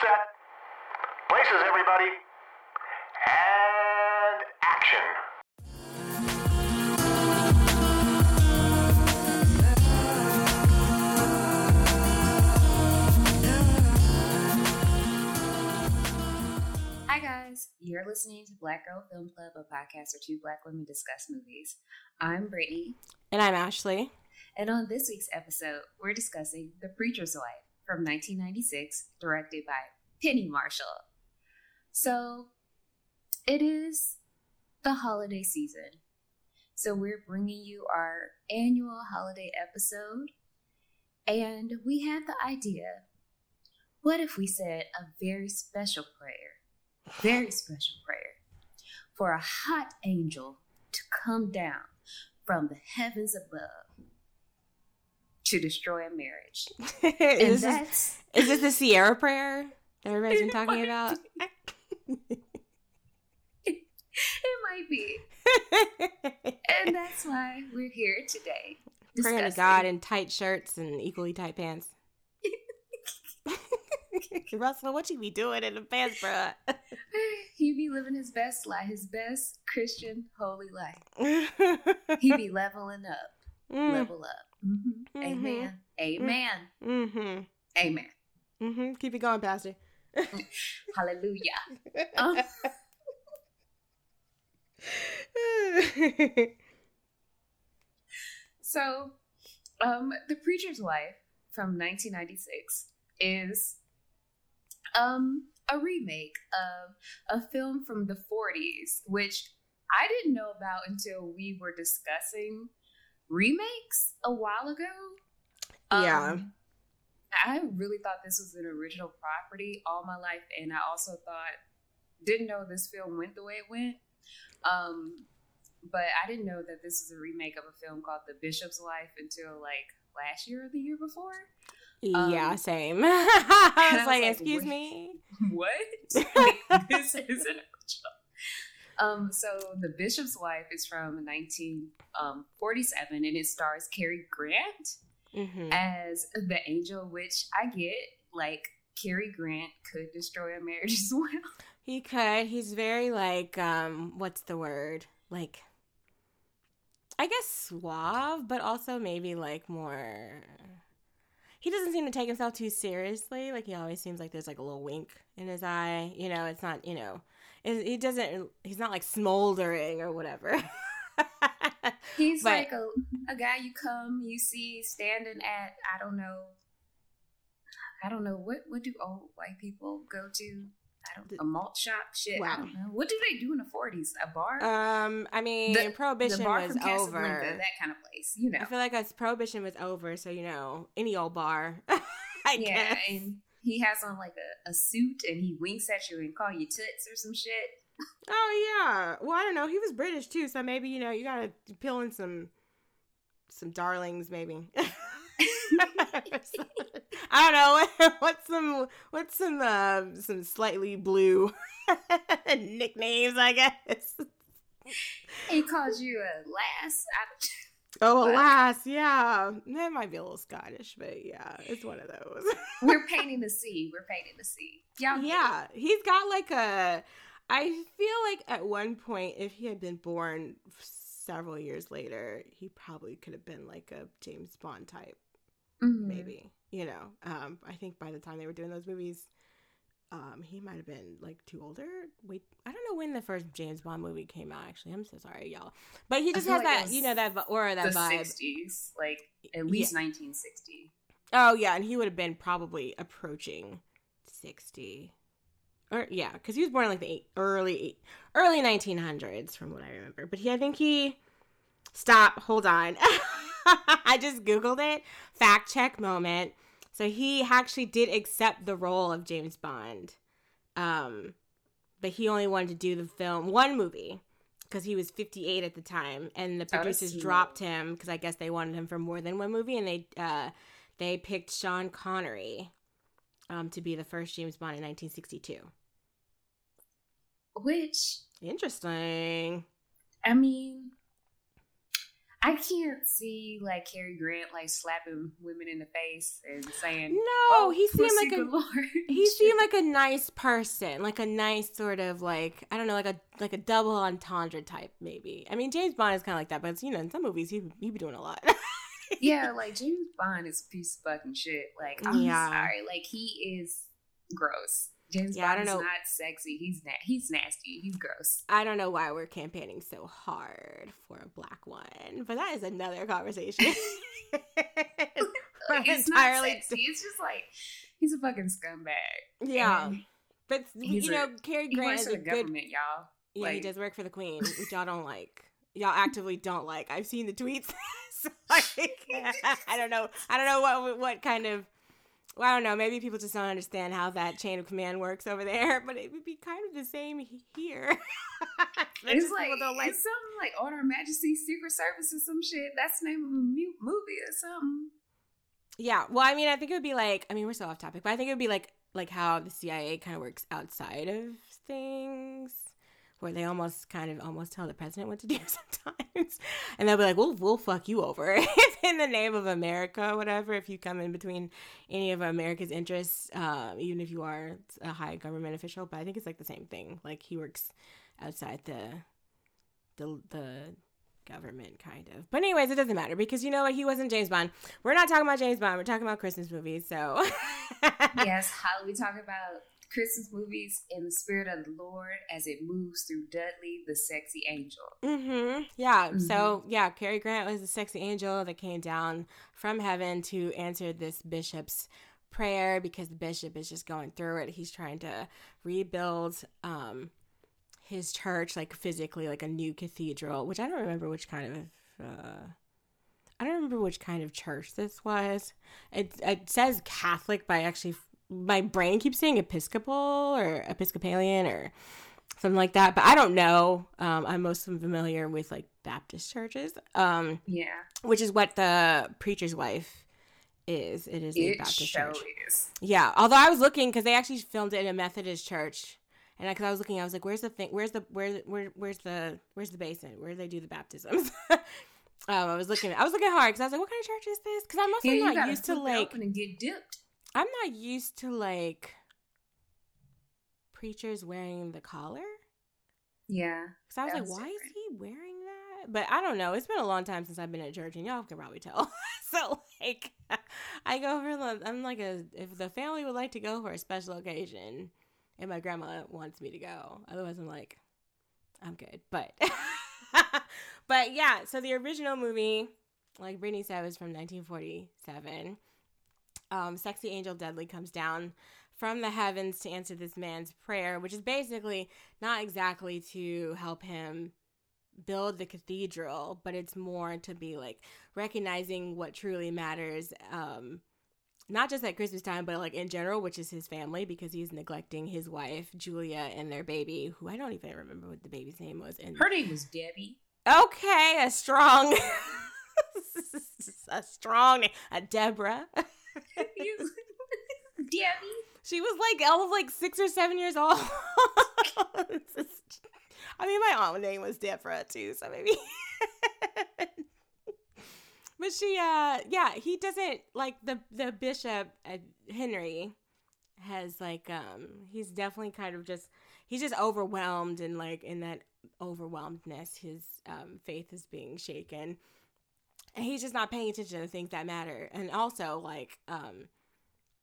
set. Places, everybody. And action. Hi guys, you're listening to Black Girl Film Club, a podcast where two black women discuss movies. I'm Brittany, And I'm Ashley. and on this week's episode, we're discussing The Preacher's Wife from 1996, directed by Penny Marshall. So, it is the holiday season. So, we're bringing you our annual holiday episode, and we had the idea what if we said a very special prayer? very special prayer for a hot angel to come down from the heavens above to destroy a marriage. Is, this, is this the Sierra prayer that everybody's been talking about? it might be. And that's why we're here today. Praying to God in tight shirts and equally tight pants. Russell, what you be doing in the pants, bruh? he be living his best life, his best Christian holy life. He be leveling up, mm, level up. Mhm. Mhm. Amen. Amen. mm-hmm. Amen. Mm-hmm. Keep it going, Pastor. Hallelujah. Um, So, um, The Preacher's Wife from 1996 is um, a remake of a film from the 40s, which I didn't know about until we were discussing remakes a while ago. Yeah. Um, I really thought this was an original property all my life, and I also thought, didn't know this film went the way it went. Um, but I didn't know that this was a remake of a film called The Bishop's Wife until like last year or the year before. yeah, Um, same. I was was like, like, excuse wait. me. what? This isn't. Um, so The Bishop's Wife is from 1947 and it stars Cary Grant Mm-hmm. as the angel, which I get. Like Cary Grant could destroy a marriage as well. He could. He's very like um what's the word? Like I guess suave, but also maybe like more he doesn't seem to take himself too seriously. Like he always seems like there's like a little wink in his eye. You know, it's not, you know, it, he doesn't he's not like smoldering or whatever. He's But- like a, a guy you come, you see standing at, I don't know, I don't know, what, what do old white people go to? I don't a malt shop? Shit, I Wow. don't know. What do they do in the 40s? A bar? um I mean, The- prohibition the bar was over. that kind of place, you know. I feel like as prohibition was over, so you know, any old bar. I yeah, guess. and he has on like a, a suit and he winks at you and call you toots or some shit. Oh yeah. Well, I don't know. He was British too, so maybe you know you gotta peel in some some darlings, maybe. I don't know. What's some what's some uh, some slightly blue nicknames? I guess. He calls you a lass. I don't, Oh, What? alas, yeah. That might be a little Scottish, but yeah, it's one of those. we're painting the sea. We're painting the sea. It. yeah, he's got like a. I feel like at one point, if he had been born several years later, he probably could have been like a James Bond type, Mhm. maybe. You know, um, I think by the time they were doing those movies, um, he might have been like too older. Wait, I don't know when the first James Bond movie came out. Actually, I'm so sorry, y'all. But he just has like that, you know, that aura, that the vibe. 60s, like at least 1960. Oh yeah, and he would have been probably approaching sixty, or yeah, because he was born in like the eight, early early nineteen hundreds, from what I remember. But he, I think he. Stop. Hold on. I just googled it. Fact check moment. So he actually did accept the role of James Bond, um, but he only wanted to do the film one movie because he was 58 at the time, and the producers dropped him because I guess they wanted him for more than one movie, and they uh, they picked Sean Connery um, to be the first James Bond in 1962. Which, Interesting. I mean, I can't see like Cary Grant like slapping women in the face and saying, No, "Oh, he seemed like a galore." he seemed like a nice person, like a nice sort of like I don't know, like a like a double entendre type maybe. I mean, James Bond is kind of like that, but you know, in some movies he he be doing a lot. yeah, like James Bond is a piece of fucking shit. Like I'm Yeah. sorry, like he is gross. James Yeah, I Bond don't is know. not sexy. He's na- he's nasty. He's gross. I don't know why we're campaigning so hard for a black one, but that is another conversation. Like, it's entirely not sexy. It's just like he's a fucking scumbag. yeah, And but you a- know, Cary he Grant is for a good. government, y'all. Yeah, he does work for the Queen, which y'all don't like. Y'all actively don't like. I've seen the tweets. so, like, I don't know. I don't know what what kind of. Well, I don't know. Maybe people just don't understand how that chain of command works over there, but it would be kind of the same here. It's like, like. it's something like On Her Majesty's Secret Service or some shit. That's the name of a movie or something. Yeah. Well, I mean, I think it would be like. I mean, we're so off topic, but I think it would be like like how the CIA kind of works outside of things, where they almost kind of almost tell the president what to do sometimes, and they'll be like, "We'll we'll fuck you over in the name of America, or whatever." If you come in between any of America's interests, um, even if you are a high government official, but I think it's like the same thing. Like he works outside the the the government kind of. But anyways, it doesn't matter because you know what? He wasn't James Bond. We're not talking about James Bond. We're talking about Christmas movies. So yes, how do we talk about Christmas movies in the spirit of the Lord as it moves through Dudley, the sexy angel. Mm-hmm. Yeah. So yeah, Cary Grant was the sexy angel that came down from heaven to answer this bishop's prayer because the bishop is just going through it. He's trying to rebuild um his church like physically like a new cathedral, which I don't remember which kind of uh I don't remember which kind of church this was. It it says Catholic, but I actually my brain keeps saying Episcopal or Episcopalian or something like that. But I don't know. Um, I'm mostly familiar with like Baptist churches, um, Yeah, which is what the preacher's wife is. It is a Baptist church. is. Yeah. Although I was looking because they actually filmed it in a Methodist church, and because I, was looking, I was like, "Where's the thing? Where's the where where where's the where's the basin? Where do they do the baptisms?" um, I was looking. I was looking hard because I was like, "What kind of church is this?" Because I'm also Yeah, not used to like. and get dipped. I'm not used to like preachers wearing the collar. Yeah, Because I was like, why is he wearing that? But I don't know. It's been a long time since I've been at church, and y'all can probably tell. so, like, I go for, the- I'm like, a, if the family would like to go for a special occasion, and my grandma wants me to go. Otherwise, I'm like, I'm good. But, but yeah, so the original movie, like Brittany said, was from 1947. Um, Sexy Angel Dudley comes down from the heavens to answer this man's prayer, which is basically not exactly to help him build the cathedral, but it's more to be like recognizing what truly matters. Um, not just at Christmas time, but like in general, which is his family, because he's neglecting his wife Julia and their baby, who I don't even remember what the baby's name was. And her name was Debbie. okay, a strong, a strong, name, a Deborah. Debbie. She was like all of like six or seven years old. Just- I mean, my aunt name was Deborah too, so maybe. but she, uh, yeah, he doesn't like the the bishop uh, Henry has like um he's definitely kind of just he's just overwhelmed and like in that overwhelmedness his um faith is being shaken and he's just not paying attention to things that matter and also like um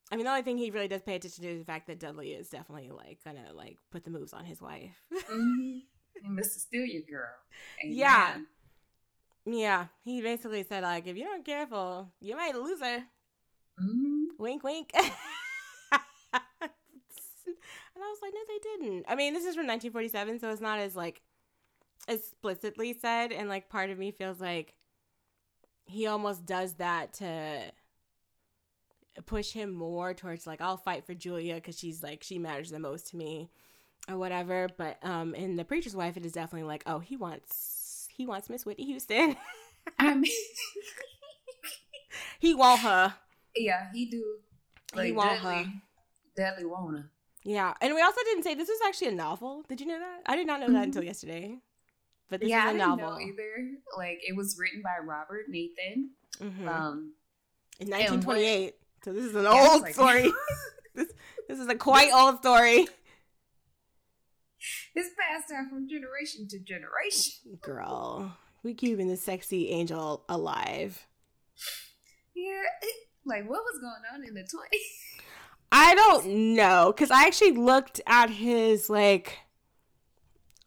I mean, the only thing he really does pay attention to is the fact that Dudley is definitely like gonna like put the moves on his wife. hmm And Mr. Steal Your Girl. Amen. Yeah. yeah, he basically said like, if you're not careful, you might lose her. Mhm. Wink, wink. and I was like, no, they didn't. I mean, this is from 1947, so it's not as like explicitly said, and like part of me feels like he almost does that to push him more towards like I'll fight for Julia because she's like she matters the most to me or whatever. But um, in the preacher's wife, it is definitely like, oh, he wants he wants Miss Whitney Houston. I mean, he want her. yeah, he do. He want her. Dudley, Dudley wanna. Yeah, and we also didn't say this was actually a novel. Did you know that? I did not know that Mhm. until yesterday. But this yeah, is a I didn't novel. know either. Like it was written by Robert Nathan. Mhm. Um, In and what- 1928. So this is an Yeah, old like- story. this this is a quite old story. it's passed down from generation to generation. Girl, we keeping the sexy angel alive. Yeah, like what was going on in the twenties? I don't know because I actually looked at his like,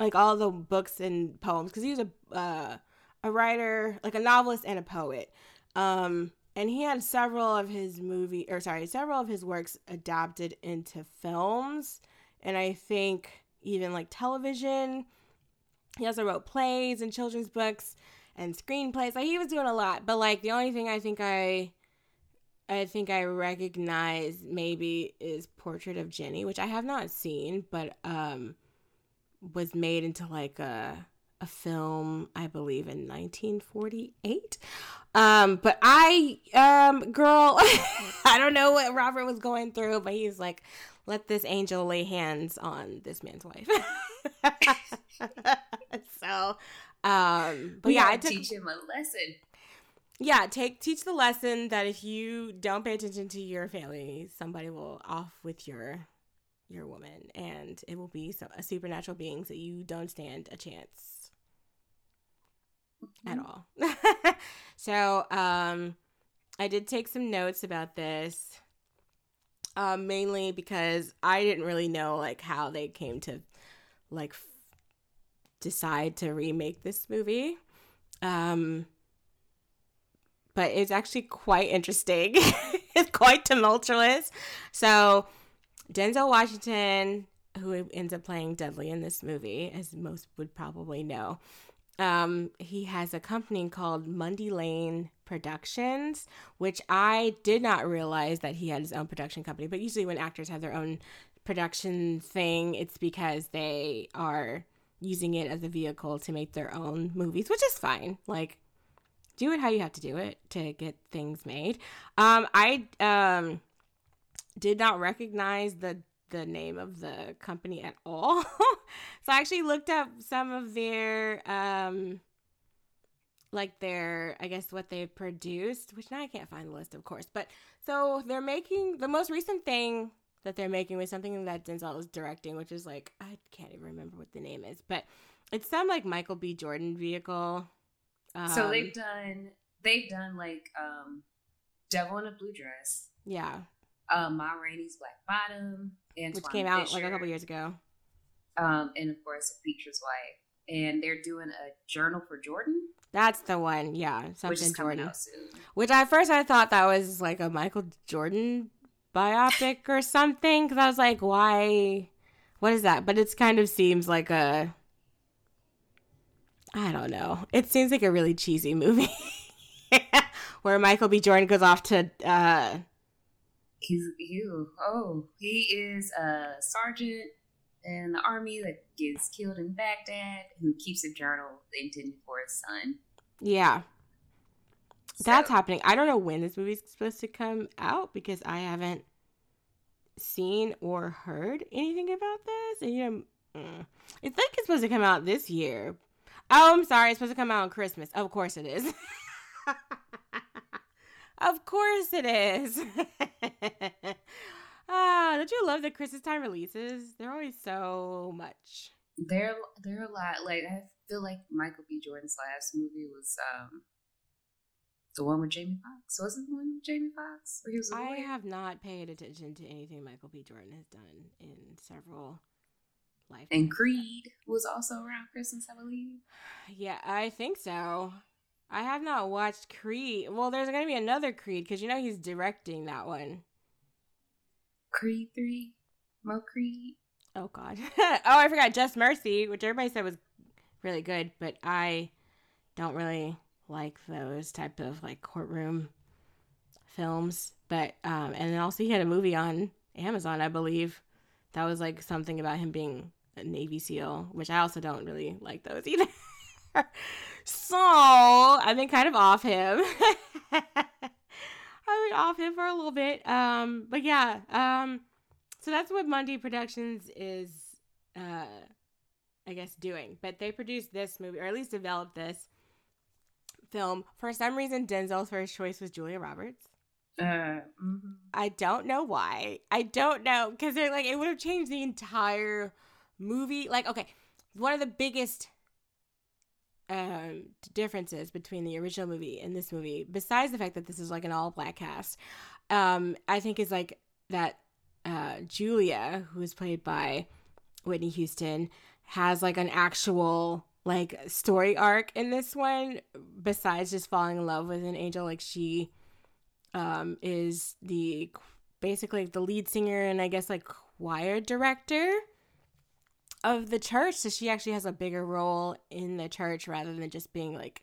like all the books and poems because he was a uh, a writer, like a novelist and a poet. Um, and he had several of his movie or sorry, several of his works adapted into films, and I think even like television. He also wrote plays and children's books and screenplays. Like he was doing a lot, but like the only thing I think I I think I recognize maybe is Portrait of Jennie, which I have not seen, but um was made into like a a film, I believe in 1948. Um but I um girl, I don't know what Robert was going through, but he's like let this angel lay hands on this man's wife. so um but We yeah, I took teach him a lesson. yeah, take teach the lesson that if you don't pay attention to your family, somebody will off with your your woman, and it will be so, a supernatural beings that you don't stand a chance at Mhm. all. so, um, I did take some notes about this, um, mainly because I didn't really know like how they came to like f- decide to remake this movie. Um, but it's actually quite interesting. it's quite tumultuous. So, Denzel Washington, who ends up playing Dudley in this movie, as most would probably know, um, he has a company called Mundy Lane Productions, which I did not realize that he had his own production company. But usually, when actors have their own production thing, it's because they are using it as a vehicle to make their own movies, which is fine. Like, do it how you have to do it to get things made. Um, I um did not recognize the the name of the company at all. so I actually looked up some of their um like their I guess what they've produced, which now I can't find the list of course. But so they're making the most recent thing that they're making was something that Denzel is directing, which is like I can't even remember what the name is, but it's some like Michael B. Jordan vehicle. so Um, they've done they've done like um Devil in a Blue Dress, yeah, um Ma Rainey's Black Bottom, and which came out like a couple years ago. Um, and of course, A Preacher's Wife. And they're doing a journal for Jordan, That's the one, yeah, which something Jordan. out soon. Which at first I thought that was like a Michael Jordan biopic or something because I was like, why? What is that? But it kind of seems like a. I don't know. It seems like a really cheesy movie where Michael B. Jordan goes off to. uh He's you. Oh, he is a sergeant in the army that gets killed in Baghdad, who keeps a journal intended for his son. Yeah, that's happening. I don't know when this movie's supposed to come out because I haven't seen or heard anything about this. And you know, mm, I think it's supposed to come out this year. Oh, I'm sorry. It's supposed to come out on Christmas. Of course it is. of course it is. Ah, don't you love the Christmas time releases? They're always so much. They're they're a lot. Like I feel like Michael B. Jordan's last movie was um the one with Jamie Foxx. Wasn't the one with Jamie Foxx where he was I have not paid attention to anything Michael B. Jordan has done in several life. And Creed was also around Christmas, I believe. Yeah, I think so. I have not watched Creed. Well, there's going to be another Creed because you know he's directing that one. Creed three, Mo Creed. Oh God. oh, I forgot Just Mercy, which everybody said was really good, but I don't really like those type of like courtroom films. But um, and then also he had a movie on Amazon, I believe, that was like something about him being a Navy SEAL, which I also don't really like those either. So I've been kind of off him. I've been off him for a little bit. Um, but yeah, um, so that's what Mundy Productions is uh I guess, doing. But they produced this movie, or at least developed this film. For some reason, Denzel's first choice was Julia Roberts. Uh, mhm. I don't know why. I don't know because they're like it would have changed the entire movie. Like, okay, one of the biggest um differences between the original movie and this movie, besides the fact that this is like an all black cast, um, I think is like that uh Julia, who is played by Whitney Houston, has like an actual like story arc in this one besides just falling in love with an angel. Like she um is the basically the lead singer and I guess like choir director of the church so she actually has a bigger role in the church rather than just being like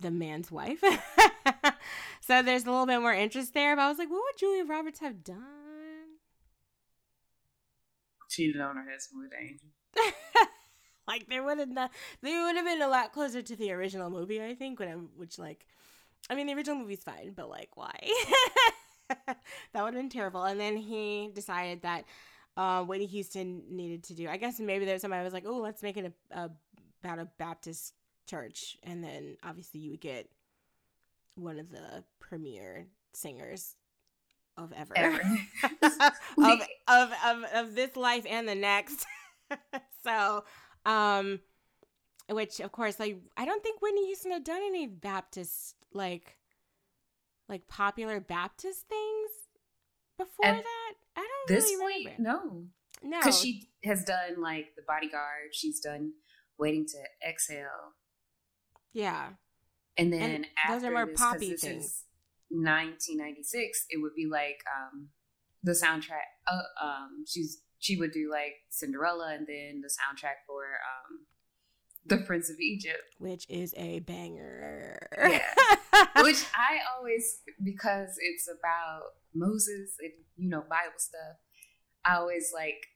the man's wife so there's a little bit more interest there but I was like what would Julia Roberts have done cheated on her husband with Angel. like there would have not, they would have been a lot closer to the original movie, I think. When I'm, which like, I mean, the original movie's fine, but like, why? that would have been terrible. And then he decided that uh, Whitney Houston needed to do. I guess maybe there's somebody I was like, oh, let's make it a, a about a Baptist church, and then obviously you would get one of the premier singers of ever, Ever. of, of of of this life and the next. so, um, which of course, like I don't think Whitney Houston had done any Baptist like like popular Baptist things before At that. I don't This really point, remember. no, No, because she has done like The Bodyguard. She's done Waiting to Exhale, yeah, and then And after those are more this, poppy this things. is 1996. It would be like um the soundtrack. Uh, um, she's she would do like Cinderella, and then the soundtrack for um the Prince of Egypt. which is a banger. Yeah. which I always because it's about Moses and you know Bible stuff. I always like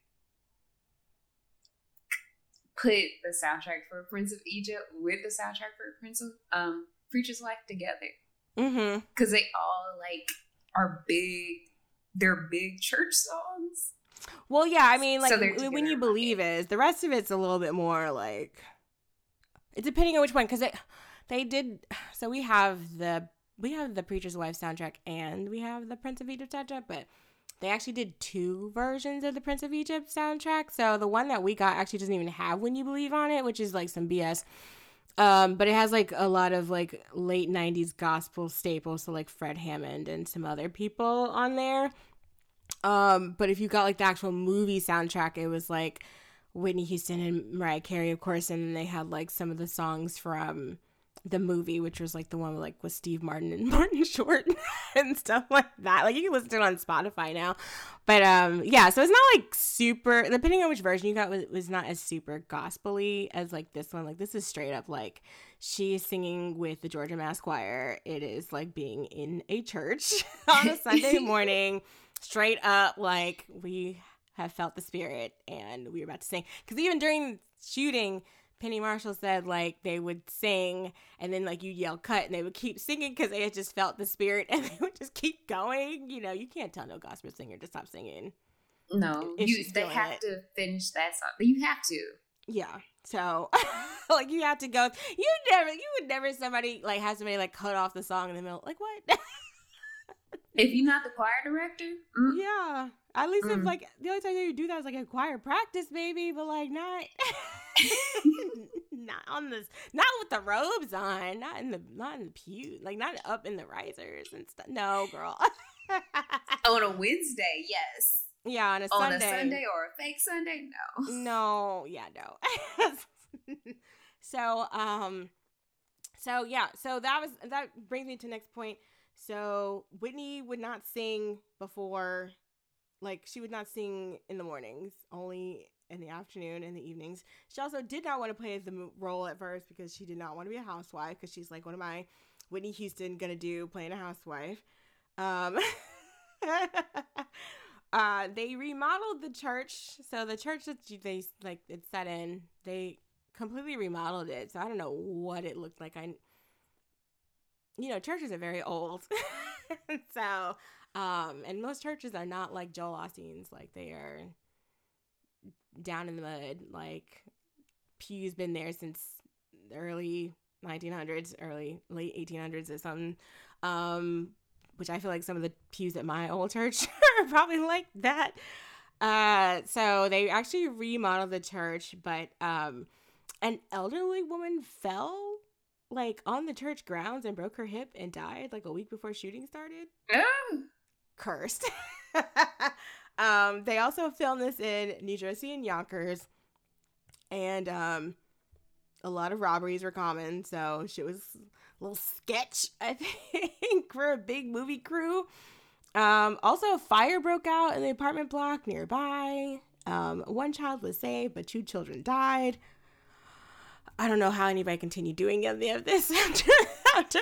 put the soundtrack for Prince of Egypt with the soundtrack for Prince of um Preacher's Wife together mm-hmm. because they all like are big. They're big church songs. Well, yeah, I mean, like So when you believe is the rest of it's a little bit more like it's depending on which one because they they did. So we have the we have the Preacher's Wife soundtrack and we have the Prince of Egypt soundtrack, but they actually did two versions of the Prince of Egypt soundtrack. So the one that we got actually doesn't even have "When You Believe" on it, which is like some BS. Um, but it has like a lot of like late '90s gospel staples, so like Fred Hammond and some other people on there. Um, but if you got like the actual movie soundtrack, it was like Whitney Houston and Mariah Carey, of course, and then they had like some of the songs from the movie, which was like the one with like with Steve Martin and Martin Short and stuff like that. Like you can listen to it on Spotify now. But um yeah, so it's not like super depending on which version you got was, was not as super gospely as like this one. Like this is straight up like she's singing with the Georgia Mass Choir. It is like being in a church on a Sunday morning, straight up like we have felt the spirit and we were about to sing. Because even during shooting, Penny Marshall said like they would sing and then like you yell cut and they would keep singing because they had just felt the spirit and they would just keep going. You know, you can't tell no gospel singer to stop singing. No, you, they have it. to finish that song. You have to. Yeah. So like you have to go you never you would never somebody like have somebody like cut off the song in the middle like what? If you're not the choir director, mm, yeah. At least if Mm. like the only time you do that is like a choir practice maybe, but like not not on this not with the robes on, not in the not in the pew, like not up in the risers and stuff. No, girl. on a Wednesday, yes. yeah, on a On Sunday. a Sunday or a fake Sunday, no. No, yeah, no. so, um, so yeah, so that was that brings me to the next point. So Whitney would not sing before, like she would not sing in the mornings, only in the afternoon and the evenings. She also did not want to play the role at first because she did not want to be a housewife because she's like, what am I, Whitney Houston, gonna do playing a housewife? Um. uh they remodeled the church so the church that they like it's set in they completely remodeled it so i don't know what it looked like i you know churches are very old so um and most churches are not like joel osteen's like they are down in the mud like pew's been there since the early 1900s, early late 1800s or something. Um, which I feel like some of the pews at my old church are probably like that. Uh, so they actually remodeled the church, but um, an elderly woman fell like on the church grounds and broke her hip and died like a week before shooting started. Oh. Cursed. um, they also filmed this in New Jersey and Yonkers, and um, a lot of robberies were common. So she was a little sketch, I think, for a big movie crew. Um, also, a fire broke out in the apartment block nearby. Um, one child was saved, but two children died. I don't know how anybody continued doing any of this after, after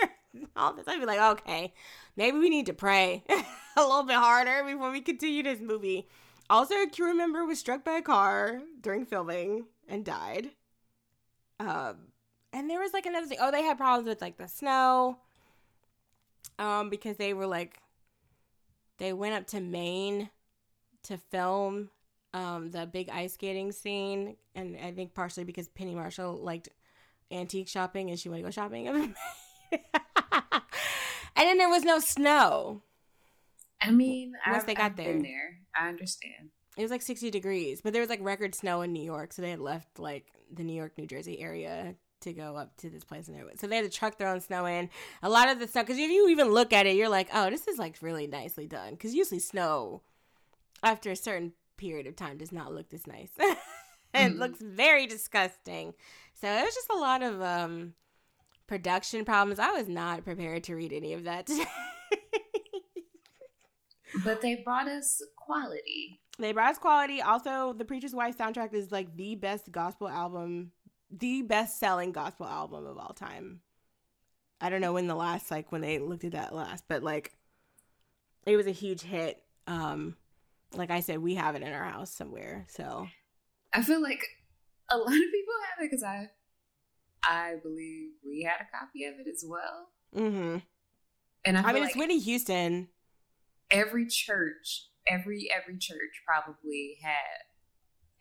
all this. I'd be like, okay, maybe we need to pray a little bit harder before we continue this movie. Also, a crew member was struck by a car during filming and died. Um, and there was like another thing. Oh, they had problems with like the snow. Um, because they were like, they went up to Maine to film um the big ice skating scene, and I think partially because Penny Marshall liked antique shopping and she wanted to go shopping. and then there was no snow. I mean, Once I've, they got I've been there. there. I understand. It was like 60 degrees, but there was like record snow in New York, so they had left like the New York, New Jersey area to go up to this place, and there was, so they had to truck their own snow in. A lot of the stuff, because if you even look at it, you're like, oh, this is like really nicely done. Because usually snow, after a certain period of time, does not look this nice. it Mhm. looks very disgusting. So it was just a lot of um production problems. I was not prepared to read any of that. Today. but they brought us quality. They brought us quality. Also, the Preacher's Wife soundtrack is like the best gospel album, the best selling gospel album of all time. I don't know when the last, like when they looked at that last, but like it was a huge hit. Um, like I said, we have it in our house somewhere. So I feel like a lot of people have it because I, I believe we had a copy of it as well. Mm-hmm. And I, I, mean, like it's Whitney Houston. every church, every every church probably had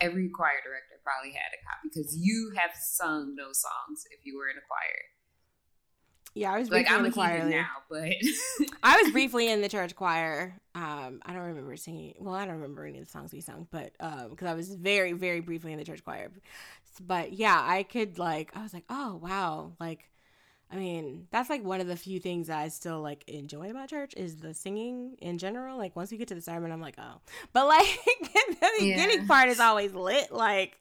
every choir director probably had a copy because you have sung those songs if you were in a choir. Yeah, I was Like briefly I'm in a the choir. now, but I was briefly in the church choir. Um, I don't remember singing. Well, I don't remember any of the songs we sung, but um, because I was very, very briefly in the church choir. But yeah, I could like. I was like, oh wow, like. I mean, that's like one of the few things that I still like enjoy about church is the singing in general. Like once we get to the sermon, I'm like, oh, but like the beginning Yeah. part is always lit. Like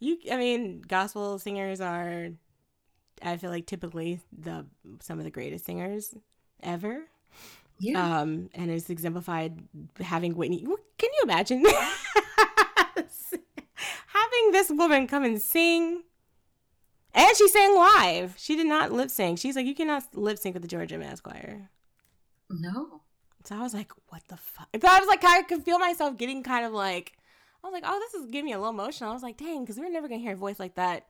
you, I mean, gospel singers are, I feel like typically the some of the greatest singers ever. yeah, Um, and it's exemplified having Whitney. Can you imagine having this woman come and sing? And she sang live. She did not lip sync. She's like, you cannot lip sync with the Georgia Mass Choir. no, So I was like, what the fuck? But I was like, I could feel myself getting kind of like, I was like, oh, this is giving me a little emotional. I was like, dang, because we're never gonna hear a voice like that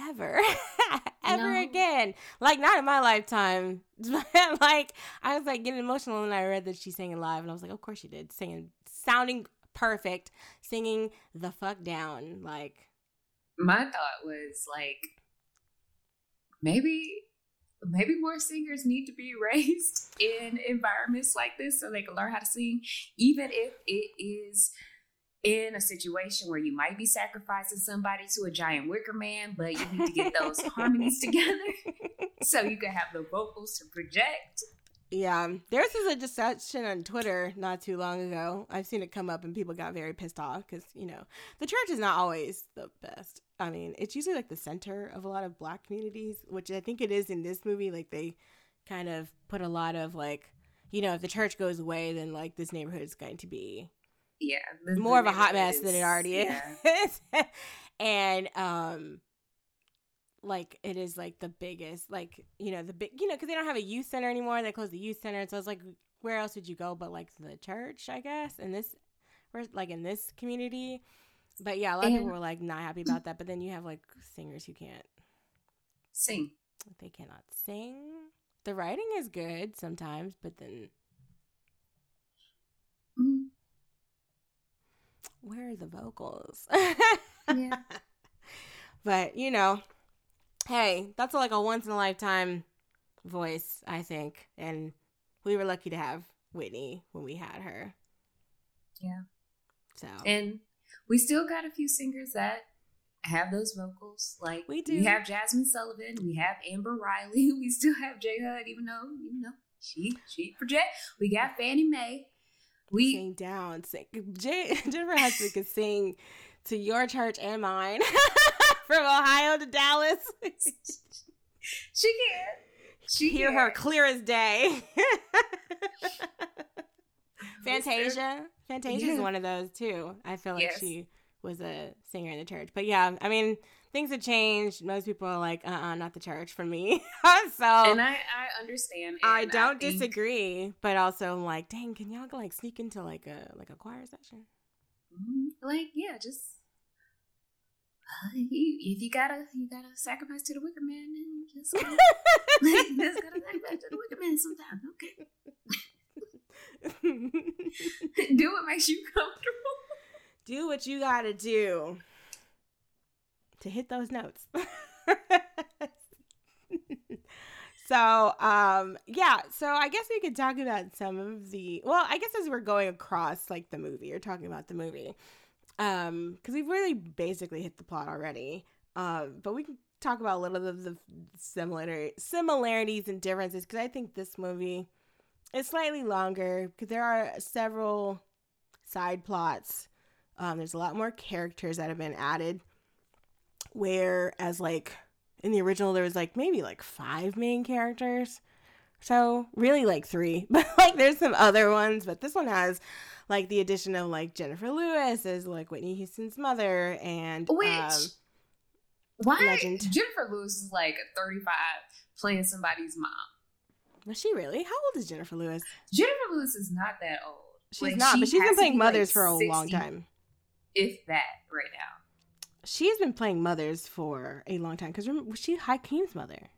ever, ever No. again. Like not in my lifetime. Like I was like getting emotional when I read that she sang it live, and I was like, of course she did, singing, sounding perfect, singing the fuck down, like. my thought was like maybe maybe more singers need to be raised in environments like this so they can learn how to sing even if it is in a situation where you might be sacrificing somebody to a giant wicker man but you need to get those harmonies together so you can have the vocals to project Yeah, there was a discussion on Twitter not too long ago. I've seen it come up, and people got very pissed off because you know the church is not always the best. I mean, it's usually like the center of a lot of Black communities, which I think it is in this movie. Like they kind of put a lot of like, you know, if the church goes away, then like this neighborhood is going to be yeah more of a hot mess than it already yeah. is. and um like it is like the biggest like you know the big you know because they don't have a youth center anymore. They closed the youth center. So it's like where else would you go but like the church i guess in this like in this community? But yeah a lot of people were like not happy about that. But then you have like singers who can't sing. They cannot sing. The writing is good sometimes but then where are the vocals yeah But you know, hey, that's like a once in a lifetime voice, I think, and we were lucky to have Whitney when we had her. Yeah. So And we still got a few singers that have those vocals. Like We do. We have Jazmine Sullivan. We have Amber Riley. We still have J Hud, even though you know she she project. We got Fannie Mae. We sing down, sing. J- Jennifer Hudson could sing to your church and mine from Ohio to Dallas. she can. She Hear can. her clear as day. Fantasia. Fantasia is Yeah. one of those too. I feel like Yes. she was a singer in the church. But yeah, I mean, things have changed. Most people are like, uh uh not the church for me. so And I I understand. I don't think- disagree, but also I'm like, dang, can y'all go like sneak into like a like a choir session? Mhm. Like yeah, just. Uh, you, if you gotta, you gotta sacrifice to the wicker man, then you just gotta, just gotta sacrifice to the wicker man sometime. Okay, do what makes you comfortable. do what you gotta do to hit those notes. so, um, yeah, so I guess we could talk about some of the well, I guess as we're going across like the movie or talking about the movie. Um, because we've really basically hit the plot already. Um, but we can talk about a little of the similar similarities and differences because I think this movie is slightly longer because there are several side plots um, there's a lot more characters that have been added. Whereas, like, in the original, there was like maybe like five main characters. So, really, like three. But, like, there's some other ones. But this one has, like, the addition of, like, Jennifer Lewis as, like, Whitney Houston's mother. And, Which um, why legend. Jennifer Lewis is like 35 playing somebody's mom. was she really? How old is Jennifer Lewis? Jennifer Lewis is not that old. She's Like, not, she but she's been playing be, like, mothers for a long time. If that right now. She's been playing mothers for a long time. Because was she Hakeem's mother?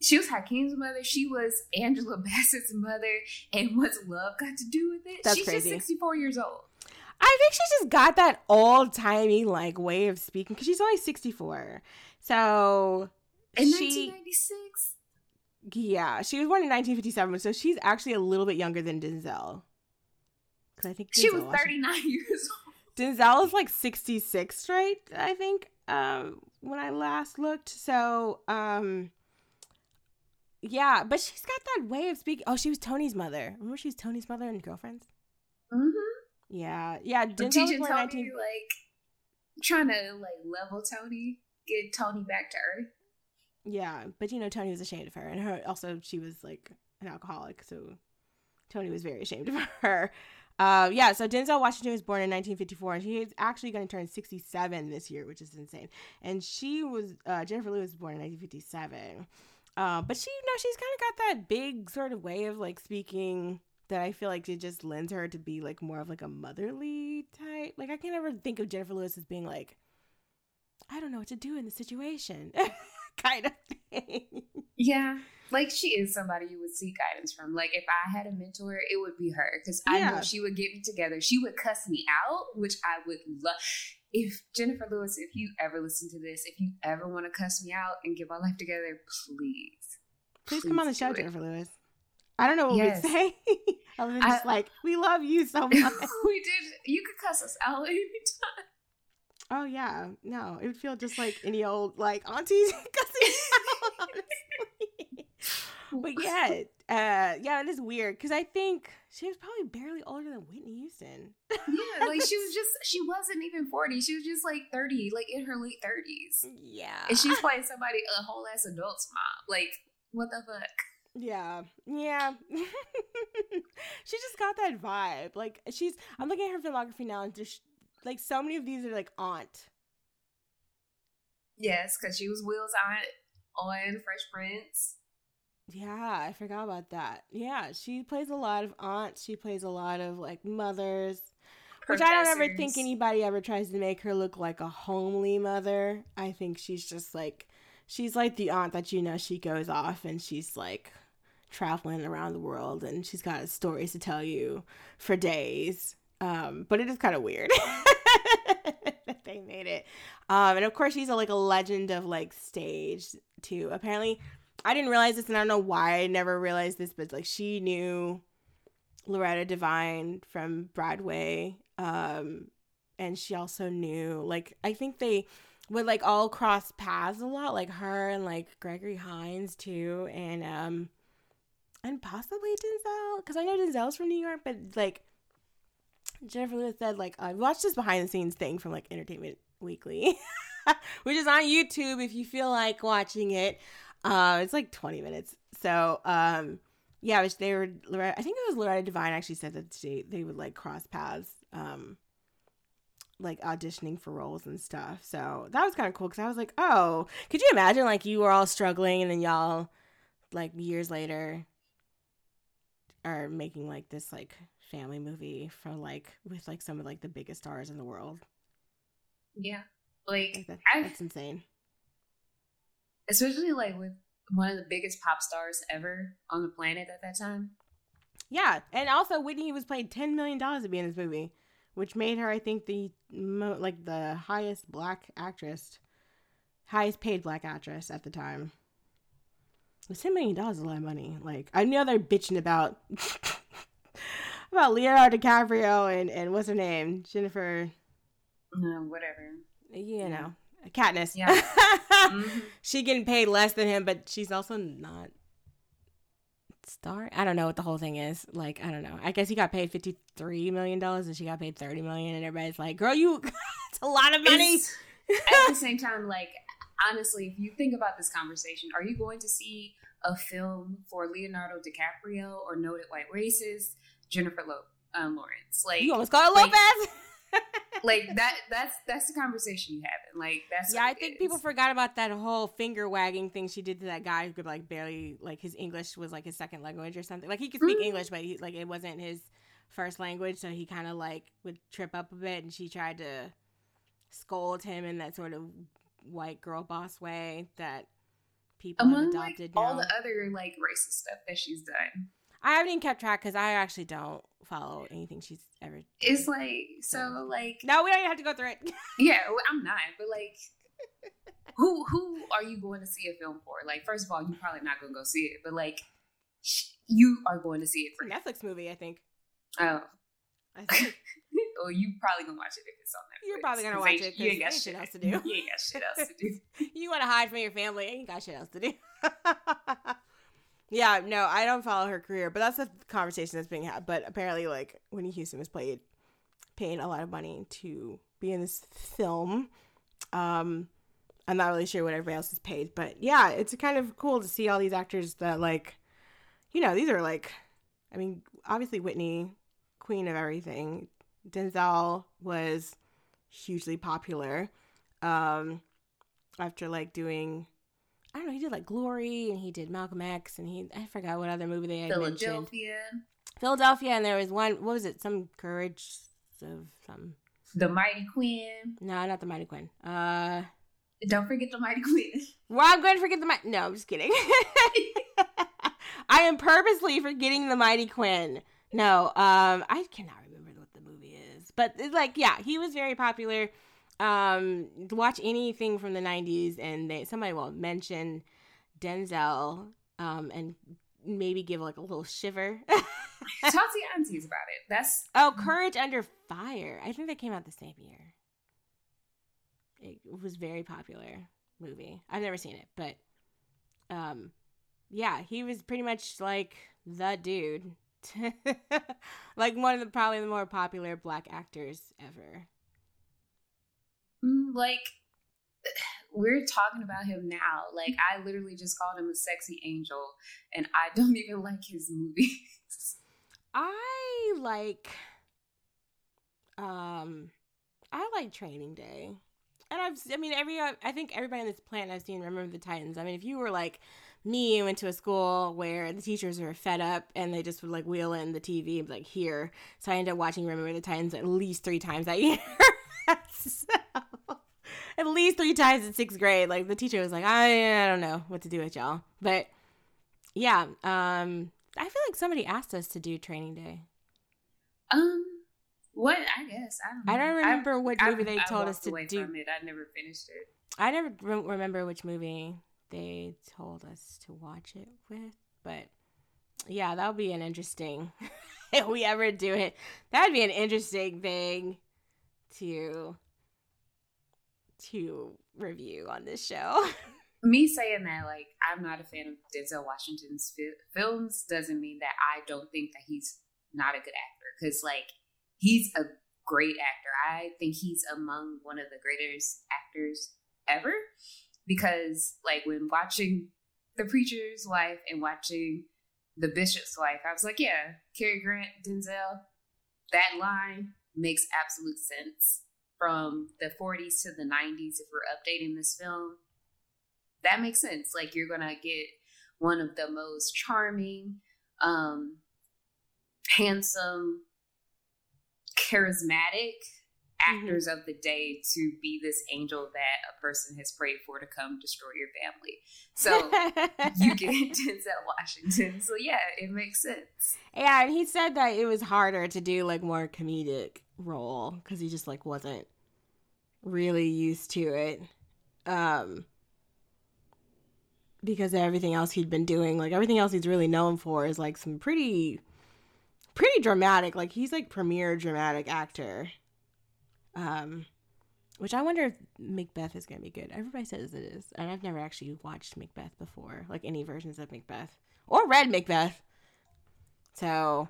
She was Hakeem's mother. She was Angela Bassett's mother. And what's love got to do with it? That's She's crazy. just 64 years old. I think she's just got that old timey like way of speaking because she's only 64. So In she, 1996? yeah, she was born in 1957, so she's actually a little bit younger than Denzel. Because I think She was 39 years old. Denzel is like 66, right? I think um, when I last looked. So um, yeah, but she's got that way of speaking. Oh, she was Tony's mother. Remember, she was Tony's mother and Girlfriends. Mm-hmm. Yeah, yeah. Denzel was Teaching Tony, 19- like, trying to, like, level Tony, get Tony back to earth. Yeah, but you know, Tony was ashamed of her, and her also she was like an alcoholic, so Tony was very ashamed of her. Uh, yeah, so Denzel Washington was born in 1954, and he is actually going to turn 67 this year, which is insane. And she was uh, Jennifer Lewis was born in 1957, uh, but she, you know, she's kind of got that big sort of way of like speaking that I feel like it just lends her to be like more of like a motherly type. Like I can't ever think of Jennifer Lewis as being like, I don't know what to do in the situation, kind of thing. Yeah. Like she is somebody you would seek guidance from. Like if I had a mentor, it would be her because I Yeah. know she would get me together. She would cuss me out, which I would love. If Jennifer Lewis, if you ever listen to this, if you ever want to cuss me out and get my life together, please. Please come on the show, it. Jennifer Lewis. I don't know what Yes. we'd say. Other than just like, we love you so much. we did. You could cuss us out anytime. oh yeah, no, it would feel just like any old like aunties cussing out. But yeah, uh, yeah, it is weird because I think she was probably barely older than Whitney Houston. Yeah, like she was just she wasn't even 40. She was just like 30, like in her late 30s. Yeah, And she's playing somebody a whole ass adult's mom. Like, what the fuck? Yeah, yeah. she just got that vibe. Like she's, I'm looking at her filmography now, and just like so many of these are like aunt. Yes, because she was Will's aunt on Fresh Prince. Yeah, I forgot about that. Yeah, she plays a lot of aunts. She plays a lot of like mothers, which I don't ever think anybody ever tries to make her look like a homely mother. I think she's just like, she's like the aunt that you know she goes off and she's like traveling around the world and she's got stories to tell you for days. Um, but it is kind of weird that they made it. Um, and of course, she's a, like a legend of like stage too. Apparently, I didn't realize this, and I don't know why I never realized this, but like she knew Loretta Devine from Broadway. Um, and she also knew like I think they would like all cross paths a lot, like her and like Gregory Hines too, and um, and possibly Denzel, because I know Denzel's from New York, but like Jennifer Lewis said, like I watched this behind the scenes thing from like Entertainment Weekly, which is on YouTube if you feel like watching it. Uh, it's like 20 minutes. So, um, yeah, which they were, I think it was Loretta Devine actually said that they, they would like cross paths, um, like auditioning for roles and stuff. So that was kind of cool because I was like, oh, could you imagine like you were all struggling and then y'all, like years later, are making like this like family movie for like with like some of like the biggest stars in the world. Yeah, like Like, that, that's insane. Especially like with one of the biggest pop stars ever on the planet at that time. Yeah, and also Whitney was paid ten million dollars to be in this movie, which made her, I think, the mo- like the highest black actress, highest paid black actress at the time. Ten million dollars is a lot of money. Like I know they're bitching about about Leonardo DiCaprio and and what's her name, Jennifer. Uh, whatever. You Yeah. know, Katniss. Yeah. Mhm. she getting paid less than him, but she's also not star. I don't know what the whole thing is. Like, I don't know. I guess he got paid fifty three million dollars, and she got paid thirty million, and everybody's like, "Girl, you, it's a lot of money." At the same time, like honestly, if you think about this conversation, are you going to see a film for Leonardo DiCaprio or noted white racist Jennifer Lo- um, Lawrence? Like, you almost call it like- Lopez. Like that. That's that's the conversation you having. Like that's yeah, I think is. people forgot about that whole finger wagging thing she did to that guy who could like barely like his English was like his second language or something. Like he could speak Mhm. English, but he like it wasn't his first language, so he kind of like would trip up a bit, and she tried to scold him in that sort of white girl boss way that people have among like adopted all the other like racist stuff that she's done. I haven't even kept track because I actually don't follow anything she's ever. It's like so like No, we don't even have to go through it. yeah, well, I'm not, but like. Who who are you going to see a film for? Like, first of all, you're probably not going to go see it, but like, sh- you are going to see it for Netflix movie, I think. Oh, I think. or you probably gonna watch it if it's on Netflix. You're probably gonna watch it You ain't got shit shit else to do. You ain't got shit else to do. you want to hide from your family. Ain't got shit else to do. Yeah, no, I don't follow her career, but that's a conversation that's being had. But apparently, like Whitney Houston was played, paying a lot of money to be in this film. Um, I'm not really sure what everybody else is paid, but yeah, it's kind of cool to see all these actors that like, you know, these are like, I mean, obviously Whitney, queen of everything. Denzel was hugely popular. Um, after like doing I don't know, he did like Glory and he did Malcolm X and he I forgot what other movie they had mentioned. Philadelphia, Philadelphia and there was one what was it? Some courage of some The Mighty Queen. no, not the Mighty Quinn. Uh Don't forget the Mighty Queen. well, I'm going to forget the Mighty. No, I'm just kidding. I am purposely forgetting the Mighty Quinn. No, um, I cannot remember what the movie is, but it's like, yeah, he was very popular. Um, watch anything from the '90s, and they somebody will mention Denzel, um, and maybe give like a little shiver. Talk to your aunties about it. That's oh, Courage Under Fire. I think that came out the same year. It was very popular movie. I've never seen it, but um yeah, he was pretty much like the dude. like one of the probably the more popular black actors ever. Mm, like we're talking about him now. Like I literally just called him a sexy angel, and I don't even like his movies. I like um I like Training Day. And I've I mean every I think everybody on this planet I've seen Remember the Titans. I mean if you were like me and went to a school where the teachers were fed up and they just would like wheel in the TV and be like here. So I ended up watching Remember the Titans at least 3 times that year. So, at least 3 times in 6th grade. Like the teacher was like I I don't know what to do with y'all. But yeah, um I feel like somebody asked us to do Training Day. Um, What I guess I don't. Know. I don't remember what I- movie they I told us to do. From it. I never finished it. I never re- remember which movie they told us to watch it with, but yeah, that would be an interesting. if we ever do it, that'd be an interesting thing to to review on this show. Me saying that, like, I'm not a fan of Denzel Washington's fi- films, doesn't mean that I don't think that he's not a good actor. Because, like, he's a great actor. I think he's among one of the greatest actors ever. Because, like, when watching The Preacher's Wife and watching The Bishop's Wife, I was like, yeah, Cary Grant, Denzel, that line makes absolute sense. From the 40s to the 90s, if we're updating this film, that makes sense. Like you're gonna get one of the most charming, um, handsome, charismatic actors of the day to be this angel that a person has prayed for to come destroy your family. So you get Denzel Washington. So yeah, it makes sense. yeah, and he said that it was harder to do like more comedic role because he just like wasn't really used to it. Um because everything else he'd been doing, like everything else he's really known for is like some pretty pretty dramatic. Like he's like premier dramatic actor. Um which I wonder if Macbeth is to be good. Everybody says it is. And I've never actually watched Macbeth before, like any versions of Macbeth or read Macbeth. So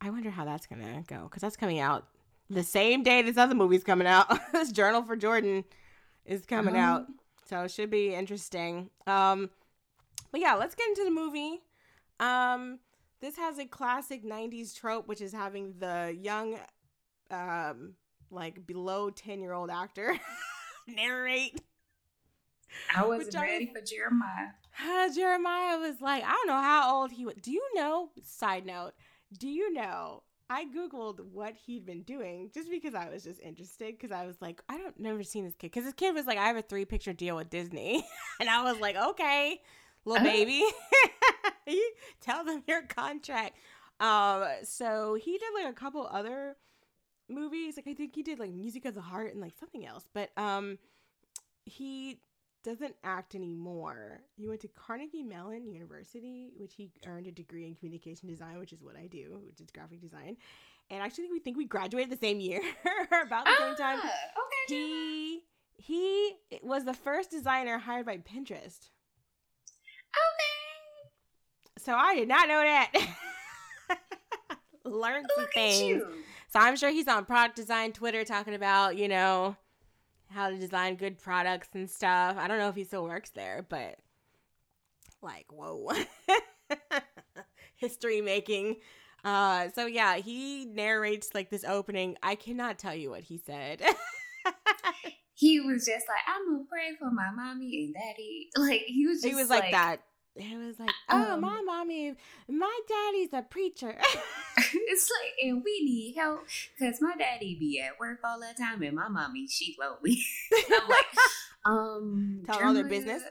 I wonder how that's to go because that's coming out the same day this other movie's coming out. this Journal for Jordan is coming Oh. out. So it should be interesting. Um, but yeah, let's get into the movie. Um, this has a classic 90s trope, which is having the young, um, like below 10 year old actor narrate. I wasn't Which I ready for Jeremiah. Uh, Jeremiah was like, I don't know how old he was. Do you know? Side note, do you know? I googled what he'd been doing just because I was just interested. Because I was like, I don't never seen this kid. Because this kid was like, I have a three picture deal with Disney, and I was like, okay, little Oh. baby, tell them your contract. Um, so he did like a couple other movies. Like I think he did like Music of the Heart and like something else. But um, he doesn't act anymore. He went to Carnegie Mellon University, which he earned a degree in communication design, which is what I do, which is graphic design. And actually, we think we graduated the same year, about the same time. Ah, okay. He he was the first designer hired by Pinterest. Okay. So I did not know that. Learned some Look at things. So I'm sure he's on product design Twitter talking about, you know, how to design good products and stuff. I don't know if he still works there, but like, whoa. History making. Uh so yeah, he narrates like this opening. I cannot tell you what he said. He was just like, I'm gonna pray for my mommy and daddy. Like he was just he was like, that. It was like, oh, Um, my mommy, my daddy's a preacher. it's like, and we need help because my daddy be at work all the time and my mommy she lonely. I'm like, um, Tell all their business?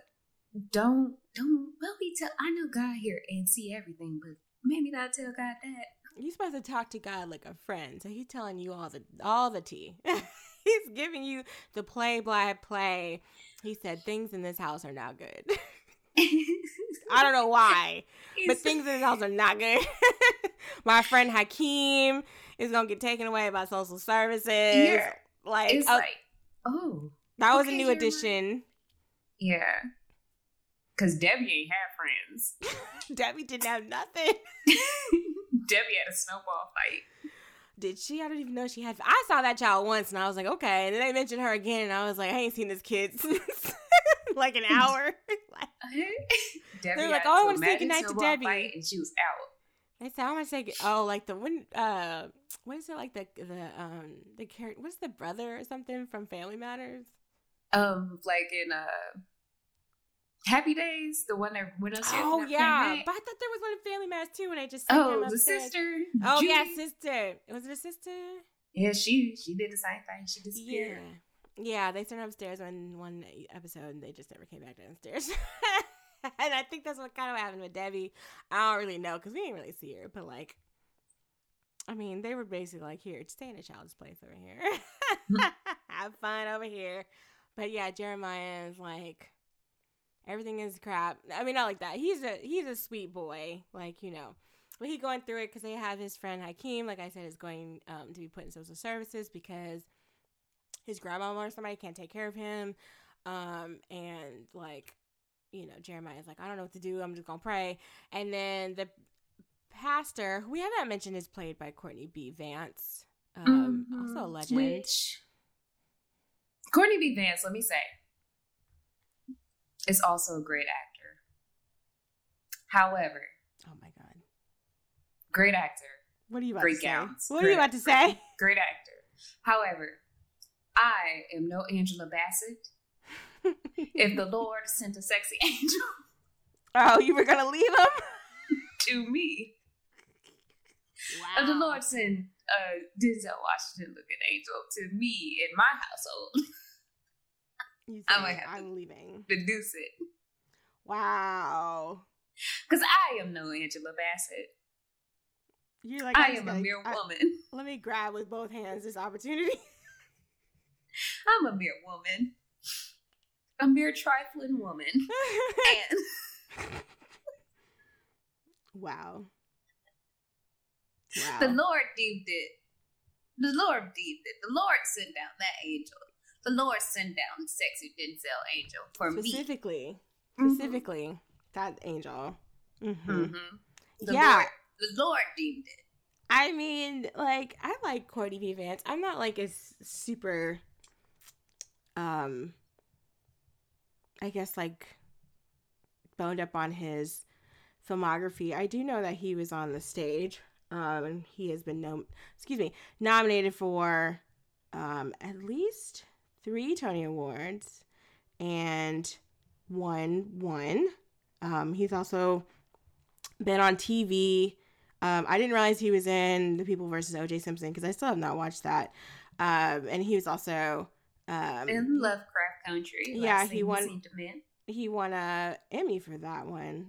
Don't don't. Well, we tell. I know God here and see everything, but maybe not tell God that. You're supposed to talk to God like a friend, so he's telling you all the all the tea. he's giving you the play by play. He said things in this house are not good. I don't know why, but things in this house are not good. My friend Hakeem is gonna get taken away by social services. Yeah. Like, It's uh, like, oh, that was a new addition. yeah. Because Debbie ain't have friends. Debbie didn't have nothing. Debbie had a snowball fight. Did she? I don't even know she had. I saw that child once, and I was like, okay. And then they mentioned her again, and I was like, I ain't seen this kid since like an hour. like, Debbie They're like, "Oh, I wanna say mad goodnight to Debbie." and she was out. they said, I want to say, oh, like the when, uh, what is it like the the um the character? What's the brother or something from Family Matters? Um, like in uh, Happy Days, the one that went upstairs. Oh yeah, but I thought there was one in Family Matters too, and I just Oh, the sister. Oh yeah, Judy. sister. Was it a sister? Yeah, she she did the same thing. She Yeah. disappeared. Yeah, Yeah, they sent her upstairs in one episode and they just never came back downstairs. and I think that's what kind of happened with Debbie. I don't really know because we didn't really see her, but like, I mean, they were basically like, here, stay in a child's place over here. Have fun over here. But yeah, Jeremiah is like, everything is crap. I mean, not like that. He's a he's a sweet boy, like you know. But he going through it because they have his friend Hakeem, like I said, is going um, to be put in social services because his grandma or somebody can't take care of him. Um, and like, you know, Jeremiah's like, I don't know what to do. I'm just gonna pray. And then the pastor, who we haven't mentioned, is played by Courtney B. Vance. Um, Mhm. also a legend. Which Courtney B. Vance, let me say, is also a great actor. However, oh my god. great actor, What are you about Great to say? gowns. What are you about to say? great actor. However, I am no Angela Bassett. If the Lord sent a sexy angel oh, you were gonna leave him? to me, if the Lord sent a Denzel Washington looking angel to me in my household, You I say, might have to- I'm leaving. deduce it. Wow. Because I am no Angela Bassett. You're like I I'm a gonna- mere I- woman. let me grab with both hands this opportunity. I'm a mere woman. A mere trifling woman. And wow. Wow. the Lord deemed it. The Lord deemed it. The Lord sent down that angel. The Lord sent down sexy Denzel angel for me. specifically, Mhm. specifically that angel. hmm Mhm. The Yeah. Lord, the Lord deemed it. I mean, like, I like Courtney B. Vance. I'm not like a super, um, I guess like boned up on his filmography. I do know that he was on the stage. Um, and he has been nom- excuse me, nominated for um at least three Tony Awards and won one. Um, he's also been on TV. Um, I didn't realize he was in The People versus O.J. Simpson because I still have not watched that. Um, and he was also um, In Lovecraft Country. Yeah, he won- We Seen to Men. he won a Emmy for that one,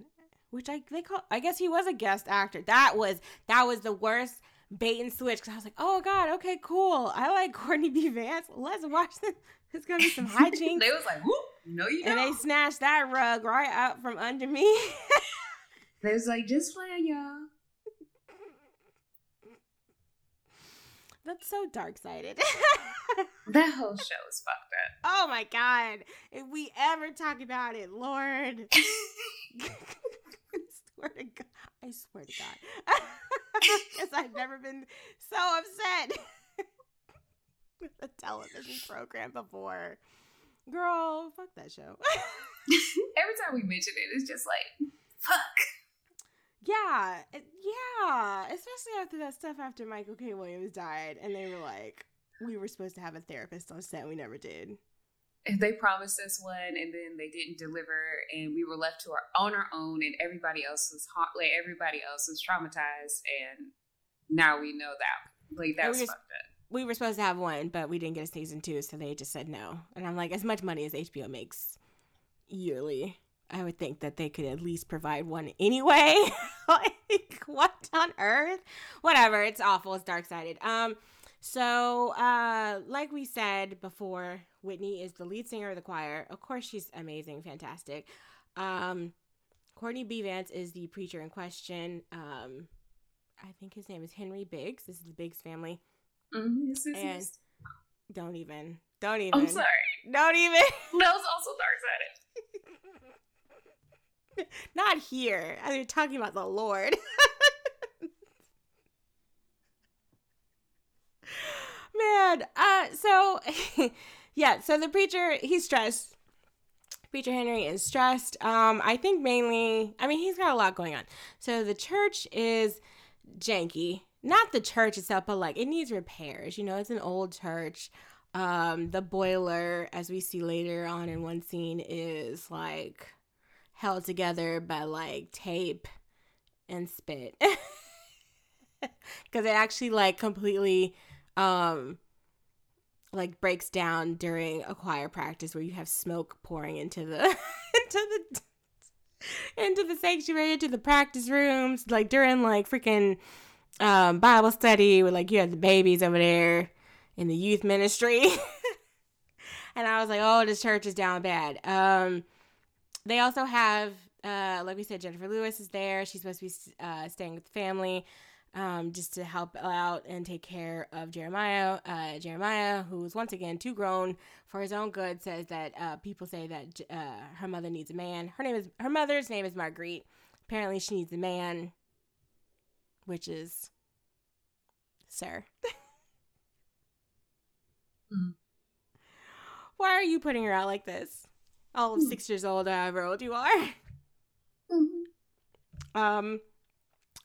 which I they call. I guess he was a guest actor. That was that was the worst bait and switch because I was like, oh god, okay, cool. I like Courtney B. Vance. Let's watch this. There's gonna be some hijinks. they was like, whoop, no you and they don't. snatched that rug right out from under me. They was like, just playing y'all. That's so dark sided. That whole show is fucked up. oh my god. If we ever talk about it, Lord. I swear to God. I swear to God. Because I've never been so upset with a television program before. Girl, fuck that show. Every time we mention it, it's just like, fuck. Yeah, eh, yeah. Especially after that stuff after Michael K. Williams died, and they were like, we were supposed to have a therapist on set, we never did. They promised us one, and then they didn't deliver, and we were left to our on our own, and everybody else was hot, like everybody else was traumatized, and now we know that, like that was fucked up. we were supposed to have one, but we didn't get a season two, so they just said no. And I'm like, as much money as HBO makes yearly, I would think that they could at least provide one anyway. like, what on earth? Whatever, it's awful. It's dark sided. Um, so uh, like we said before, Whitney is the lead singer of the choir. Of course, she's amazing, fantastic. Um, Courtney B. Vance is the preacher in question. Um, I think his name is Henry Biggs. This is the Biggs family. Yes, yes, And- yes. Don't even. Don't even. I'm sorry. Don't even. That was also dark sided. Not here. I mean, talking about the Lord. Man, uh, so yeah, so the preacher he's stressed. Preacher Henry is stressed. Um, I think mainly, I mean, he's got a lot going on. So the church is janky. Not the church itself, but like it needs repairs. You know, it's an old church. Um, the boiler, as we see later on in one scene, is like held together by like tape and spit. Cause it actually like completely um like breaks down during a choir practice where you have smoke pouring into the into the into the sanctuary into the practice rooms like during like freaking um, Bible study with like you had the babies over there in the youth ministry. and I was like, oh, this church is down bad. Um, they also have, uh, like we said, Jennifer Lewis is there. She's supposed to be uh, staying with the family um, just to help out and take care of Jeremiah. Uh, Jeremiah, who's once again too grown for his own good, says that uh, people say that uh, her mother needs a man. Her name is her mother's name is Marguerite. Apparently, she needs a man, which is sir. Mm. Why are you putting her out like this? All of Mm. six years old, however old you are. Mm-hmm. Um,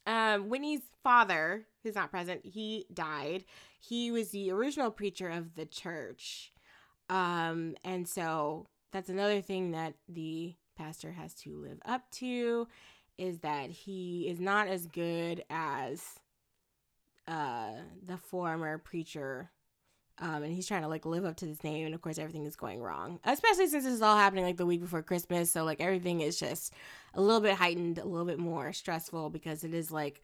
um, Winnie's father, who's not present, he died. He was the original preacher of the church. Um, and so that's another thing that the pastor has to live up to is that he is not as good as uh the former preacher um, and he's trying to like live up to this name, and of course everything is going wrong. Especially since this is all happening like the week before Christmas, so like everything is just a little bit heightened, a little bit more stressful because it is like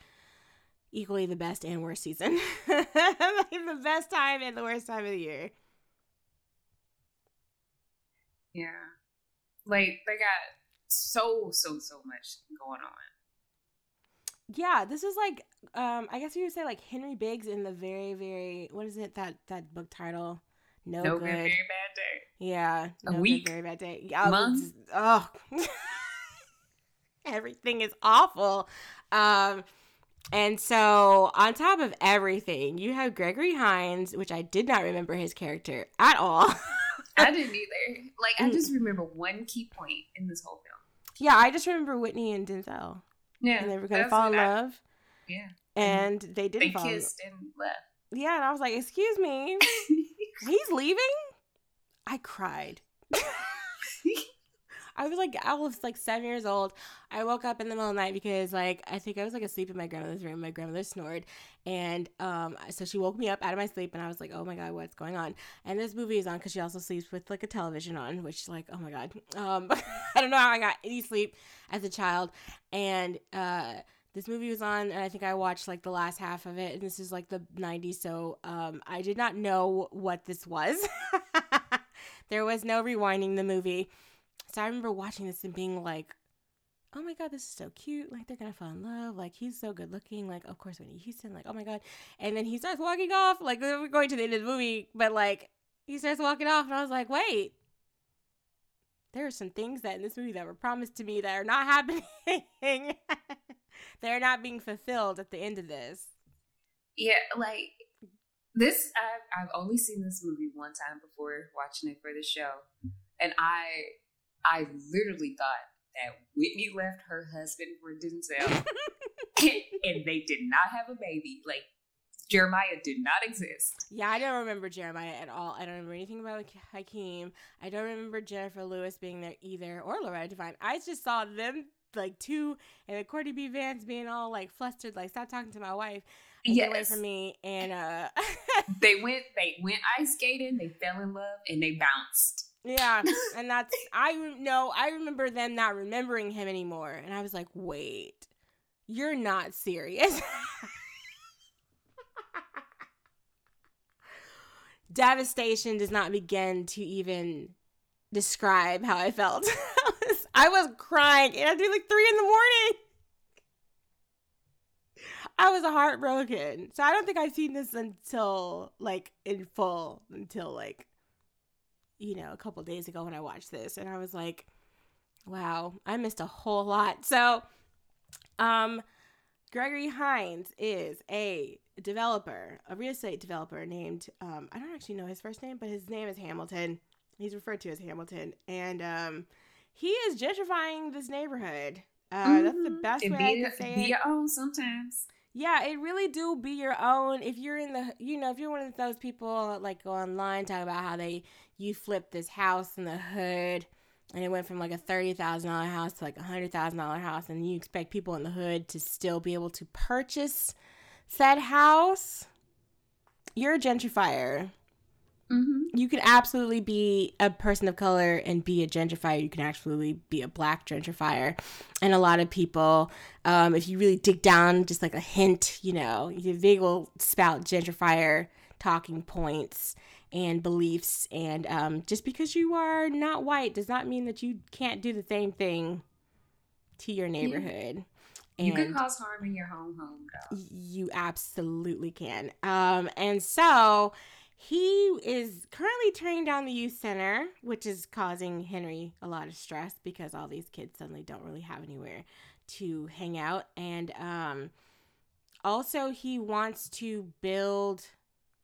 equally the best and worst season, like the best time and the worst time of the year. Yeah. Like they got so so so much going on. Yeah, this is like um, I guess you would say like Henry Biggs in the very very what is it that that book title? No, No, good. good, very bad day. Yeah, A no good, week? very bad day. Yeah, Month? Oh, everything is awful. Um, and so on top of everything, you have Gregory Hines, which I did not remember his character at all. I didn't either. Like I Mm. just remember one key point in this whole film. yeah, I just remember Whitney and Denzel, Yeah, and they were gonna fall in I- love, Yeah, and they didn't they fall. in- kissed and left. Yeah, and I was like, "Excuse me, he's leaving." I cried. I was like, I was like seven years old. I woke up in the middle of the night because like I think I was like asleep in my grandmother's room. My grandmother snored, and um, so she woke me up out of my sleep, and I was like, oh my god, what's going on? And this movie is on because she also sleeps with like a television on, which like, oh my god, um, I don't know how I got any sleep as a child, and uh. This movie was on, and I think I watched like the last half of it. And this is like the '90s, so um, I did not know what this was. there was no rewinding the movie. So I remember watching this and being like, oh my god, this is so cute. Like they're gonna fall in love. Like he's so good looking. Like of course Whitney Houston. Like oh my god. And then he starts walking off. Like we're going to the end of the movie, but like he starts walking off, and I was like, wait. There are some things that in this movie that were promised to me that are not happening. They're not being fulfilled at the end of this. Yeah, like this. I've, I've only seen this movie one time before watching it for the show, and I, I literally thought that Whitney left her husband for Denzel, and they did not have a baby. Like Jeremiah did not exist. Yeah, I don't remember Jeremiah at all. I don't remember anything about Hakeem. I don't remember Jennifer Lewis being there either, or Loretta Devine. I just saw them like two, and the Courtney B. Vance being all like flustered, like "Stop talking to my wife, and get away from me." And uh, They went. They went ice skating. They fell in love, and they bounced. Yeah, and that's I no, I remember them not remembering him anymore, and I was like, "Wait, you're not serious." Devastation does not begin to even describe how I felt. I was, I was crying, and I do like three in the morning. I was heartbroken. So I don't think I've seen this until like in full until like you know a couple days ago when I watched this, and I was like, wow, I missed a whole lot. So, um, Gregory Hines is a developer, a real estate developer named um, I don't actually know his first name, but his name is Hamilton. He's referred to as Hamilton, and um, he is gentrifying this neighborhood. Uh, That's the Mhm. best And way be, I can say be it. your own sometimes. Yeah, it really do be your own. If you're in the, you know, if you're one of those people like go online talk about how they you flipped this house in the hood, and it went from like a thirty thousand dollar house to like a hundred thousand dollar house, and you expect people in the hood to still be able to purchase said house, you're a gentrifier. Mm-hmm. you can absolutely be a person of color and be a gentrifier. You can absolutely be a black gentrifier. And a lot of people, um, if you really dig down, just like a hint, you know, they will spout gentrifier talking points and beliefs. And um, just because you are not white does not mean that you can't do the same thing to your neighborhood. You can cause harm in your home home, girl. you absolutely can. Um, and so he is currently turning down the youth center, which is causing Henry a lot of stress because all these kids suddenly don't really have anywhere to hang out. And um, also, he wants to build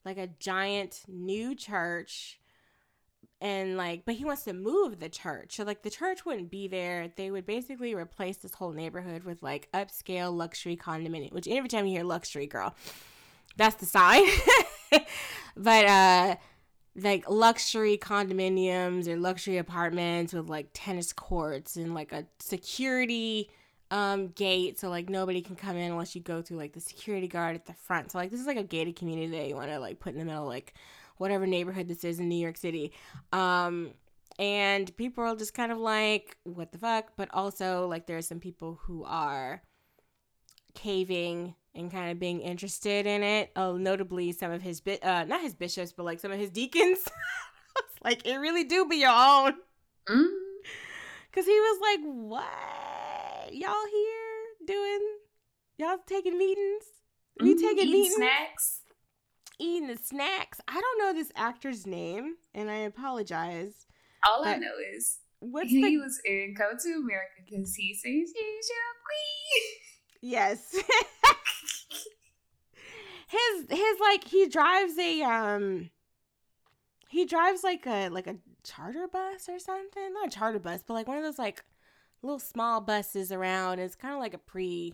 like a giant new church and like but he wants to move the church. So like the church wouldn't be there. They would basically replace this whole neighborhood with like upscale luxury condominium which every time you hear luxury girl that's the sign. But uh like luxury condominiums or luxury apartments with like tennis courts and like a security um gate so like nobody can come in unless you go through like the security guard at the front. So like this is like a gated community that you want to like put in the middle like whatever neighborhood this is in New York City. Um and people are just kind of like what the fuck? But also like there are some people who are caving and kind of being interested in it. Uh, notably some of his bi- uh not his bishops but like some of his deacons. Like it really do be your own. Mm. Cause he was like, "What? Y'all here doing? Y'all taking meetings? We Mm, taking eating snacks. Eating the snacks? I don't know this actor's name, and I apologize. All I know is What's he the was in Come to America because he says he's your queen. yes? his his like he drives a um he drives like a like a charter bus or something not a charter bus but like one of those like little small buses around it's kind of like a pre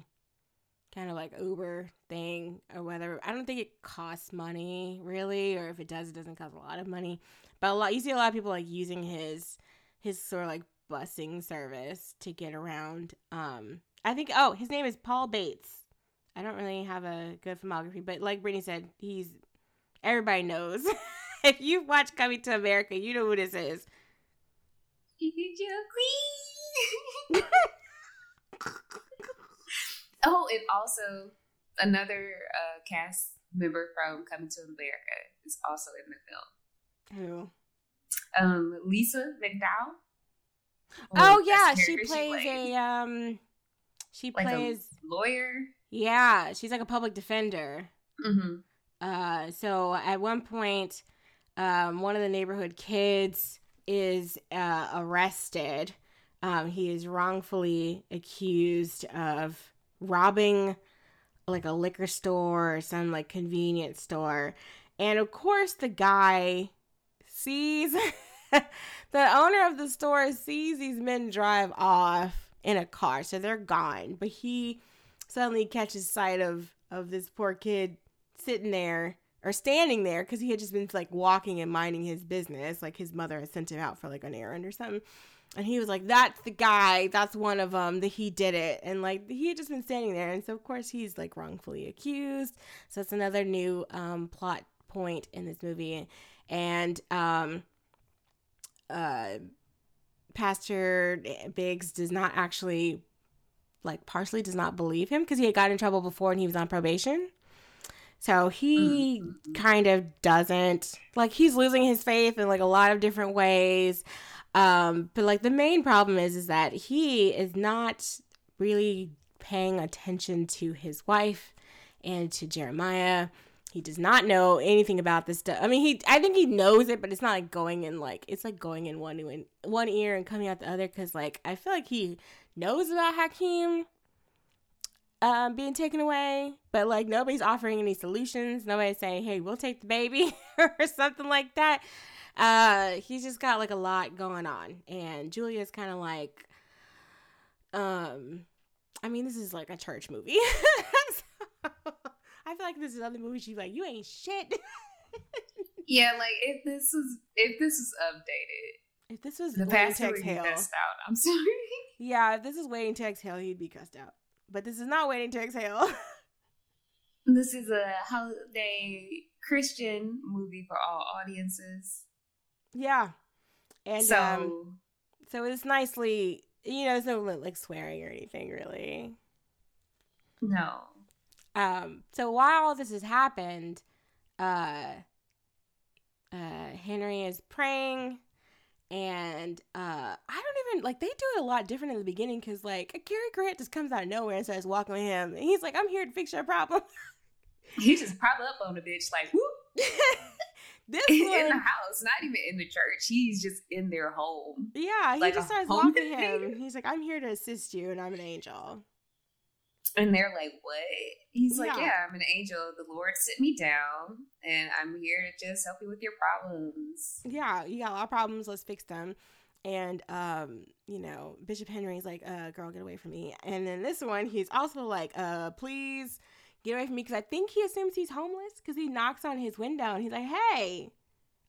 kind of like uber thing or whether i don't think it costs money really or if it does it doesn't cost a lot of money but a lot you see a lot of people like using his his sort of like busing service to get around um i think oh his name is paul bates I don't really have a good filmography, but like Brittany said, he's everybody knows. if you've watched Coming to America, you know who this is. He's your queen. oh, and also another uh, cast member from Coming to America is also in the film. Who? Um, Lisa McDowell. Oh yeah, she plays plays. a um she like plays lawyer. yeah, she's like a public defender. Mm-hmm. Uh so at one point um one of the neighborhood kids is uh arrested. Um he is wrongfully accused of robbing like a liquor store or some like convenience store. And of course the guy sees the owner of the store sees these men drive off in a car, so they're gone. But he suddenly catches sight of of this poor kid sitting there or standing there because he had just been like walking and minding his business. Like his mother had sent him out for like an errand or something. And he was like, "That's the guy. That's one of them. That he did it." And like he had just been standing there, and so of course he's like wrongfully accused. So that's another new um, plot point in this movie, and um, uh, Pastor Biggs does not actually like partially does not believe him because he had gotten in trouble before and he was on probation. So he Mhm. kind of doesn't like he's losing his faith in like a lot of different ways. Um, but like the main problem is is that he is not really paying attention to his wife and to Jeremiah. He does not know anything about this stuff. I mean, he I think he knows it, but it's not like going in like it's like going in one in one ear and coming out the other. Because like I feel like he knows about Hakeem um, being taken away, but like nobody's offering any solutions. Nobody's saying, "Hey, we'll take the baby" or something like that. Uh, he's just got like a lot going on, and Julia's kind of like, um, I mean, this is like a church movie. So, I feel like this is another movie. She's like, "You ain't shit." Yeah, like if this was if this was updated, if this was the to Exhale, out. I'm sorry. yeah, if this is Waiting to Exhale, he'd be cussed out. But this is not Waiting to Exhale. This is a holiday Christian movie for all audiences. Yeah. And so um so it's nicely you know, there's no like swearing or anything really. no. Um so while all this has happened, uh uh Henry is praying and uh I don't even like they do it a lot different in the beginning because like Cary Grant just comes out of nowhere and starts walking with him and he's like, I'm here to fix your problem. He just pop up on the bitch like whoop this in the house, not even in the church. He's just in their home. Yeah, he Like just starts walking him. He's like, I'm here to assist you and I'm an angel. And they're like, What? He's like, Yeah. Yeah, I'm an angel. The Lord sit me down and I'm here to just help you with your problems. Yeah, you got a lot of problems, let's fix them. And um, you know, Bishop Henry's like, uh, girl, get away from me. And then this one, he's also like, uh, please get away from me because I think he assumes he's homeless because he knocks on his window and he's like, Hey,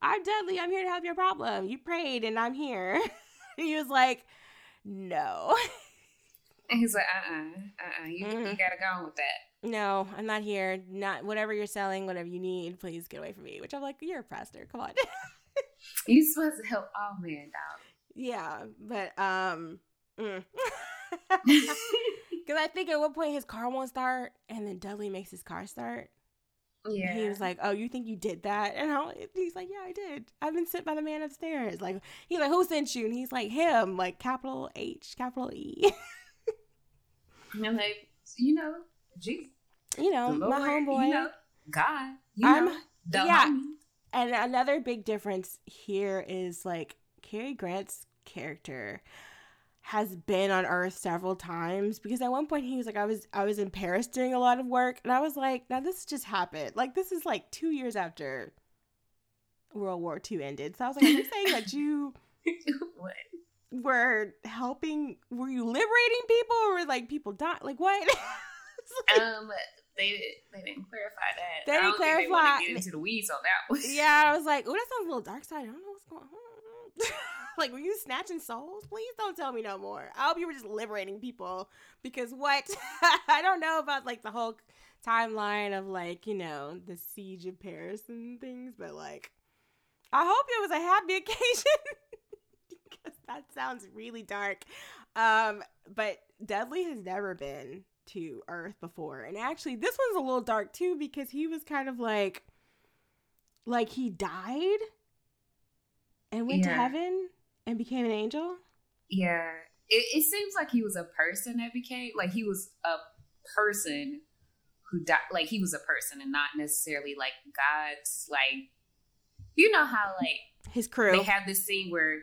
I'm Dudley, I'm here to help your problem. You prayed and I'm here. he was like, No. And he's like, uh uh-uh, uh, you, you Mhm. gotta go on with that. No, I'm not here. Not whatever you're selling, whatever you need, please get away from me. Which I'm like, you're a pastor. Come on. You supposed to help all men, dog. yeah, but um, because I think at one point his car won't start, and then Dudley makes his car start. yeah. He was like, "Oh, you think you did that?" And I, he's like, "Yeah, I did. I've been sent by the man upstairs." Like he's like, "Who sent you?" And he's like, "Him." Like capital H, capital E. And I'm like, you know, Jesus, you know, the my homeboy. you know, God, you I'm- know, yeah. homie. And another big difference here is like Cary Grant's character has been on Earth several times because at one point he was like, I was I was in Paris doing a lot of work, and I was like, now this just happened. Like this is like two years after World War II ended. So I was like, are you saying that you what? were helping? Were you liberating people, or were like people dying? Like what? Like- Um, they they didn't clarify that. They didn't don't think they clarify- Get into the weeds on that one. Yeah, I was like, oh, that sounds a little dark side. I don't know what's going on. like, were you snatching souls? Please don't tell me no more. I hope you were just liberating people because what? I don't know about like the whole timeline of like, you know, the siege of Paris and things, but like, I hope it was a happy occasion because that sounds really dark. Um, but Dudley has never been to Earth before. And actually, this one's a little dark too because he was kind of like, like he died and went to heaven and became an angel. Yeah, it, it seems like he was a person that became like he was a person who died. Like he was a person and not necessarily like God's. Like you know how like His crew. they have this scene where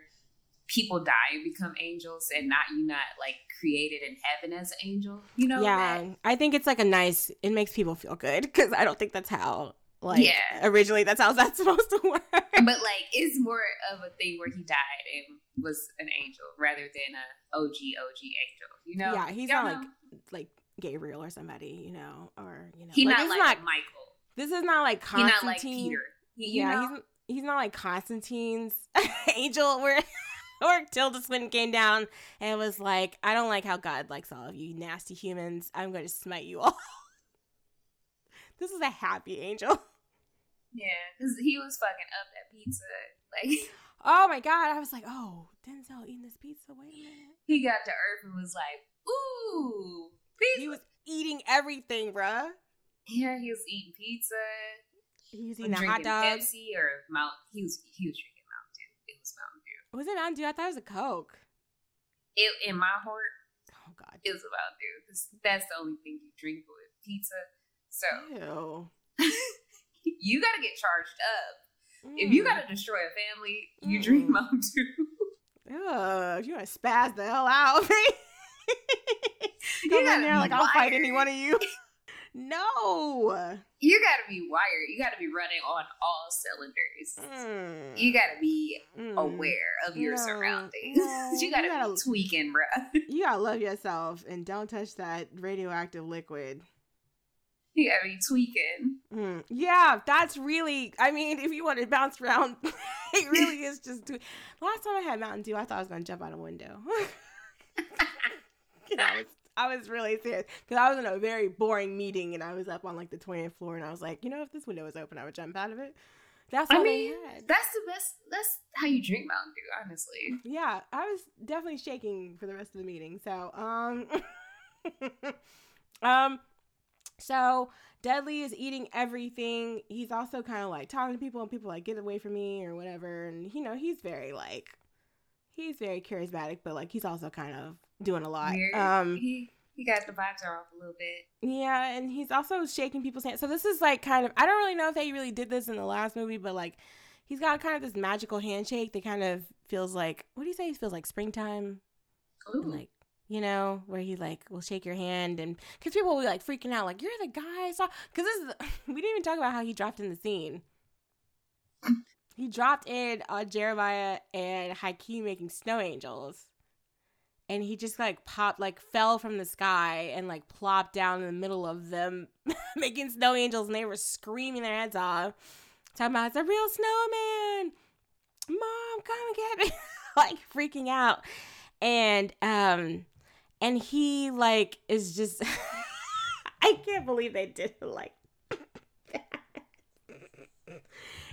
people die and become angels, and not you not like created in heaven as an angel. You know? yeah, that? I think it's like a nice. It makes people feel good because I don't think that's how. Like Yeah. originally, that's how that's supposed to work. but like it's more of a thing where he died and was an angel rather than a OG OG angel. You know? Yeah, he's Y'all not, like, know? like Gabriel or somebody, you know, or you know, he's like, not like not. Michael. This is not like He not like Constantine. Peter. He, yeah, know? he's he's not like Constantine's angel where where Tilda Swinton came down and was like, I don't like how God likes all of you nasty humans. I'm going to smite you all. this is a happy angel. Yeah, because he was fucking up that pizza. Like Oh my god! I was like, oh, Denzel eating this pizza. Wait a minute. he got to Earth and was like, "Ooh, pizza." He was eating everything, bruh. yeah, he was eating pizza, He was eating a hot dog. Pepsi or Mount. He was he was drinking Mountain Dew. It was Mountain Dew. Was it Mountain Dew? I thought it was a Coke. It, in my heart, Oh god. it was a Mountain Dew that's the only thing you drink with pizza. So Ew. you got to get charged up. If you Mm. got to destroy a family, you Mm. Mountain Dew. Ugh, you want to spaz the hell out, You Come in gotta there like I'll fight any one of you. no. You got to be wired. You got to be running on all cylinders. Mm. You got to be Mm. aware of your No, surroundings. no, you gotta you gotta- be tweaking, bruh. You gotta love yourself and don't touch that radioactive liquid. You gotta be tweaking. Mm. Yeah, that's really. I mean, if you want to bounce around, it really is just. Too, last time I had Mountain Dew, I thought I was gonna jump out a window. I was, I was really serious because I was in a very boring meeting and I was up on like the 20th floor and I was like, you know, if this window was open, I would jump out of it. That's I mean, that's the best. That's how you drink Mountain Dew, honestly. yeah, I was definitely shaking for the rest of the meeting. So, um, um, so Dudley is eating everything. He's also kind of like talking to people, and people like get away from me or whatever. And you know, he's very like, he's very charismatic, but like he's also kind of doing a lot. Weird. Um, he he got the vibes are off a little bit. yeah, and he's also shaking people's hands. So this is like kind of I don't really know if they really did this in the last movie, but like he's got kind of this magical handshake that kind of feels like what do you say? It feels like springtime Ooh. and like you know where he like will shake your hand and because people will be like freaking out like you're the guy I saw because this is we didn't even talk about how he dropped in the scene. He dropped in on jeremiah and hakeem making snow angels. And he just like popped like fell from the sky and like plopped down in the middle of them making snow angels and they were screaming their heads off talking about it's a real snowman. Mom come and get me. Like freaking out. And um and he like is just i can't believe they did it like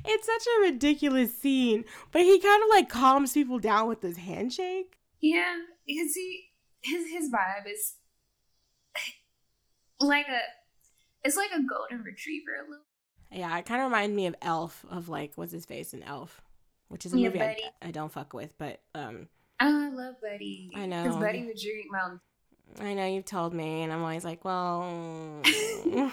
it's such a ridiculous scene but he kind of like calms people down with his handshake. Yeah, because he his his vibe is like a it's like a golden retriever a little. yeah it kind of reminds me of elf of like what's his face in elf which is a Yeah, movie I, I don't fuck with but um Oh, I love Buddy. I know. because Buddy would drink Mountain. I know you've told me, and I'm always like, well,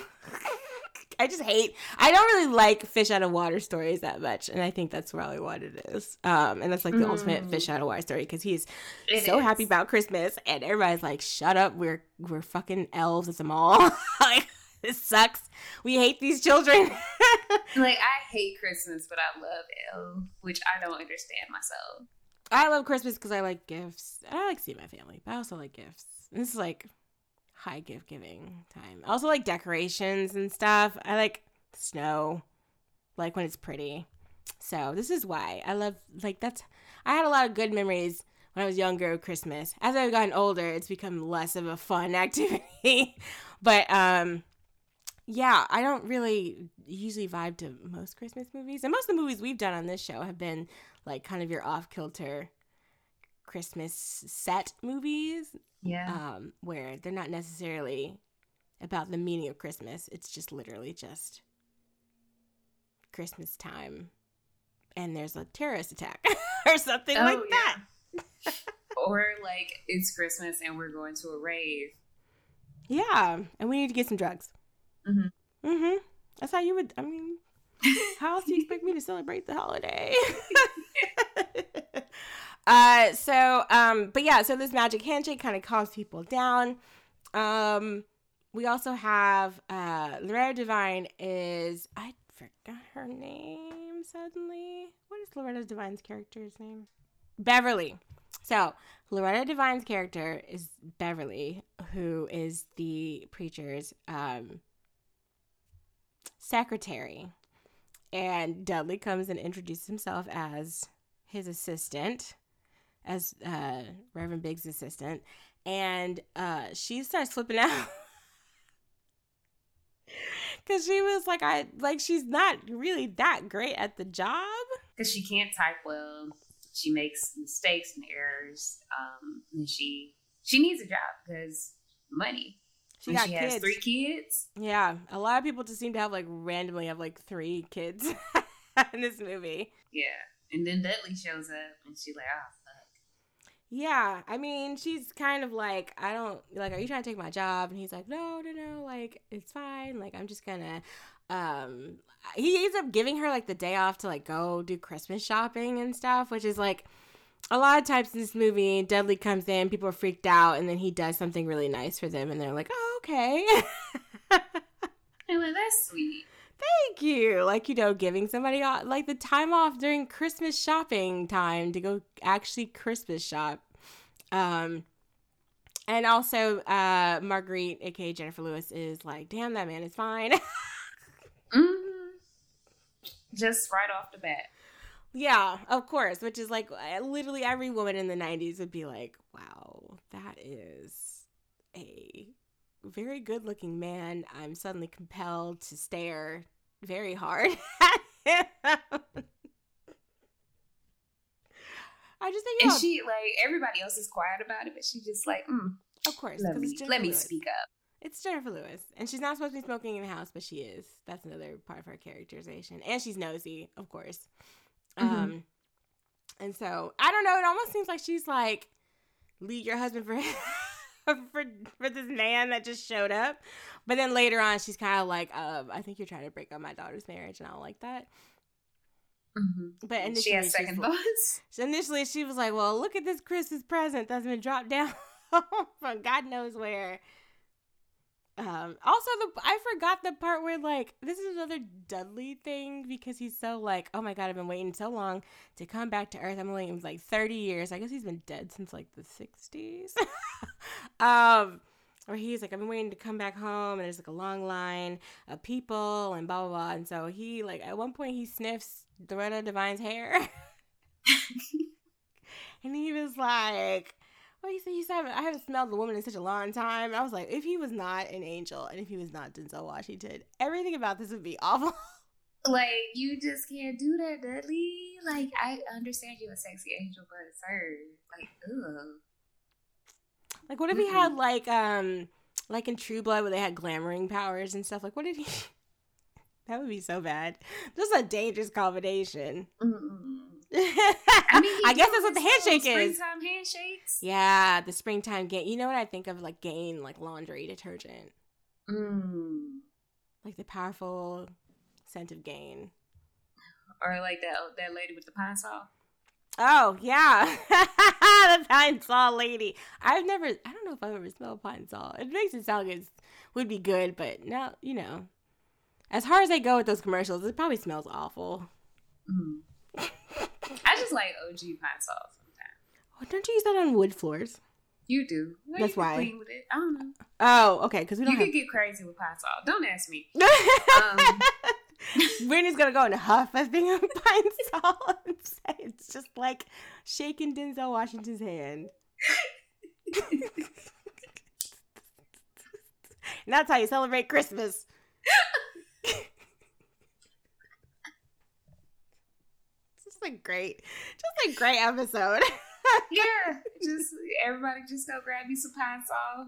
I just hate. I don't really like fish out of water stories that much, and I think that's probably what it is. Um, and that's like the ultimate Mm. fish out of water story because he's It so is. happy about Christmas, and everybody's like, "Shut up, we're we're fucking elves at the mall. like this sucks. We hate these children." Like I hate Christmas, but I love Elf, which I don't understand myself. I love Christmas because I like gifts. I like seeing my family, but I also like gifts. And this is like high gift giving time. I also like decorations and stuff. I like snow, like when it's pretty. So this is why I love like that's. I had a lot of good memories when I was younger of Christmas. As I've gotten older, it's become less of a fun activity. but um, yeah, I don't really usually vibe to most Christmas movies, and most of the movies we've done on this show have been like kind of your off kilter Christmas set movies, Yeah. um, where they're not necessarily about the meaning of Christmas. It's just literally just Christmas time, and there's a terrorist attack or something Oh, like yeah. that. or like it's Christmas and we're going to a rave. Yeah, and we need to get some drugs. Mhm. Mm-hmm. That's how you would. I mean, how else do you expect me to celebrate the holiday? uh, so, um, but yeah, so this magic handshake kind of calms people down. Um, we also have uh, Loretta Devine is I forgot her name suddenly. What is Loretta Devine's character's name? Beverly. So Loretta Devine's character is Beverly, who is the preacher's um, secretary. And Dudley comes and introduces himself as his assistant, as uh, Reverend Biggs' assistant. And uh, she starts flipping out. Cause she was like, I like she's not really that great at the job. because she can't type well. She makes mistakes and errors. Um, and she she needs a job because money. She got she kids. has three kids. Yeah, a lot of people just seem to have like randomly have like three kids in this movie. Yeah, and then Dudley shows up, and she like, oh fuck. Yeah, I mean, she's kind of like, I don't like. Are you trying to take my job? And he's like, No, no, no. Like, it's fine. Like, I'm just gonna. Um, he ends up giving her like the day off to like go do Christmas shopping and stuff, which is like a lot of times in this movie. Dudley comes in, people are freaked out, and then he does something really nice for them, and they're like, Oh, okay. Like, that's sweet. Thank you. Like, you know, giving somebody off, like the time off during Christmas shopping time to go actually Christmas shop. Um, and also, uh, Marguerite, aka Jennifer Lewis, is like, damn, that man is fine. hmm Just right off the bat. Yeah, of course, which is like literally every woman in the 90s would be like, wow, that is a very good looking man, I'm suddenly compelled to stare very hard at him. I just think, And she like everybody else is quiet about it, but she's just like, mm, of course, let 'cause me it's Jennifer let me speak up. It's Jennifer Lewis, and she's not supposed to be smoking in the house, but she is. That's another part of her characterization, and she's nosy, of course. Mhm. Um, and so I don't know. It almost seems like she's like, leave your husband for for for this man that just showed up. But then later on, she's kind of like, um, I think you're trying to break up my daughter's marriage, and I don't like that. Mhm. But initially, She has second thoughts. initially, she was like, "Well, look at this Christmas present that's been dropped down from God knows where." Um, also, the I forgot the part where like this is another Dudley thing because he's so like, "Oh my God, I've been waiting so long to come back to Earth. I'm waiting like 30 years. I guess he's been dead since like the 60s." um, where he's like, "I've been waiting to come back home," and there's like a long line of people and blah blah blah. And so he like at one point he sniffs Loretta Devine's hair. and he was like, "What you say? You said I haven't smelled the woman in such a long time." I was like, if he was not an angel and if he was not Denzel Washington, everything about this would be awful. Like you just can't do that, Dudley. Like I understand you're a sexy angel, but sir, like, ugh. like, what if he had like, um, like in True Blood where they had glamoring powers and stuff? Like, what did he? that would be so bad. This is a dangerous combination. Mm-mm. I, mean, I guess that's what the handshake is. Springtime handshakes. Yeah, the springtime gain. You know what I think of like Gain, like laundry detergent, Mm. like the powerful scent of Gain. Or like that that lady with the Pine-Sol. Oh yeah, the Pine-Sol lady. I've never. I don't know if I've ever smelled Pine-Sol. It makes it sound good. Would be good, but now you know. As hard as they go with those commercials, it probably smells awful. Mm. I just like OG Pine-Sol sometimes. Oh, don't you use that on wood floors? You do. Well, That's you why. Clean with it. I don't know. Oh, okay. Because we You don't you can get crazy with Pine-Sol. Don't ask me. have. Um, Brittany's gonna go in a huff as being a pine and say it's just like shaking Denzel Washington's hand. and that's how you celebrate Christmas. Just a great, just a great episode. yeah, just everybody just go grab you some Pine-Sol.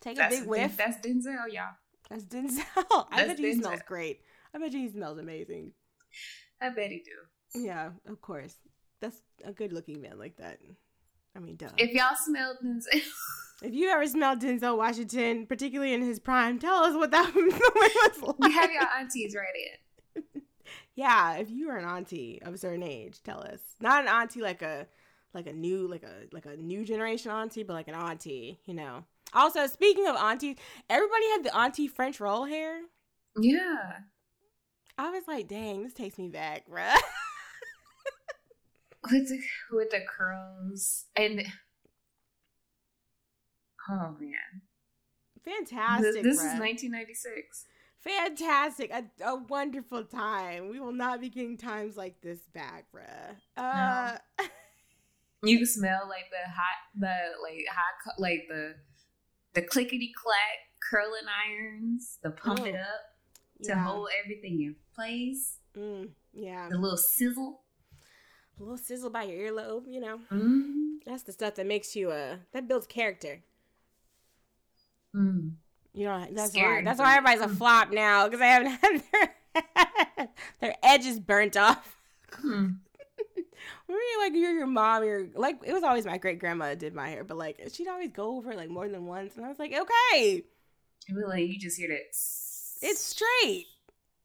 Take a big whiff. That's Denzel, y'all. That's Denzel. I That's bet he Denzel. smells great. I bet he smells amazing. I bet he do. Yeah, of course. That's a good looking man like that. I mean, duh. If y'all smelled Denzel, If you ever smelled Denzel Washington, particularly in his prime, tell us what that was like. We have your aunties right in. Yeah, if you are an auntie of a certain age, tell us. Not an auntie like a like a new like a like a new generation auntie, but like an auntie, you know. Also, speaking of aunties, everybody had the auntie French roll hair. Yeah. I was like, dang, this takes me back, bruh. With the with the curls and oh man, Fantastic. this, this is 1996. Fantastic. A, a wonderful time. We will not be getting times like this back, bruh. Uh, You can smell like the hot, the like hot, like the the clickety clack curling irons, the pump it Mm. up to yeah. hold everything in place, Mm, yeah. the little sizzle. A little sizzle by your earlobe, you know. Mm. That's the stuff that makes you, uh, that builds character. Mm. You know, that's why, that's why everybody's a flop now, because they haven't had their, their edges burnt off. Mm. Remember, like you're your mom, you're like it was always my great grandma did my hair, but like she'd always go over it like more than once, and I was like, okay, like you just hear that. it's straight.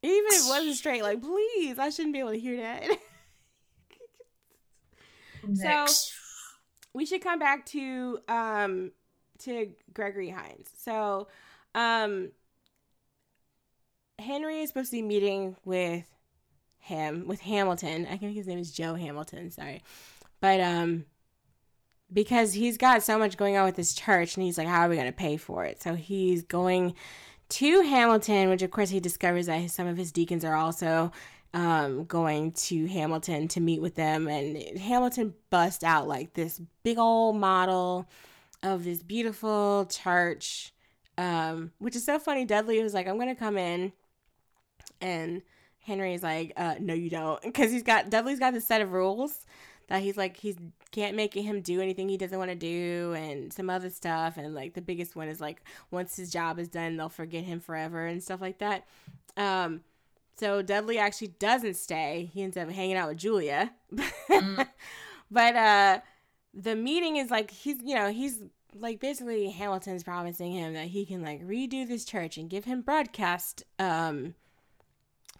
Even if it wasn't straight, like please, I shouldn't be able to hear that. So we should come back to um to Gregory Hines. So, um Henry is supposed to be meeting with him with Hamilton. I think his name is Joe Hamilton, sorry. But um because he's got so much going on with his church and he's like how are we going to pay for it? So he's going to Hamilton, which of course he discovers that some of his deacons are also um, going to Hamilton to meet with them, and Hamilton busts out like this big old model of this beautiful church, um, which is so funny. Dudley was like, I'm going to come in. And Henry's like, uh, no, you don't. Because he's got, Dudley's got this set of rules that he's like, he can't make him do anything he doesn't want to do and some other stuff. And like the biggest one is like, once his job is done, they'll forget him forever and stuff like that. Um, so Dudley actually doesn't stay. He ends up hanging out with Julia. Mm. but uh the meeting is like he's you know, he's like basically Hamilton's promising him that he can like redo this church and give him broadcast um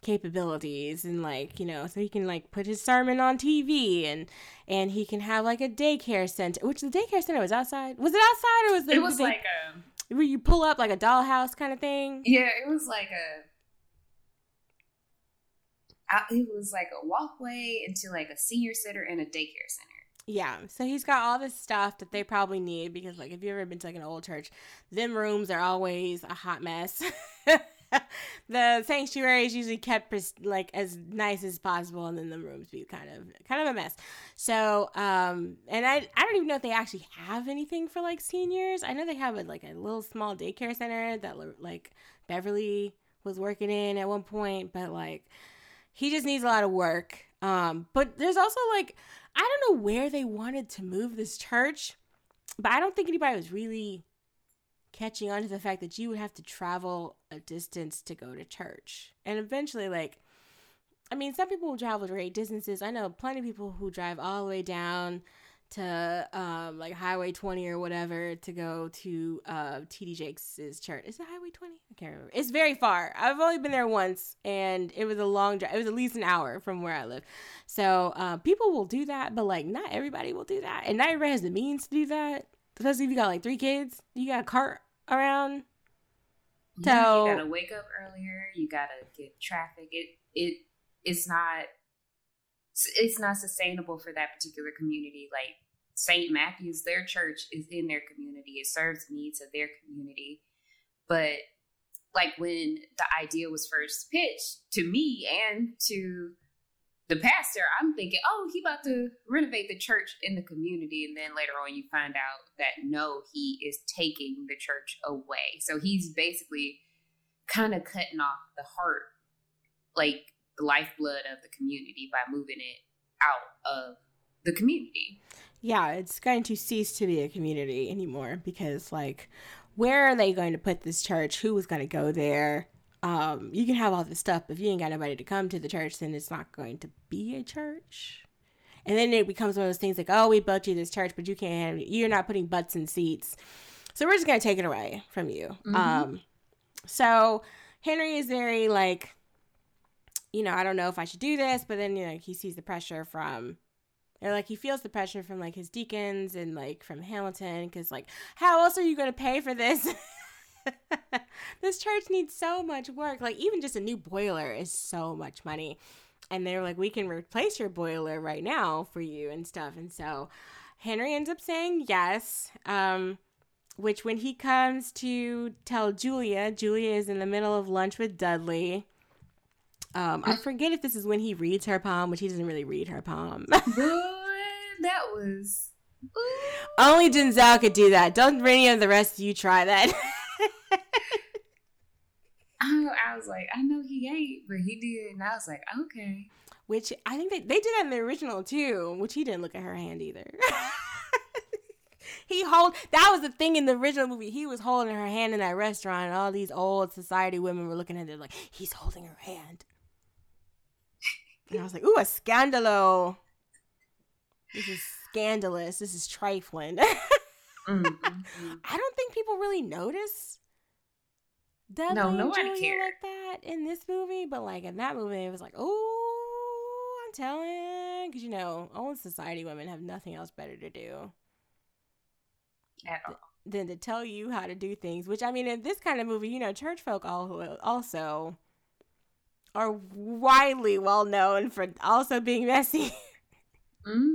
capabilities and like you know so he can like put his sermon on tv and and he can have like a daycare center which the daycare center was outside was it outside or was it, it was like a where you pull up like a dollhouse kind of thing yeah it was like a it was like a walkway into like a senior center and a daycare center. Yeah, so he's got all this stuff that they probably need because, like, if you've ever been to like an old church, them rooms are always a hot mess. the sanctuary is usually kept like as nice as possible, and then the rooms be kind of kind of a mess. So, um, and I I don't even know if they actually have anything for like seniors. I know they have a, like a little small daycare center that like Beverly was working in at one point, but like he just needs a lot of work. Um, but there's also like I don't know where they wanted to move this church, but I don't think anybody was really catching on to the fact that you would have to travel a distance to go to church. And eventually, like, I mean, some people will travel great distances. I know plenty of people who drive all the way down to um like Highway 20 or whatever to go to uh TD Jakes' church. Is it Highway 20? I can't remember. It's very far. I've only been there once and it was a long drive. It was at least an hour from where I live. So uh people will do that, but like not everybody will do that. And not everybody has the means to do that. Especially if you got like three kids. You got a cart around. So yeah, you gotta wake up earlier, you gotta get traffic. It it it's not it's not sustainable for that particular community. Like St. Matthew's, their church is in their community. It serves the needs of their community. But like when the idea was first pitched to me and to the pastor, I'm thinking, oh, he about to renovate the church in the community. And then later on you find out that no, he is taking the church away. So he's basically kind of cutting off the heart, like the lifeblood of the community by moving it out of the community. Yeah, it's going to cease to be a community anymore because, like, where are they going to put this church? Who is going to go there? Um, you can have all this stuff, but if you ain't got nobody to come to the church, then it's not going to be a church. And then it becomes one of those things like, oh, we built you this church, but you can't, you're not putting butts in seats. So we're just going to take it away from you. Mm-hmm. Um, so Henry is very like, you know, I don't know if I should do this, but then, you know, he sees the pressure from, or like he feels the pressure from like his deacons and like from Hamilton, because like, how else are you going to pay for this? this church needs so much work. Like, even just a new boiler is so much money. And they're like, we can replace your boiler right now for you and stuff. And so Henry ends up saying yes. Um, which when he comes to tell Julia, Julia is in the middle of lunch with Dudley. Um, I forget if this is when he reads her poem, which he doesn't really read her poem. Boy, that was only Denzel could do that. Don't any of the rest of you try that. I, I was like, I know he ain't, but he did, and I was like, okay. Which I think they, they did that in the original too, which he didn't look at her hand either. he hold that was the thing in the original movie. He was holding her hand in that restaurant, and all these old society women were looking at it like he's holding her hand. And I was like, ooh, a scandalo. This is scandalous. This is trifling. mm-hmm. I don't think people really notice Dudley no, no one cared like that in this movie, but like in that movie, it was like, oh, I'm telling, because you know, old society women have nothing else better to do at all than to tell you how to do things. Which I mean, in this kind of movie, you know, church folk also are widely well known for also being messy. mm-hmm.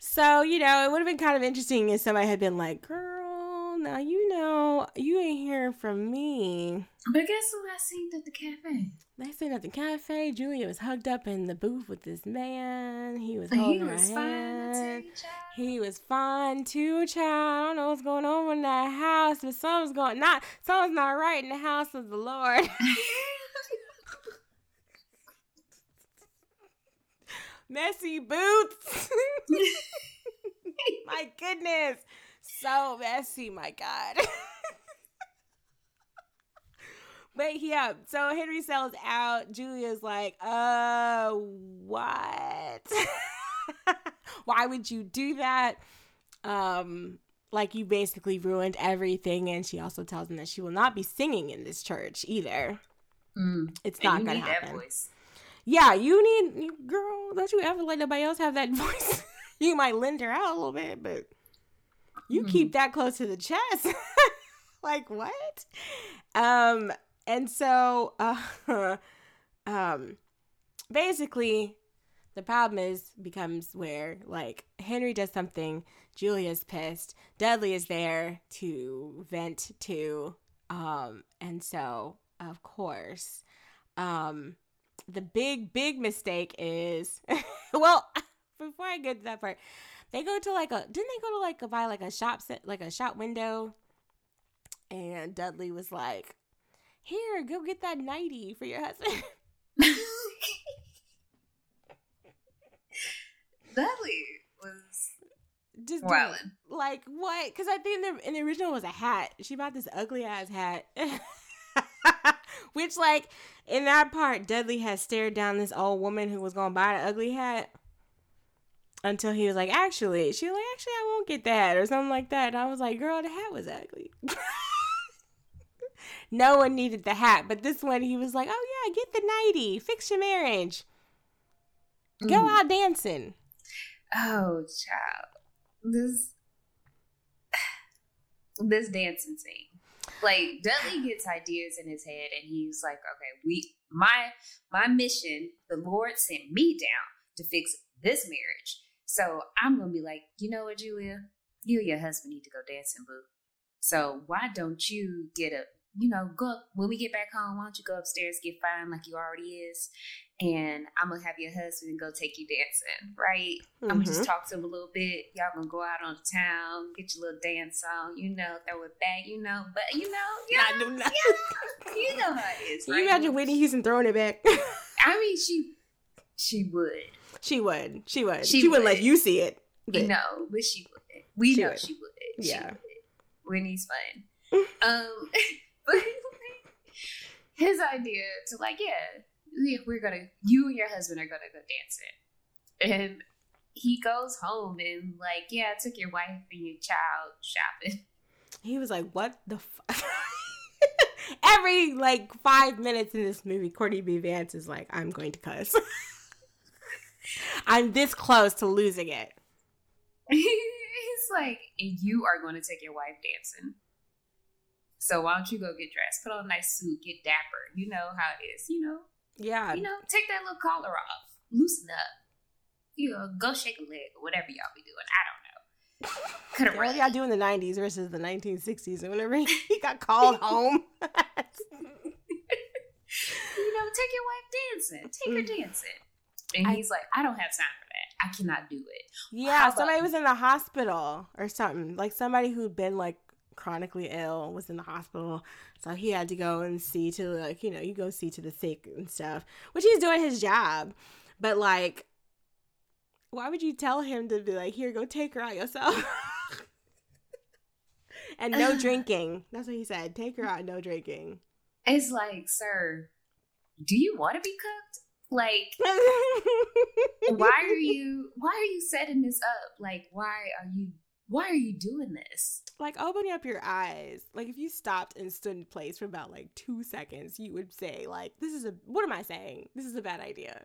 So, you know, it would have been kind of interesting if somebody had been like, girl, now you know you ain't hearing from me. But guess who I seen at the cafe? They seen at the cafe. Julia was hugged up in the booth with this man. He was holding he was her hand. He was fun too, child. I don't know what's going on in that house, but something's going not something's not right in the house of the Lord. Messy boots. my goodness. So messy, my God. but yeah, so Henry sells out. Julia's like, uh, what? Why would you do that? Um, like you basically ruined everything. And she also tells him that she will not be singing in this church either. Mm. It's not you gonna need happen. that voice. Yeah, you need girl. Don't you ever let nobody else have that voice? you might lend her out a little bit, but you Mhm. keep that close to the chest. like what? Um, and so, uh, um, basically, the problem is becomes where like Henry does something, Julia's pissed, Dudley is there to vent to, um, and so of course, um the big big mistake is well before i get to that part they go to like a didn't they go to like a buy like a shop set like a shop window? And dudley was like here go get that 90 for your husband. Dudley was just like what? Because i think the, in the original was a hat. She bought this ugly ass hat which like in that part dudley has stared down this old woman who was gonna buy the ugly hat until he was like actually she was like actually i won't get that or something like that and i was like girl the hat was ugly no one needed the hat but this one he was like oh yeah get the 90 fix your marriage go Mm. out dancing Oh, child. This this dancing scene. Like Dudley gets ideas in his head and he's like, okay, we my my mission, the Lord sent me down to fix this marriage. So I'm gonna be like, you know what, Julia? You and your husband need to go dancing, boo. So why don't you get a you know, go when we get back home, why don't you go upstairs, get fine like you already is, and I'm gonna have your husband go take you dancing, right? I'm gonna just talk to him a little bit. Y'all gonna go out on the town, get your little dance on, you know, throw it back, you know, but you know, you Not know, do nothing. you know how it is, Can right? you imagine Whitney Houston throwing it back? I mean, she she would, she would. She would. She She, wouldn't let you see it. But you know, but she would. We She know would. she would. She Yeah. would. Whitney's fun. um, but his idea to like, yeah, we- we're gonna, you and your husband are gonna go dancing, and he goes home and like, yeah, I took your wife and your child shopping. He was like, "What the fuck?" Every like five minutes in this movie, Courtney B. Vance is like, "I'm going to cuss." I'm this close to losing it. He's like, you are going to take your wife dancing. So why don't you go get dressed, put on a nice suit, get dapper. You know how it is. You know, Yeah, you know, take that little collar off, loosen up. You know, go shake a leg or whatever y'all be doing. I don't know. Could have what run. y'all do in the '90s versus the 1960s? And whenever he got called home, You know, take your wife dancing. Take her dancing. And Mm. I- he's like, I don't have time for that. I cannot do it. yeah, somebody was in the hospital or something. Like somebody who'd been like chronically ill was in the hospital, so he had to go and see to like you know you go see to the sick and stuff, which he's doing his job, but like. Why would you tell him to be like, here, go take her out yourself? and no drinking. That's what he said. Take her out, no drinking. It's like, sir, do you want to be cooked? Like, why are you why are you setting this up like why are you why are you doing this? Like opening up your eyes. Like if you stopped and stood in place for about like two seconds you would say like this is a what am i saying? This is a bad idea.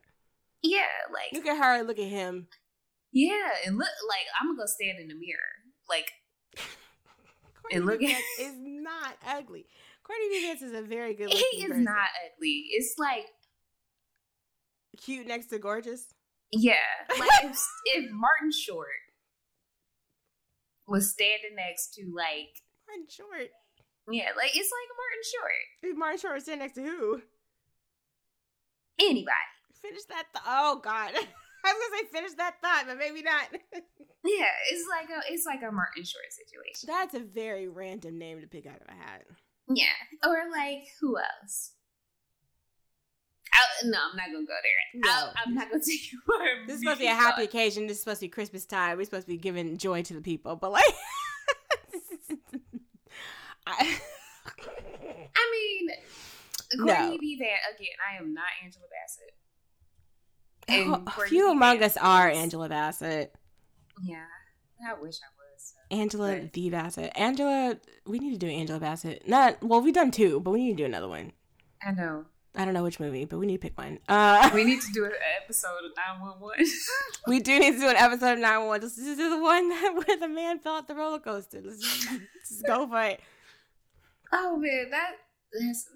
Yeah like look at her look at him. Yeah and look like i'm gonna go stand in the mirror. Like Courtney And look at- is not ugly. Courtney. Vance is a very good he is person. not ugly. It's like cute next to gorgeous? Yeah like if, if martin short was standing next to like Martin Short yeah like it's like martin short Martin Short was standing next to who anybody finish that th- oh god I was gonna say finish that thought but maybe not Yeah, it's like a it's like a Martin Short situation. That's a very random name to pick out of a hat. Yeah, or like who else? No, I'm not gonna go there. No. I, I'm not gonna take you for a This is supposed to be a happy occasion. This is supposed to be Christmas time. We're supposed to be giving joy to the people. But like, I, I mean, No. Courtney B. Van again. I am not Angela Bassett. And a few among us are Angela Bassett. Yeah, I wish I was. Uh, Angela But- the Bassett. Angela, we need to do Angela Bassett. Not well, we've done two, but we need to do another one. I know. I don't know which movie, but we need to pick one. Uh, We need to do an episode of 911. we do need to do an episode of 911. This is the one that, where the man fell off the roller coaster. Let's just, just go for it. oh man, that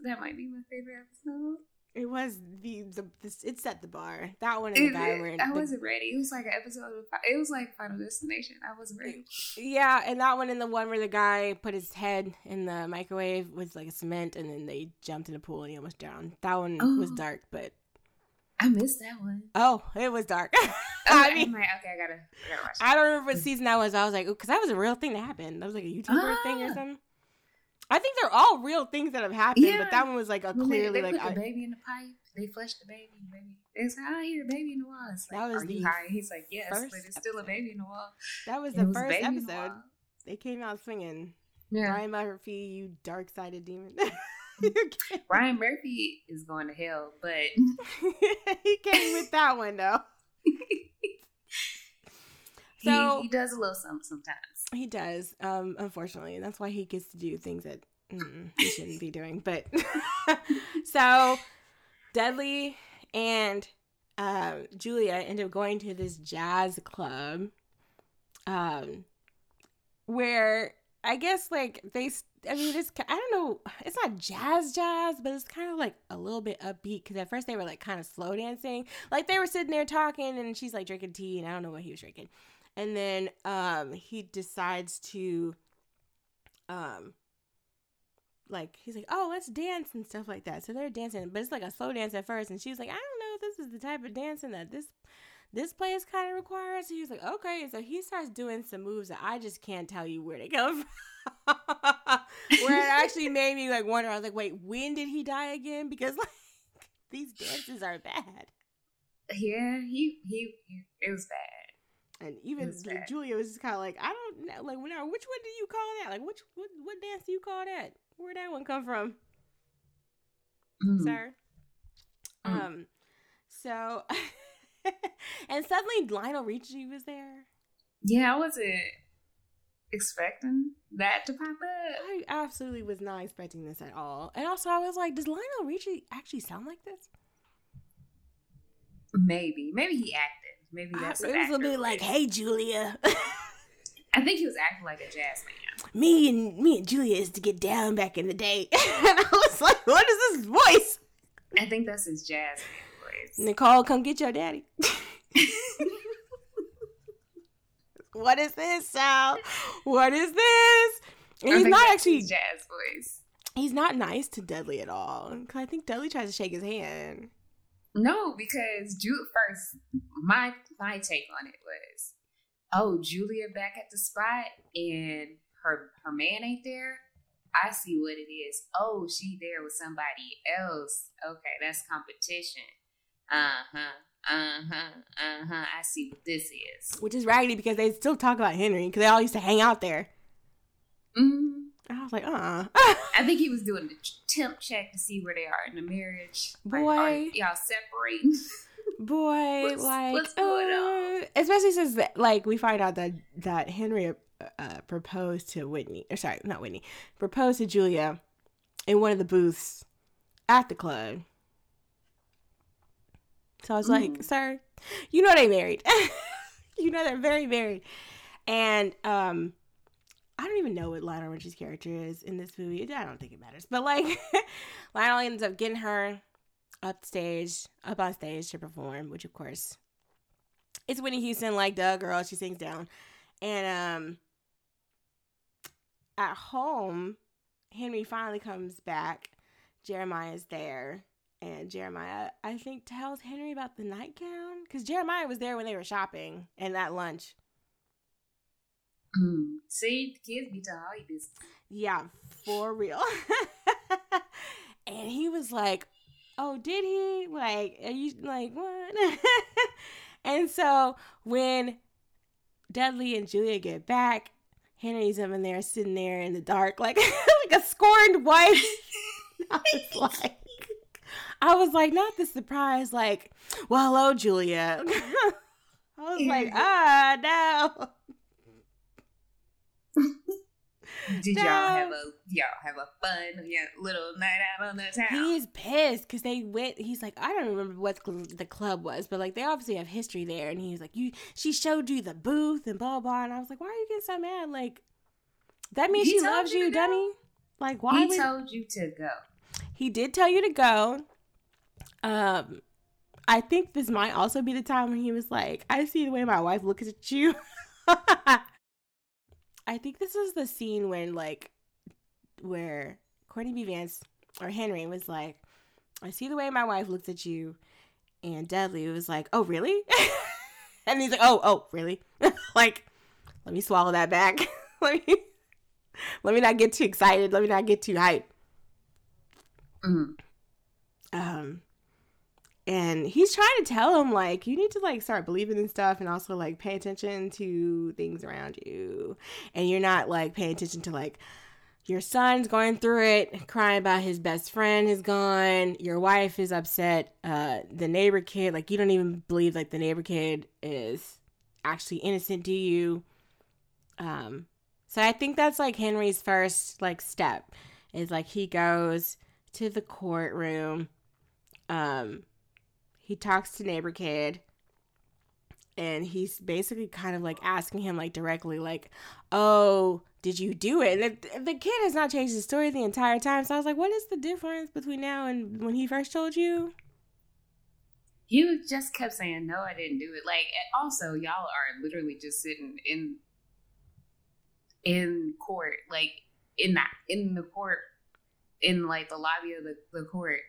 that might be my favorite episode. It was the the this, it set the bar. That one and the guy were I the- wasn't ready. It was like an episode of. It was like Final Destination. I wasn't ready. Yeah, and that one and the one where the guy put his head in the microwave with like a cement, and then they jumped in the pool and he almost drowned. That one was Oh. dark, but I missed that one. oh, it was dark. Oh, I mean, like, okay, I gotta, I gotta watch. I don't remember what season that was. I was like, because that was a real thing that happened. That was like a YouTuber thing or Ah. something. I think they're all real things that have happened, Yeah. but that one was like a When they, clearly they like put I, the baby in the pipe. They flushed the baby. Baby. It's like, I hear a baby in the wall. It's like, That was are you the high? He's like, yes, but it's still a baby in the wall. that was It the first in the episode. They came out swinging. Yeah. Ryan Murphy, you dark sided demon. Ryan Murphy is going to hell, but he came with that one though. So- he, he does a little something sometimes. He does, um, unfortunately, and that's why he gets to do things that mm, he shouldn't be doing. But so, Dudley and um, Julia end up going to this jazz club, um, where I guess like they. I mean, it's I don't know, it's not jazz jazz, but it's kind of like a little bit upbeat because at first they were like kind of slow dancing, like they were sitting there talking, and she's like drinking tea, and I don't know what he was drinking and then um he decides to um like he's like oh let's dance and stuff like that. So they're dancing but it's like a slow dance at first. And she's like i don't know if this is the type of dancing that this this place kind of requires. So he's like okay. So he starts doing some moves that i just can't tell you where they come from. Where it actually made me like wonder. I was like wait when did he die again? Because like these dances are bad. Yeah, he, he it was bad. And even like. Julia was just kind of like, I don't know, like, now, which one do you call that? Like, which what, what dance do you call that? Where'd that one come from, Mm. sir? Mm. Um, so, and suddenly Lionel Richie was there. Yeah, I wasn't expecting that to pop up. I absolutely was not expecting this at all. And also, I was like, does Lionel Richie actually sound like this? Maybe, maybe he acted. Maybe I- that's it an was a bit like, hey, Julia. I think he was acting like a jazz man. me and me and Julia is to get down back in the day. and I was like, what is this voice? I think that's his jazz man voice. Nicole, come get your daddy. what is this, Sal? What is this? And he's not actually, jazz voice. he's not nice to Dudley at all. I think Dudley tries to shake his hand. No, because Ju- first, my my take on it was, oh, Julia back at the spot and her her man ain't there. I see what it is. Oh, she there with somebody else. Okay, that's competition. Uh huh. Uh huh. Uh huh. I see what this is. Which is raggedy because they still talk about Henry because they all used to hang out there. Mm, And I was like, uh uh. I think he was doing the temp check to see where they are in the marriage. Boy. are y'all separating? Boy, What's- like, what's going on? uh, especially since that, like we find out that that Henry uh, uh, proposed to Whitney, or sorry, not Whitney, proposed to Julia in one of the booths at the club. So I was like, Mm. "Sir, you know they married. you know they're very married." And um, I don't even know what Lionel Richie's character is in this movie. I don't think it matters, but like, Lionel ends up getting her up stage, up on stage to perform, which of course it's Whitney Houston, like the girl, she sings down. And um at home, Henry finally comes back. Jeremiah's there. And Jeremiah, I think, tells Henry about the nightgown. Because Jeremiah was there when they were shopping and at lunch. Mm. See, the kids be telling all this. Yeah, for real. and he was like, "Oh, did he? Like, are you like what?" and so when Dudley and Julia get back, Henry's up in there sitting there in the dark, like like a scorned wife. I was like, I was like, not the surprise, like, well, hello, Julia. I was like, ah, no. Did No. y'all have a y'all have a fun yeah, little night out on the town? He's pissed because they went. He's like, I don't remember what cl- the club was, but like they obviously have history there. And he's like, you, she showed you the booth and blah blah. And I was like, why are you getting so mad? Like, that means He she loves you you, dummy. Like, why? he would- told you to go. he did tell you to go. Um, I think this might also be the time when he was like, I see the way my wife looks at you. I think this was the scene when like where Courtney B. Vance or Henry was like, I see the way my wife looks at you. And Dudley was like, Oh, really? and he's like, Oh, oh, really? like, let me swallow that back. let me let me not get too excited. Let me not get too hyped. Mm. um and he's trying to tell him like you need to like start believing in stuff and also like pay attention to things around you and you're not like paying attention to like your son's going through it crying about his best friend is gone your wife is upset uh the neighbor kid like you don't even believe like the neighbor kid is actually innocent do you um so i think that's like henry's first like step is like he goes to the courtroom. Um, he talks to neighbor kid, and he's basically kind of like asking him like directly, like, "Oh, did you do it?" And the, the kid has not changed his story the entire time. So I was like, "What is the difference between now and when he first told you?" He just kept saying, "No, I didn't do it." Like, also, y'all are literally just sitting in in court, like in that in the court, in like the lobby of the, the court.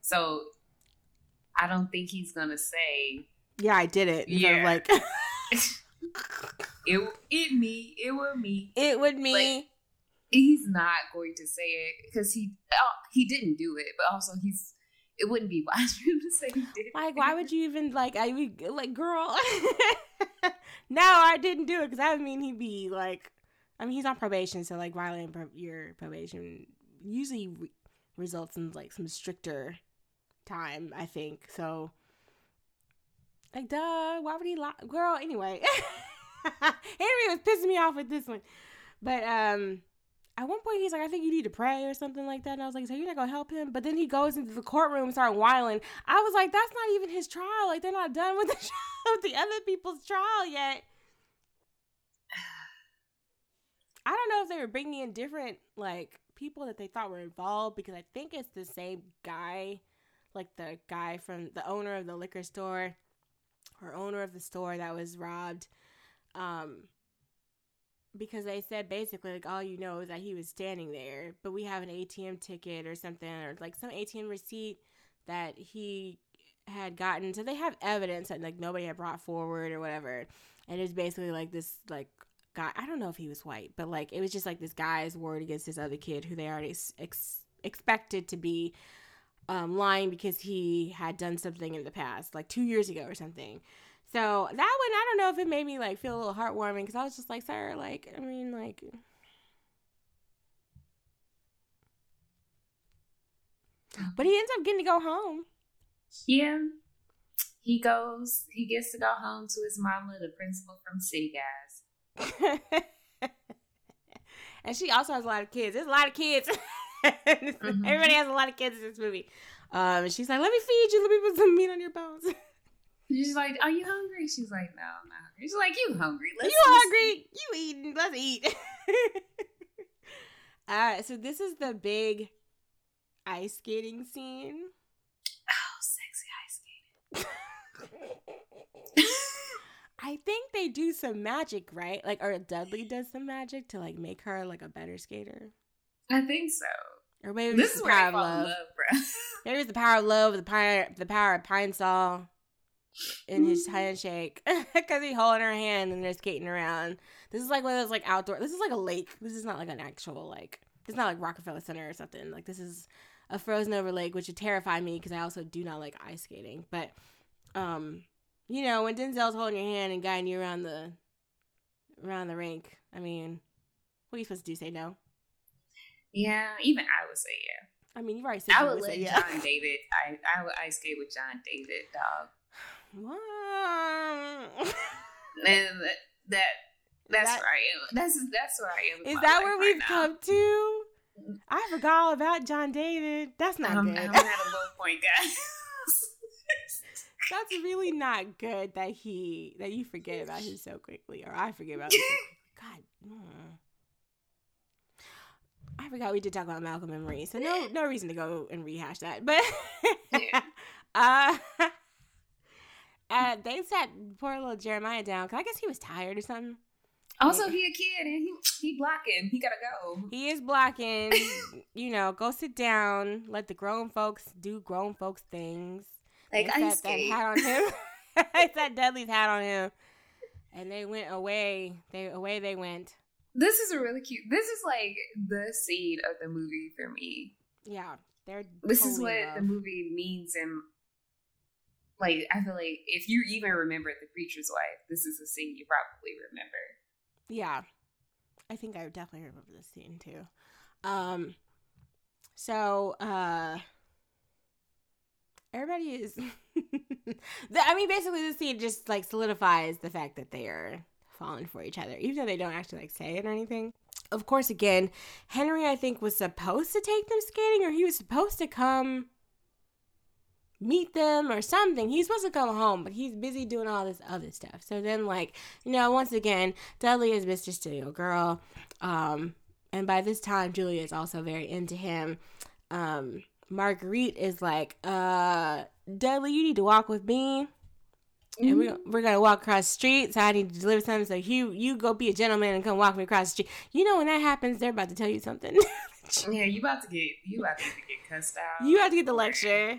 So, I don't think he's gonna say Yeah, I did it. Yeah. like it. It me. It would me. it would me. Like, He's not going to say it because he oh, he didn't do it, but also he's. It wouldn't be wise for him to say he did. It. Like, why would you even like? I mean, like, girl. no, I didn't do it because that would mean he'd be like. I mean, he's on probation, so like violating pro- your probation usually re- results in like some stricter time. I think so. Like, duh. Why would he lie, girl? Anyway, Henry was pissing me off with this one, but um. At one point, he's like, "I think you need to pray or something like that," and I was like, "So you're not gonna help him?" But then he goes into the courtroom and start whining. I was like, "That's not even his trial. Like they're not done with the trial, with the other people's trial yet." I don't know if they were bringing in different like people that they thought were involved because I think it's the same guy, like the guy from the owner of the liquor store or owner of the store that was robbed. Um, because they said basically like all you know is that he was standing there, but we have an ATM ticket or something or like some ATM receipt that he had gotten. So they have evidence that like nobody had brought forward or whatever. And it's basically like this like guy. I don't know if he was white, but like it was just like this guy's word against this other kid who they already ex- ex- expected to be um, lying because he had done something in the past, like two years ago or something. So that one, I don't know if it made me like feel a little heartwarming because I was just like, sir, like, I mean, like, but he ends up getting to go home. Yeah. He goes, he gets to go home to his mama, the principal from City Guys. and she also has a lot of kids. There's a lot of kids. Everybody has a lot of kids in this movie. Um, she's like, "Let me feed you. Let me put some meat on your bones." She's like, Are you hungry? She's like, No, I'm not hungry. She's like, You hungry? Let's you hungry? You eating? Let's eat. All right, so this is the big ice skating scene. Oh, sexy ice skating. I think they do some magic, right? Like, or Dudley does some magic to like make her like a better skater, I think so. or maybe This is the power of love. love, bro. Maybe it's the power of love, the power, the power of Pine-Sol. in his handshake because he's holding her hand and they're skating around. This is like one of those like outdoor. This is like a lake. This is not like an actual like. It's not like Rockefeller Center or something. Like this is a frozen over lake, which would terrify me because I also do not like ice skating. But um, you know, when Denzel's holding your hand and guiding you around the around the rink, I mean, what are you supposed to do? Say no? Yeah, even I would say yeah. I mean, you already said I would would let say yeah. John David. I I would ice skate with John David, dog. What? And that that's That- where I am. That's that's where I am. Is that where we've now. come to? I forgot all about John David. That's not I'm, good. I'm at a low point, guys. That's really not good that he that you forget about him so quickly, or I forget about him. So. God, mm. I forgot we did talk about Malcolm and Marie, so no no reason to go and rehash that. But Yeah. uh, uh, they sat poor little Jeremiah down because I guess he was tired or something. also, he a kid and he he blocking. He gotta go. He is blocking. you know, go sit down. Let the grown folks do grown folks things. Like ice set that hat on him. they set Dudley's hat on him, and they went away. They away they went. This is a really cute. This is like the seed of the movie for me. Yeah, they're. This is what in the movie means, and like I feel like if you even remember the preacher's wife, this is a scene you probably remember. Yeah, I think I definitely remember this scene too. Um, so uh, everybody is. I mean, basically, the scene just like solidifies the fact that they are falling for each other, even though they don't actually like say it or anything. Of course, again, Henry, I think, was supposed to take them skating, or he was supposed to come meet them or something. He's supposed to come home, but he's busy doing all this other stuff. So then, like, you know, once again, Dudley is Mr. Studio Girl. Um, and by this time, Julia is also very into him. Um, Marguerite is like, uh, Dudley, you need to walk with me. And we're, we're gonna walk across the street, so I need to deliver something. So you you go be a gentleman and come walk me across the street. You know when that happens, they're about to tell you something. Yeah, you about to get you about to get cussed out. you have to get the lecture.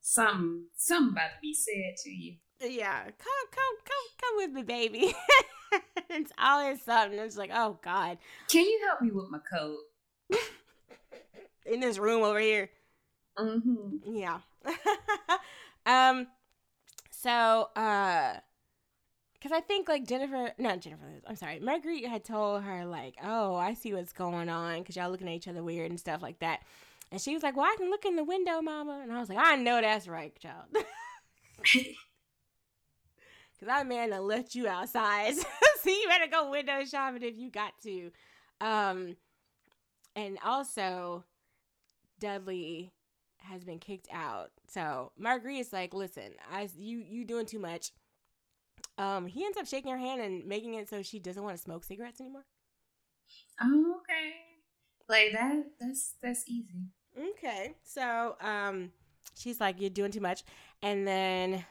Some some about to be said to you. Yeah, come come come come with me, baby. it's always something. It's like, oh God, Can you help me with my coat? in this room over here. Mm-hmm. Yeah. um. So, uh, because I think like Jennifer, not Jennifer. I'm sorry, Marguerite had told her like, "Oh, I see what's going on," because y'all looking at each other weird and stuff like that. And she was like, "Well, I can look in the window, Mama." And I was like, "I know that's right, child." Cause that man done left you outside, so you better go window shopping if you got to. Um, and also, Dudley has been kicked out. So Marguerite's like, "Listen, I you you doing too much." Um, he ends up shaking her hand and making it so she doesn't want to smoke cigarettes anymore. Oh, okay. Like that. That's that's easy. Okay, so um, she's like, "You're doing too much," and then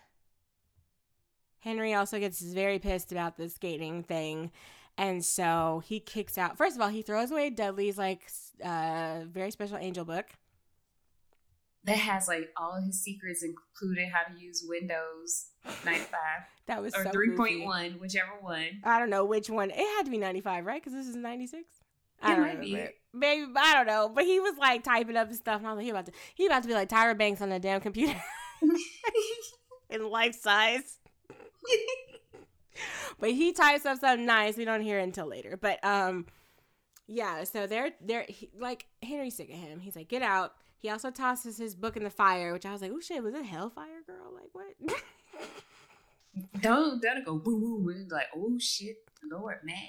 Henry also gets very pissed about the skating thing, and so he kicks out. First of all, he throws away Dudley's like uh very special angel book. That has like all his secrets, including how to use Windows 95 That was or so 3.1, whichever one. I don't know which one. It had to be 95, right? Because this is 96. I It don't might be. remember. Maybe I don't know, but he was like typing up and stuff, and I was like, he about to, he about to be like Tyra Banks on the damn computer in life size. but he types up something nice. We don't hear it until later. But um, yeah. So they're they're he, like Henry's sick of him. He's like, get out. He also tosses his book in the fire, which I was like, oh shit, was it Hellfire Girl? Like what? don't don't go boom boom like oh shit, Lord man.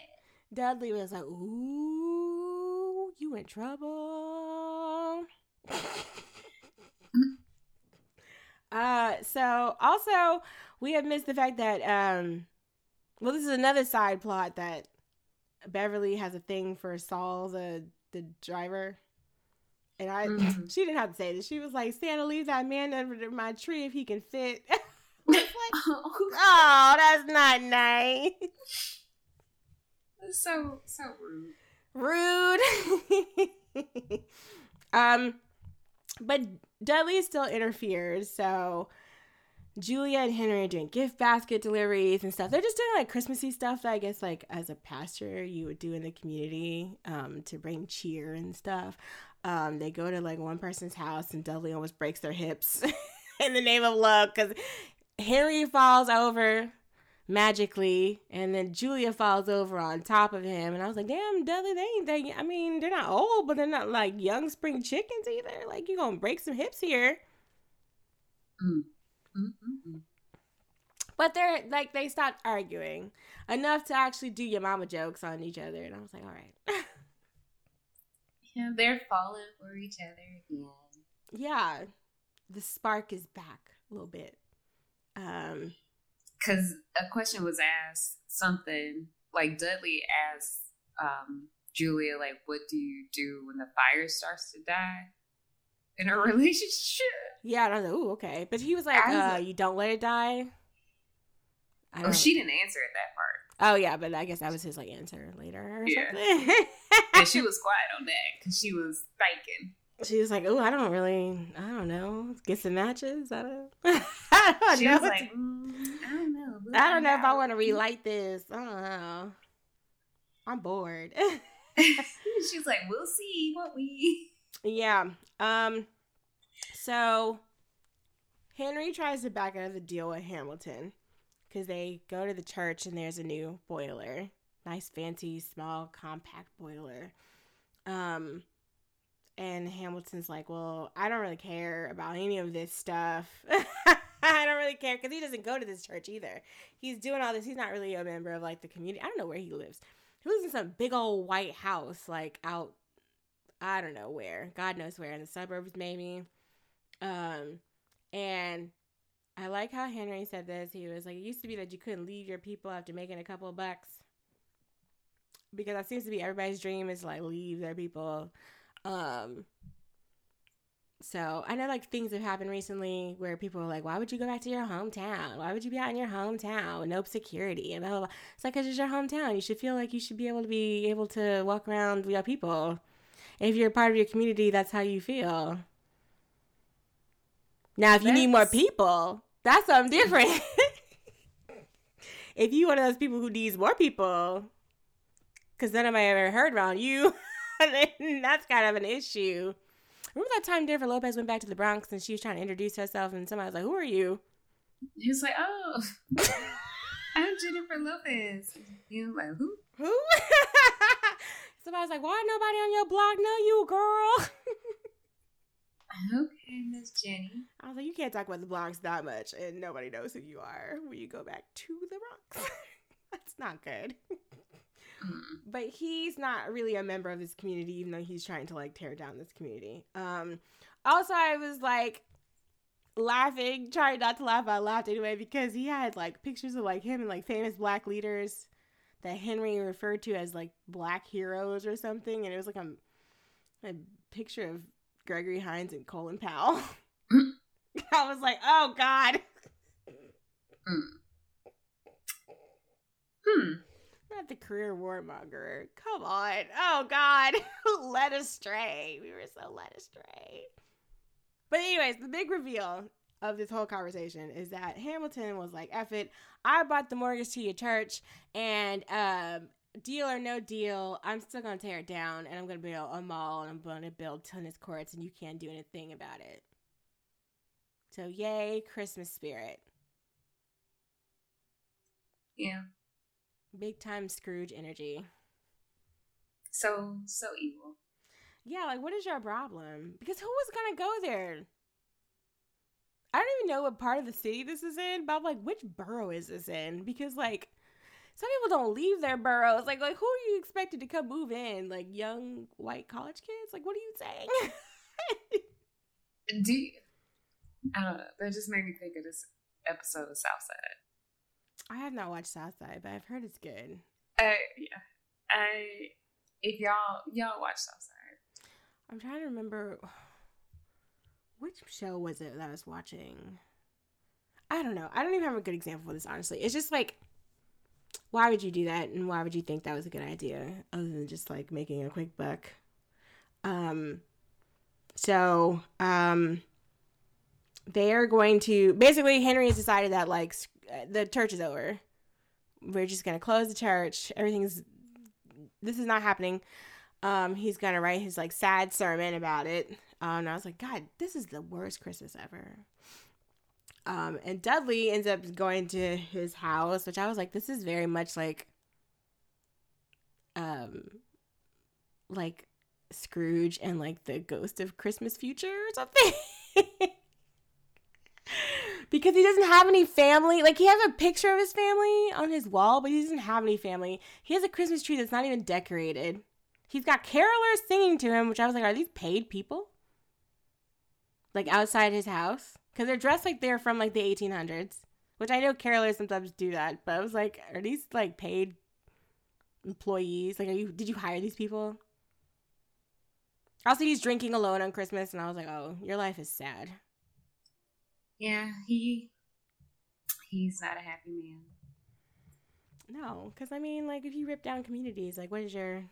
Dudley was like, ooh, you in trouble. uh, so also we have missed the fact that um, well, this is another side plot that Beverly has a thing for Saul, the the driver. And I, Mhm. she didn't have to say this. She was like, "Santa, leave that man under my tree if he can fit." Like, oh, that's not nice. That's so so rude. rude. um, but Dudley still interferes, so Julia and Henry are doing gift basket deliveries and stuff. They're just doing like Christmassy stuff that I guess like as a pastor you would do in the community um, to bring cheer and stuff. Um, they go to like one person's house and Dudley almost breaks their hips in the name of love because Harry falls over magically and then Julia falls over on top of him and I was like, damn Dudley, they ain't they I mean, they're not old, but they're not like young spring chickens either. Like you're gonna break some hips here. Mm. Mm-mm-mm. But they're like they stopped arguing enough to actually do your mama jokes on each other, and I was like, all right. Yeah, they're falling for each other again. yeah, the spark is back a little bit. Um, Because a question was asked, something like Dudley asked um, Julia, like, what do you do when the fire starts to die in a relationship? yeah, I was like, ooh, okay, but he was like, was uh, like- you don't let it die. Oh, don't- she didn't answer at that part. Oh yeah, but I guess that was his like answer later or Yeah. something. And she was quiet on that because she was thinking. she was like, "Oh, I don't really, I don't know, get some matches. I don't, I don't She know. was like, mm, I don't know. We'll I don't know if I want to relight this. I don't know. I'm bored. She's like, we'll see what we. yeah. Um. So Henry tries to back out of the deal with Hamilton because they go to the church and there's a new boiler, nice, fancy, small, compact boiler. Um. And Hamilton's like, well, I don't really care about any of this stuff. I don't really care because he doesn't go to this church either. He's doing all this. He's not really a member of like the community. I don't know where he lives. He lives in some big old white house, like out, I don't know where. God knows where in the suburbs, maybe. Um, and I like how Henry said this. He was like, it used to be that you couldn't leave your people after making a couple of bucks. Because that seems to be everybody's dream is like leave their people. Um, so I know like things have happened recently where people are like, "Why would you go back to your hometown? Why would you be out in your hometown with no security?" And blah blah. blah. It's like 'cause it's your hometown. You should feel like you should be able to be able to walk around with your people. If you're a part of your community, that's how you feel. Now, if you need more people, that's something different. if you one of those people who needs more people, because none of my ever heard around you, then that's kind of an issue. Remember that time Jennifer Lopez went back to the Bronx and she was trying to introduce herself, and somebody was like, "Who are you?" He was like, oh, I'm Jennifer Lopez. You like who? Who? somebody was like, "Why nobody on your block know you, girl?" Okay, Miss Jenny. I was like, "You can't talk about the Bronx that much, and nobody knows who you are when you go back to the Bronx." that's not good. Mm. but he's not really a member of this community even though he's trying to like tear down this community um also i was like laughing trying not to laugh i laughed anyway because he had like pictures of like him and like famous black leaders that henry referred to as like black heroes or something and it was like a, a picture of gregory hines and colin powell i was like oh god Hmm. Not the career warmonger. Come on. Oh God. led astray. We were so led astray. But anyways, the big reveal of this whole conversation is that Hamilton was like, F it. I bought the mortgage to your church and um deal or no deal, I'm still gonna tear it down and I'm gonna build a mall and I'm gonna build tennis courts and you can't do anything about it. So yay, Christmas spirit. Yeah. Big time Scrooge energy. So so evil. Yeah, like what is your problem? Because who was gonna go there? I don't even know what part of the city this is in, but I'm like, which borough is this in? Because like some people don't leave their boroughs. Like like who are you expected to come move in? Like young white college kids? Like what are you saying? Do you, I don't know. That just made me think of this episode of Southside. I have not watched Southside, but I've heard it's good. I yeah. I if y'all y'all watch Southside. I'm trying to remember which show was it that I was watching. I don't know. I don't even have a good example for this, honestly. It's just like, why would you do that, and why would you think that was a good idea, other than just like making a quick buck? Um. So, um, they are going to basically Henry has decided that like uh, the church is over. We're just gonna close the church. Everything's this is not happening. Um, he's gonna write his like sad sermon about it. Um, and I was like, God, this is the worst Christmas ever. Um, and Dudley ends up going to his house, which I was like, this is very much like, um, like Scrooge and like the Ghost of Christmas Future or something. because he doesn't have any family. Like he has a picture of his family on his wall, but he doesn't have any family. He has a Christmas tree that's not even decorated. He's got carolers singing to him, which I was like, are these paid people? Like outside his house? Because they're dressed like they're from like the 1800s, which I know carolers sometimes do that. But I was like, are these like paid employees? Like, are you? Did you hire these people? Also, he's drinking alone on Christmas, and I was like, oh, your life is sad. Yeah, he he's not a happy man. No, because I mean, like, if you rip down communities, like, what is your.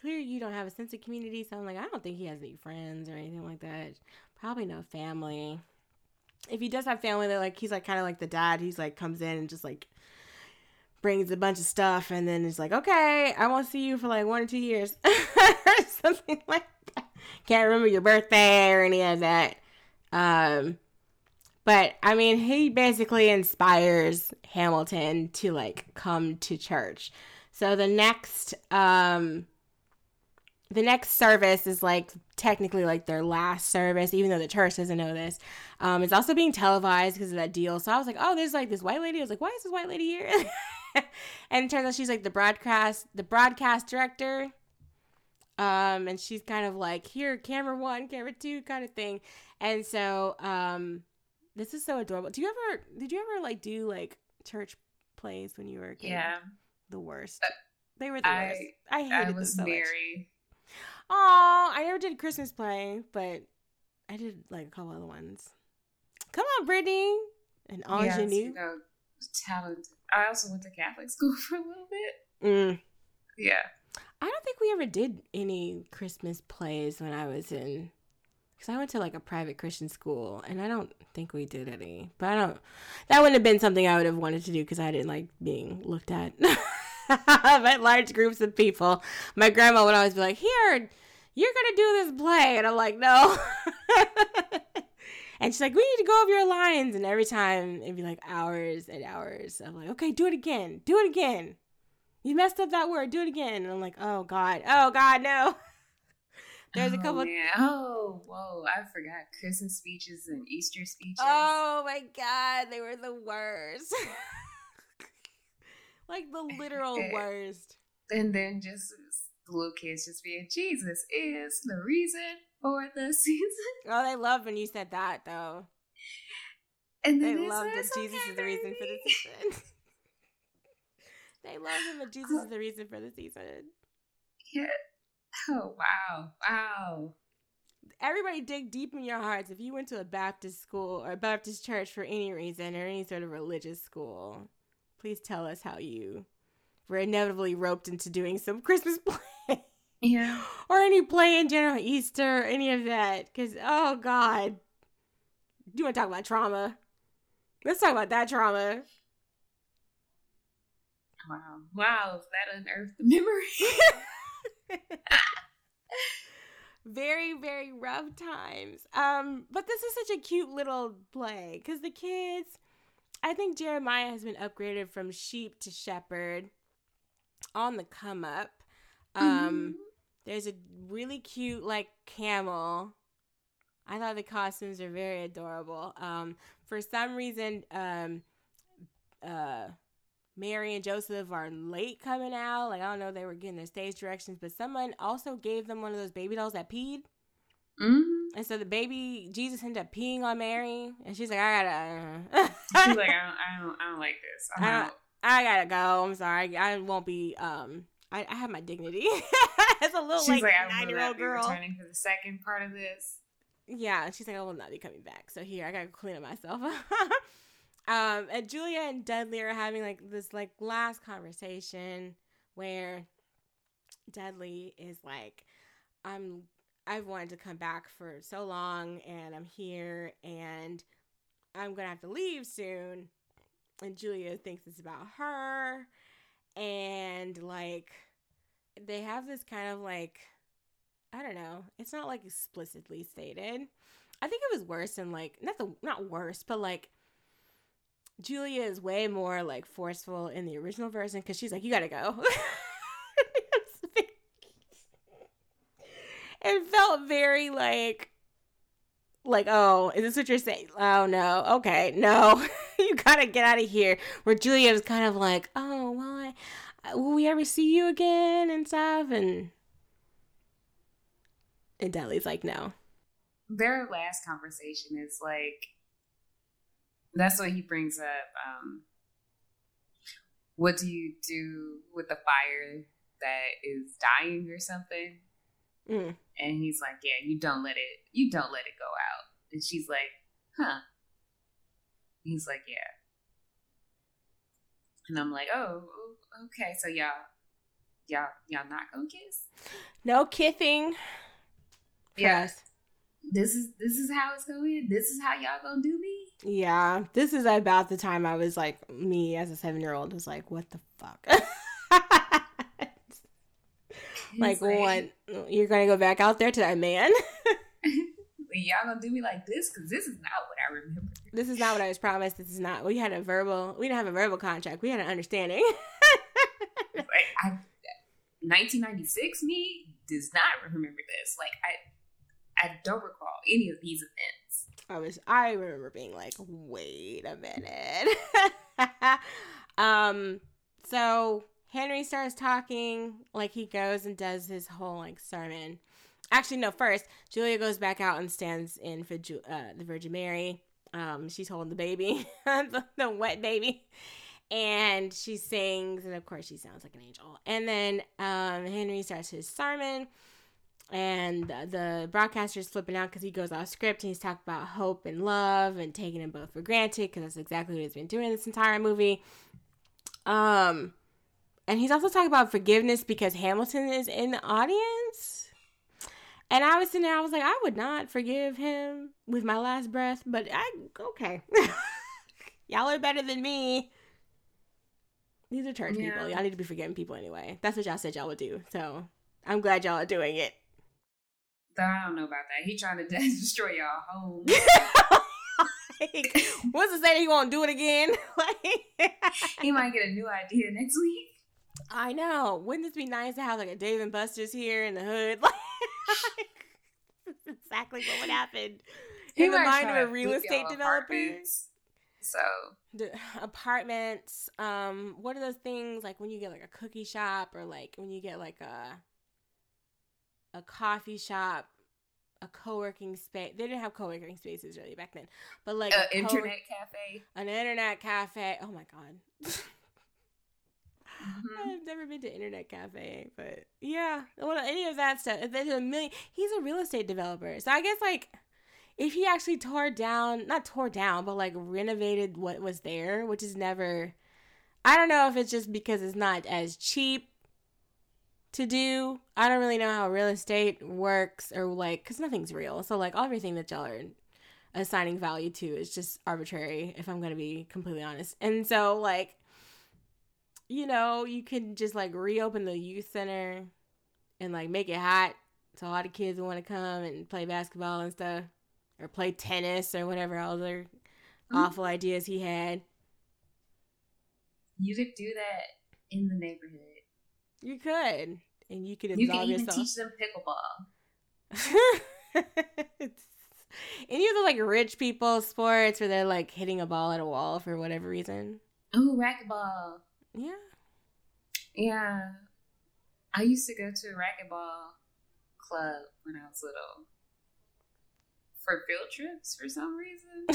Clearly, you don't have a sense of community, so I'm like, I don't think he has any friends or anything like that. Probably no family. If he does have family, they're like, he's like kind of like the dad He's like comes in and just like brings a bunch of stuff and then is like, okay, I won't see you for like one or two years or something like that. Can't remember your birthday or any of that. Um, but I mean, he basically inspires Hamilton to like come to church. So the next um the next service is like technically like their last service, even though the church doesn't know this. Um, it's also being televised because of that deal. So I was like, oh, there's like this white lady. I was like, why is this white lady here? and it turns out she's like the broadcast the broadcast director. Um, and she's kind of like here, camera one, camera two, kind of thing. And so, um, this is so adorable. Do you ever did you ever like do like church plays when you were a kid? Yeah, The worst. Uh, They were the I- worst. I hated I them was so much. Oh, I never did a Christmas play, but I did like a couple other ones. Come on, Brittany. An yes, ingenue. you know, talented. I also went to Catholic school for a little bit. Mm. Yeah, I don't think we ever did any Christmas plays when I was in, because I went to like a private Christian school, and I don't think we did any. But I don't. That wouldn't have been something I would have wanted to do because I didn't like being looked at by large groups of people. My grandma would always be like, "Here, you're gonna do this play," and I'm like, "No." and she's like, "We need to go over your lines," and every time it'd be like hours and hours. I'm like, "Okay, do it again. Do it again." You messed up that word. Do it again. And I'm like, oh God. Oh God, no. There's a Oh, couple. man. Oh, whoa! I forgot Christmas speeches and Easter speeches. Oh my God. They were the worst. Like the literal eh, worst. and then just the little kids just being Jesus is the reason for the season. Oh, they love when you said that though. And They then it love that Jesus "Okay, is the reason for the season. they love him that Jesus is the reason for the season. Yeah. Oh wow! Wow! Everybody dig deep in your hearts. If you went to a Baptist school or a Baptist church for any reason or any sort of religious school, please tell us how you were inevitably roped into doing some Christmas play Yeah. or any play in general, Easter, any of that. Because, oh God. Do you want to talk about trauma? Let's talk about that trauma. Wow! Wow! That unearthed the memory. very very rough times um but this is such a cute little play because the kids i think jeremiah has been upgraded from sheep to shepherd on the come up. Um there's a really cute like camel. I thought the costumes are very adorable. Um for some reason um uh Mary and Joseph are late coming out. Like I don't know, they were getting their stage directions, but someone also gave them one of those baby dolls that peed, mm-hmm. and so the baby Jesus ended up peeing on Mary, and she's like, I gotta, She's like, I don't, I don't, I don't like this. I'm I. I gotta go. I'm sorry, I won't be. Um, I, I have my dignity as a little She's like, like, nine year old girl. returning for the second part of this. Yeah, and she's like, I will not be coming back. So here, I gotta clean up myself. um, and Julia and Dudley are having like this like last conversation where Dudley is like, I'm I've wanted to come back for so long and I'm here and I'm going to have to leave soon. And Julia thinks it's about her. And like, they have this kind of like, I don't know, it's not like explicitly stated. I think it was worse than like, not the, not worse, but like, Julia is way more like forceful in the original version because she's like, you gotta go. it felt very like like oh is this what you're saying oh no okay no you gotta get out of here where julia was kind of like oh well I, will we ever see you again and stuff and and Dudley's like no Their last conversation is like that's what he brings up. Um, what do you do with the fire that is dying or something? Mm. And he's like, Yeah, you don't let it you don't let it go out. And she's like, Huh. He's like, Yeah. And I'm like, Oh, okay, so y'all y'all y'all not gonna kiss? no kissing Yes. Yeah. This is this is how it's going. To be? This is how y'all gonna do me. yeah this is about the time i was like me as a seven year old was like what the fuck like He's what? You're gonna go back out there to that man? Y'all gonna do me like this? Because this is not what I remember. this is not what i was promised. This is not we had a verbal we didn't have a verbal contract. We had an understanding. Like, I, 1996 me does not remember this. Like I, I don't recall any of these events. i was i remember being like wait a minute. Um so henry starts talking like he goes and does his whole like sermon. Actually no first julia goes back out and stands in for Ju- uh, the virgin mary. Um she's holding the baby the, the wet baby and she sings and of course she sounds like an angel. And then um henry starts his sermon and the, broadcaster's flipping out because he goes off script and he's talking about hope and love and taking them both for granted because that's exactly what he's been doing this entire movie. Um and he's also talking about forgiveness because hamilton is in the audience and i was sitting there i was like i would not forgive him with my last breath but i okay y'all are better than me these are church Yeah. people y'all need to be forgiving people anyway that's what y'all said y'all would do so i'm glad y'all are doing it I don't know about that. He trying to destroy y'all home. like, what's to say that he won't do it again? like, he might get a new idea next week. I know. Wouldn't this be nice to have like a Dave and Buster's here in the hood? Like, exactly what would happen He in the might mind of a real estate developer. So The apartments. Um, what are those things like when you get like a cookie shop or like when you get like a a coffee shop, a co-working space. They didn't have co-working spaces really back then, but like uh, a co- internet cafe. an internet cafe. Oh my god. Mhm. I've never been to internet cafe, but yeah, well, any of that stuff. There's a million. He's a real estate developer, so I guess like if he actually tore down, not tore down, but like renovated what was there, which is never. I don't know if it's just because it's not as cheap to do. I don't really know how real estate works or like because nothing's real. So like everything that y'all are assigning value to is just arbitrary. If I'm gonna be completely honest, and so like you know, you can just like reopen the youth center and like make it hot so all the kids who want to come and play basketball and stuff or play tennis or whatever other Mhm. awful ideas he had. You could do that in the neighborhood. You could. And you could You can absolve even yourself. teach them pickleball. Any of the like rich people sports where they're like hitting a ball at a wall for whatever reason. Ooh, racquetball. Yeah. Yeah. I used to go to a racquetball club when I was little. For field trips for some reason.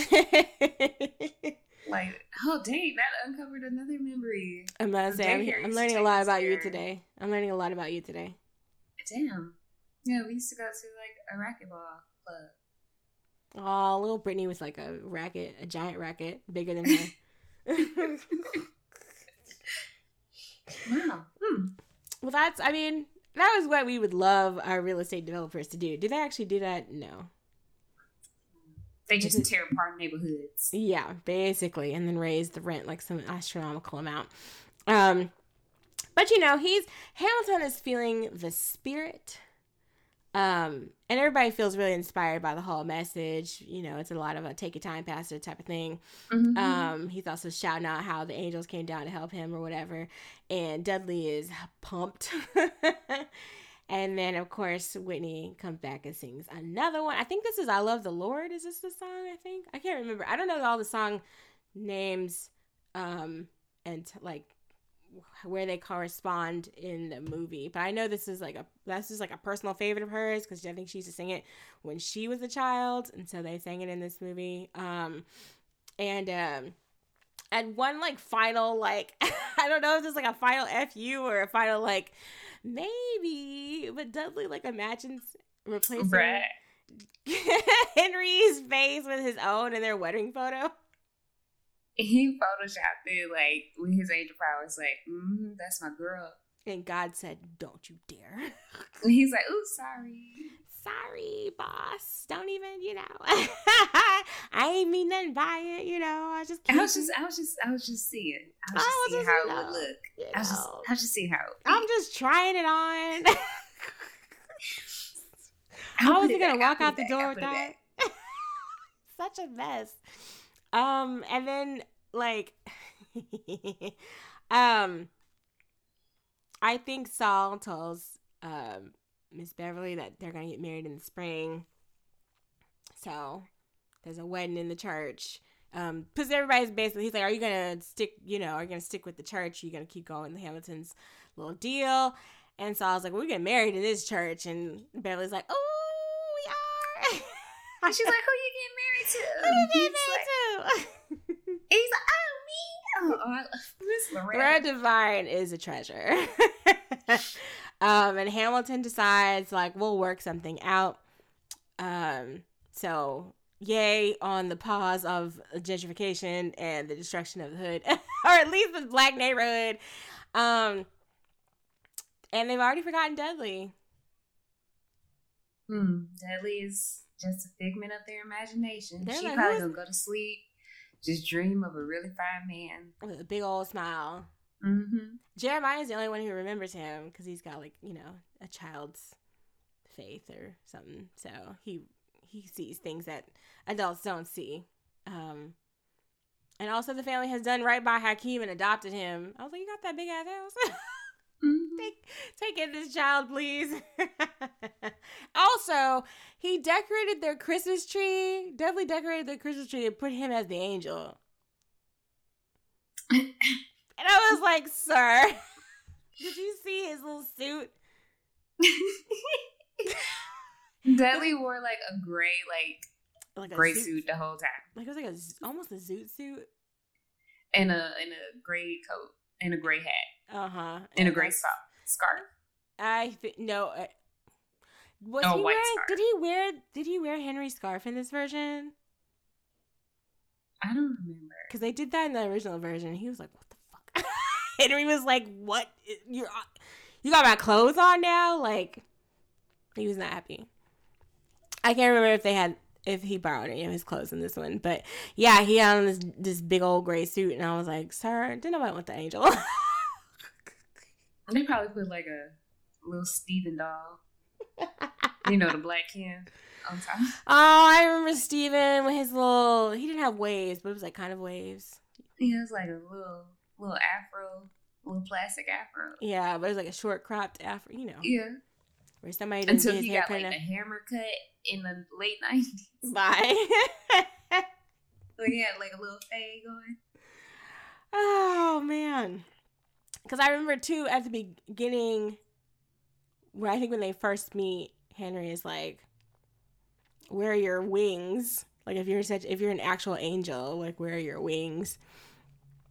Like, oh dang, that uncovered another memory. I'm gonna say I'm, I'm learning a lot about you today. I'm learning a lot about you today. Damn. Yeah, we used to go to like a racquetball club. Oh, little Brittany was like a racket, a giant racket, bigger than her. Wow. Hmm. well, that's. I mean, that was what we would love our real estate developers to do. Do they actually do that? No. They just tear apart neighborhoods. Yeah, basically, and then raise the rent like some astronomical amount. Um, but you know, he's Hamilton is feeling the spirit. Um, and everybody feels really inspired by the whole message. You know, it's a lot of a take your time, pastor type of thing. Mhm. Um, he's also shouting out how the angels came down to help him or whatever. And Dudley is pumped. and then, of course, Whitney comes back and sings another one. I think this is I Love the Lord. Is this the song? I think. I can't remember. I don't know all the song names um, and like where they correspond in the movie. But I know this is like a this is like a personal favorite of hers because I think she used to sing it when she was a child, and so they sang it in this movie. Um, and um, and one like final like I don't know if it's like a final fu or a final like maybe, but Dudley like imagines replacing Right. Henry's face with his own in their wedding photo. He photoshopped it like with his angel powers, like, mm, that's my girl. And God said, "Don't you dare." And he's like, ooh, sorry. sorry, boss. Don't even, you know. I ain't mean nothing by it, you know. I just I was just, I was just, I was just seeing. I was just I was seeing just, how it would look. you I was just. I was just seeing how. It I'm just trying it on. How was he gonna walk out the back, door with that? Such a mess. Um, and then like, um, I think Saul tells um Miss Beverly that they're gonna get married in the spring. So there's a wedding in the church. Um, because everybody's basically he's like, Are you gonna stick, you know, are you gonna stick with the church? Are you gonna keep going the Hamilton's little deal? And Saul's like, Well, we get married in this church and Beverly's like, Oh, we are And she's like, who you getting married to? Who you getting married to? he's like, oh, me. Oh, oh Miss Loretta. Devine is a treasure. um, and Hamilton decides like we'll work something out. Um, so yay on the pause of gentrification and the destruction of the hood, or at least the black neighborhood. Um, and they've already forgotten Dudley. Hmm. Dudley is just a figment of their imagination. They're she like, probably gonna go to sleep, just dream of a really fine man. With a big old smile. Mm-hmm. Jeremiah's the only one who remembers him because he's got like you know a child's faith or something. So he he sees things that adults don't see. Um, and also the family has done right by Hakeem and adopted him. I was like, you got that big ass house. Mm-hmm. take take in this child, please. also, he decorated their Christmas tree. Definitely decorated their Christmas tree and put him as the angel. And I was like, sir, did you see his little suit? Dudley wore like a gray, like Like a gray zoot- suit the whole time, Like it was like a almost a zoot suit. and a and a gray coat, and a gray hat, Uh huh. In a gray scarf. Scarf. I think no. Uh, was Oh, he wearing? scarf. Did he wear? Did he wear Henry's scarf in this version? I don't remember. Because they did that in the original version. He was like, "What the fuck?" Henry was like, "What? You're you got my clothes on now?" Like he was not happy. I can't remember if they had if he borrowed any of his clothes in this one, but yeah, he had on this this big old gray suit, and I was like, "Sir, didn't nobody want the angel." They probably put like a little Steven doll. You know the black Ken on top. Oh, I remember Steven with his little. He didn't have waves, but it was like kind of waves. He has like a little little afro, little plastic afro. Yeah, but it was like a short cropped afro, you know, Yeah. where somebody Until his he got like a hammer cut in the late nineties. Bye. So he had like a little fade going. oh man, because I remember too at the beginning, where I think when they first meet, Henry is like, "Where are your wings?" Like if you're such, if you're an actual angel, like where are your wings?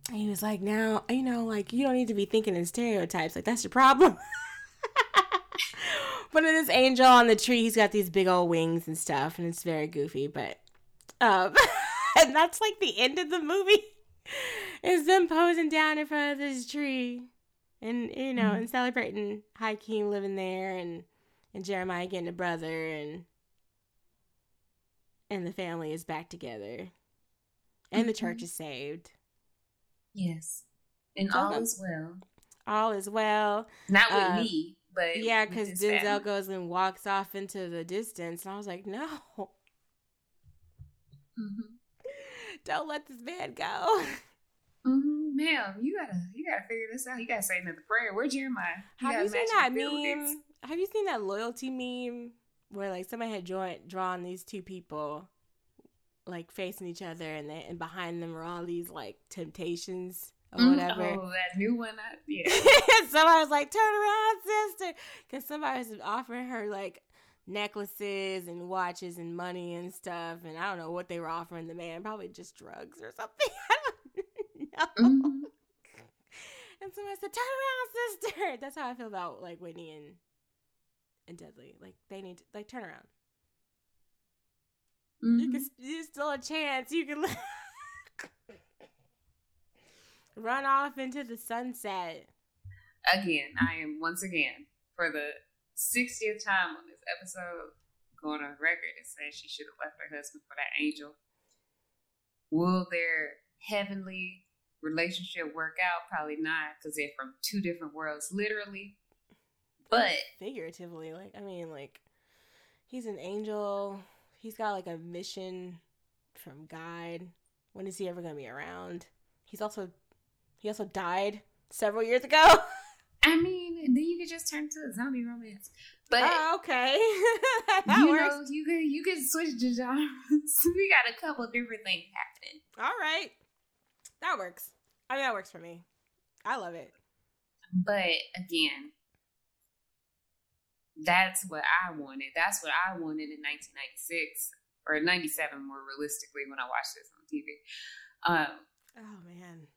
And he was like, "Now you know, like you don't need to be thinking in stereotypes. Like that's your problem." but this angel on the tree, he's got these big old wings and stuff, and it's very goofy. But um, and that's like the end of the movie. Is them posing down in front of this tree, and you know, Mhm. and celebrating Hakeem living there, and and Jeremiah getting a brother, and and the family is back together, and the church Mhm. is saved. Yes. And So all is well. All is well. Not with Uh, me, but Yeah, because Denzel family. goes and walks off into the distance, and I was like, no, Mhm. don't let this man go. Mhm. Ma'am, you gotta you gotta figure this out. You gotta say another prayer. Where's Jeremiah? Have you seen that meme? Have you seen that loyalty meme where like somebody had drawn drawn these two people like facing each other, and they, and behind them were all these like temptations or Mm, whatever. Oh, that new one. I, yeah. somebody was like, "Turn around, sister," because somebody was offering her like necklaces and watches and money and stuff, and I don't know what they were offering the man. Probably just drugs or something. I don't know. Mhm. And somebody said, "Turn around, sister." That's how I feel about like Whitney and and Dudley. Like they need to like turn around. You Mhm. can there's still a chance you can run off into the sunset. Again, I am once again for the 60th time on this episode going on record and saying she should have left her husband for that angel. Will their heavenly relationship work out? Probably not because they're from two different worlds, literally. But figuratively, like I mean, like he's an angel. He's got like a mission from God. When is he ever gonna be around? He's also he also died several years ago. I mean, then you could just turn to a zombie romance. But oh, okay, that you works. know, you could you could switch the genres. we got a couple different things happening. All right, that works. I mean, that works for me. I love it. But again, that's what I wanted. That's what I wanted in 1996 or 97, more realistically, when I watched this on TV. Um, Oh man,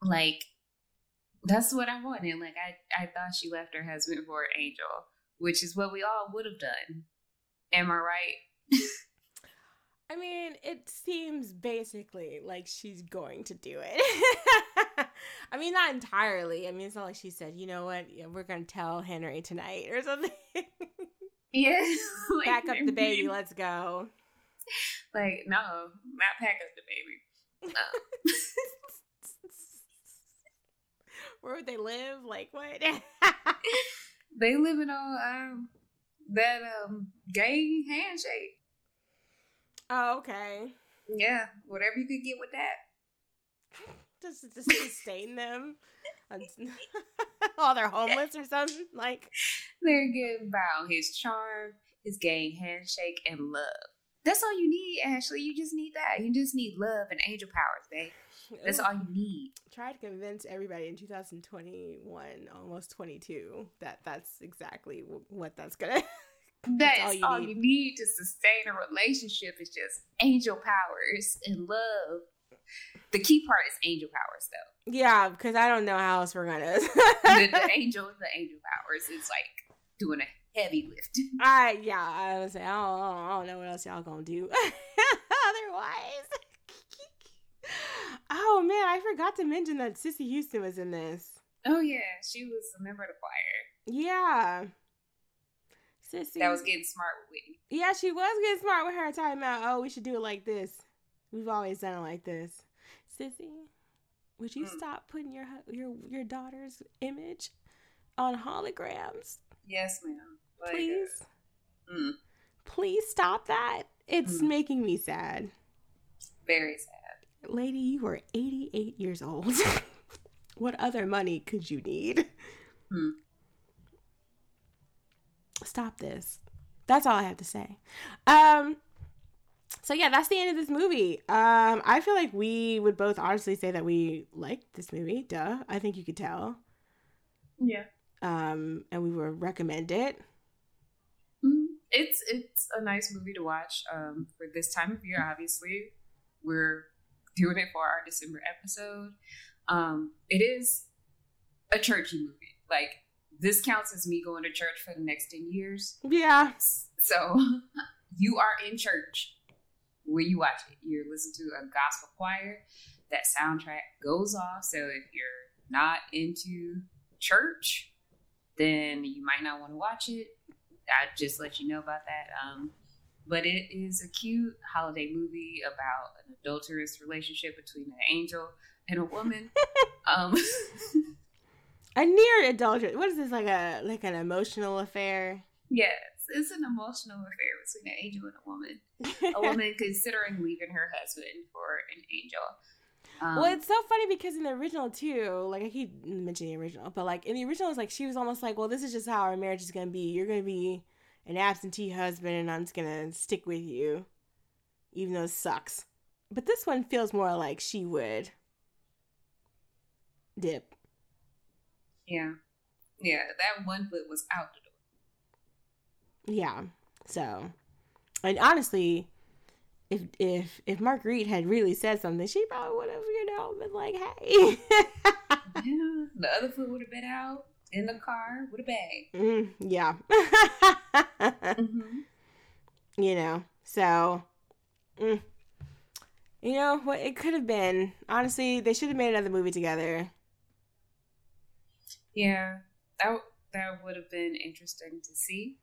like that's what I wanted. Like I, I thought she left her husband for an angel, which is what we all would have done. Am I right? I mean, it seems basically like she's going to do it. I mean, not entirely. I mean, it's not like she said, you know what, yeah, we're going to tell Henry tonight or something. Yeah. like, Pack up the baby, let's go. Like no, not pack up the baby. No. Where would they live? Like, what? they living on um that um gay handshake. Oh, okay. Yeah, whatever you could get with that. Just to sustain them while they're homeless or something. Like, They're getting about his charm, his gay handshake, and love. That's all you need, Ashley. You just need that. You just need love and angel powers, babe. That's all you need. try to convince everybody in 2021 almost 22 that that's exactly what that's gonna That's all all, you you, need. need. to sustain a relationship is just angel powers and love. The key part is angel powers, though. yeah because i don't know how else we're gonna The, the angel, the angel powers is like doing a heavy lift. i yeah i was don't, I don't- I don't know what else y'all gonna do otherwise oh man i forgot to mention that Cissy Houston was in this Oh yeah, she was a member of the choir yeah sissy that was getting smart with Whitney. Yeah, she was getting smart with her talking about, oh, we should do it like this. We've always done it like this. Cissy, would you Mm. stop putting your your your daughter's image on holograms? Yes, ma'am. Like, Please, mm, please stop that. It's Mm. making me sad. very sad. Lady, you are 88 years old. what other money could you need? Stop this. That's all I have to say. Um so yeah, that's the end of this movie. Um I feel like we would both honestly say that we liked this movie. Duh. I think you could tell. Yeah. Um and we would recommend it. Mm, It's it's a nice movie to watch um, for this time of year. Obviously, we're doing it for our December episode. Um, it is a churchy movie. Like this counts as me going to church for the next ten years. Yeah. So you are in church when you watch it. You're listening to a gospel choir. That soundtrack goes off. So if you're not into church, then you might not want to watch it. I just let you know about that. Um, but it is a cute holiday movie about an adulterous relationship between an angel and a woman. um, A near adultery. What is this like a like an emotional affair? yes, it's an emotional affair between an angel and a woman. A woman considering leaving her husband for an angel. Um, well, it's so funny because in the original too, like I keep mentioning the original, but like in the original, it's like she was almost like, "Well, this is just how our marriage is gonna be. You're gonna be an absentee husband, and I'm just gonna stick with you, even though it sucks." But this one feels more like she would dip. Yeah, yeah, that one foot was out the door. Yeah. So, and honestly, if if if Marguerite had really said something, she probably would have, you know, been like, "Hey." Yeah, the other foot would have been out in the car with a bag. Mm, yeah. Mm-hmm. you know, so mm, you know what it could have been. Honestly, they should have made another movie together. Yeah, that that would have been interesting to see.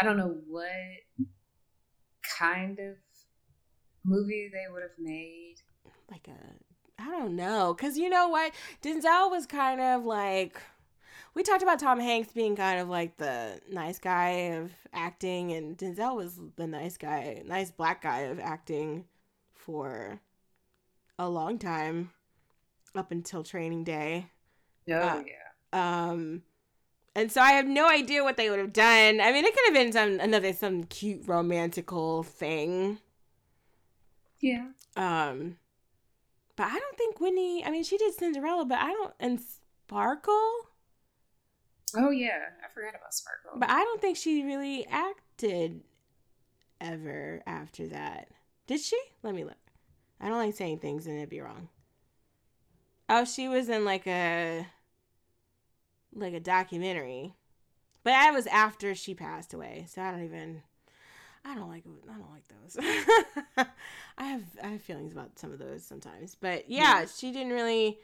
I don't know what kind of movie they would have made. Like a I don't know, cuz you know what? Denzel was kind of like we talked about Tom Hanks being kind of like the nice guy of acting and Denzel was the nice guy, nice black guy of acting for a long time up until training day. Oh Uh, yeah, Um, and so I have no idea what they would have done. I mean, it could have been some another some cute romantical thing. yeah. Um, but I don't think Whitney. I mean, she did Cinderella, but I don't and Sparkle. Oh yeah, I forgot about Sparkle. But I don't think she really acted ever after that. Did she? Let me look. I don't like saying things and it'd be wrong. Oh, she was in like a like a documentary. But that was after she passed away. So I don't even I don't like I don't like those. I have I have feelings about some of those sometimes. But yeah, Yeah. she didn't really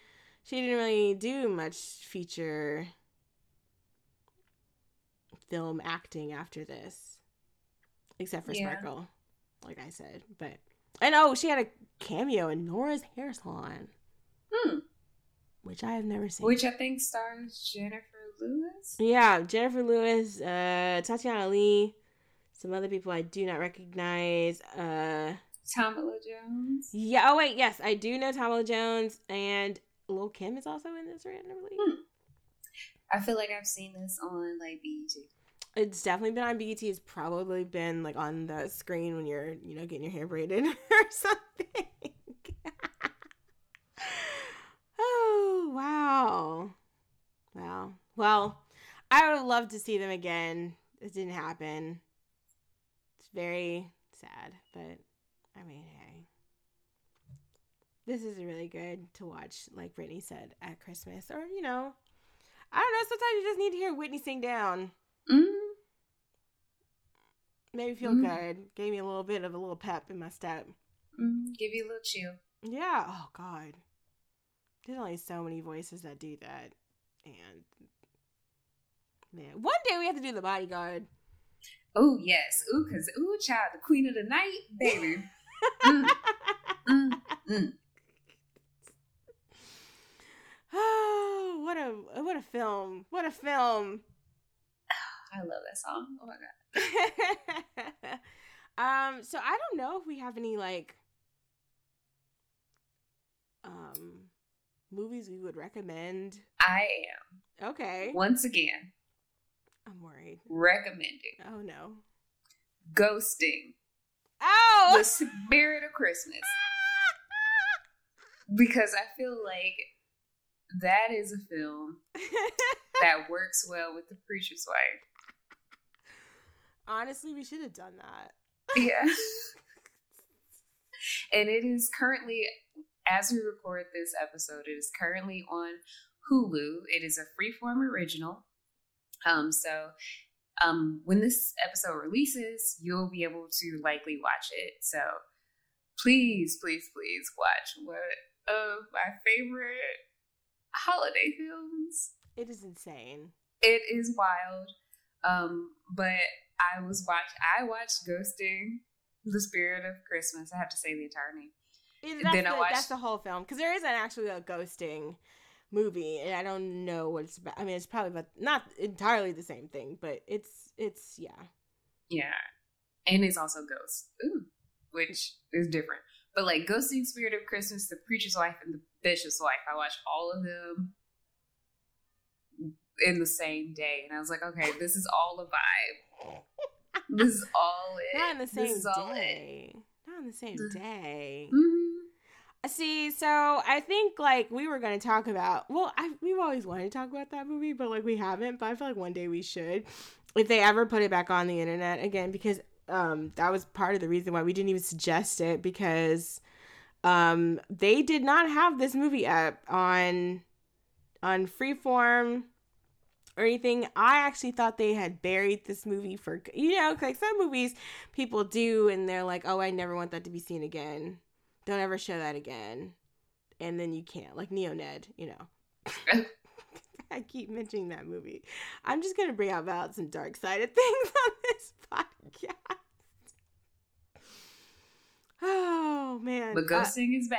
she didn't really do much feature film acting after this, except for Yeah. Sparkle, like I said. But and oh, she had a cameo in Nora's Hair Salon, Hmm. Which I have never seen. Which I think stars Jenifer Lewis. yeah, Jenifer Lewis, uh, Tatyana Ali, some other people I do not recognize. Uh, Tamala Jones. yeah. Oh wait, yes, I do know Tamala Jones, and Lil Kim is also in this randomly. Hmm. I feel like I've seen this on like BET. It's definitely been on BET. It's probably been like on the screen when you're, you know, getting your hair braided or something. oh, wow. Wow. Well, I would have loved to see them again. It didn't happen. It's very sad, but I mean, hey. This is really good to watch, like Brittany said, at Christmas. Or, you know, I don't know. Sometimes you just need to hear Whitney sing down Mm. made me feel Mhm. good. Gave me a little bit of a little pep in my step. Mm. Give you a little chill. Yeah. Oh God. There's only so many voices that do that, and man, one day we have to do the bodyguard. Oh yes. Ooh, cause ooh, child, the queen of the night, baby. Mm. Mm. Mm. oh, what a what a film! What a film! I love that song. Oh my god. um. So I don't know if we have any like um movies we would recommend. I am. Okay. once again I'm worried. recommending Oh no. Ghosting, Oh. the spirit of Christmas, because I feel like that is a film that works well with the preacher's wife. Honestly, we should have done that. Yeah. and it is currently, as we record this episode, it is currently on Hulu. It is a freeform original. Um, so um, when this episode releases, you'll be able to likely watch it. So please, please, please watch one of my favorite holiday films. It is insane. It is wild. Um, but I was watch I watched Ghosting, The Spirit of Christmas. I have to say the entire name. It, that's, Then I the, watched- that's the whole film because there is an actually a ghosting movie, and I don't know what it's about. I mean, it's probably about not entirely the same thing, but it's it's yeah. Yeah. And it's also Ghost. Ooh. Which is different. But like Ghosting Spirit of Christmas, The Preacher's Wife, and The Bishop's Wife, I watched all of them in the same day. And I was like, okay, this is all a vibe. This is all it. Not on the This same is all it. On the same Mm. day. Mhm. See, so I think like we were gonna talk about. Well, I we've always wanted to talk about that movie, but like we haven't. But I feel like one day we should, if they ever put it back on the internet again, because um that was part of the reason why we didn't even suggest it because um they did not have this movie up on on Freeform or anything. I actually thought they had buried this movie for you know like some movies people do and they're like, oh, I never want that to be seen again. Don't ever show that again. And then you can't like neo ned you know. I keep mentioning that movie. I'm just gonna bring out about some dark sided things on this podcast. Oh man. But Uh, Ghosting is back.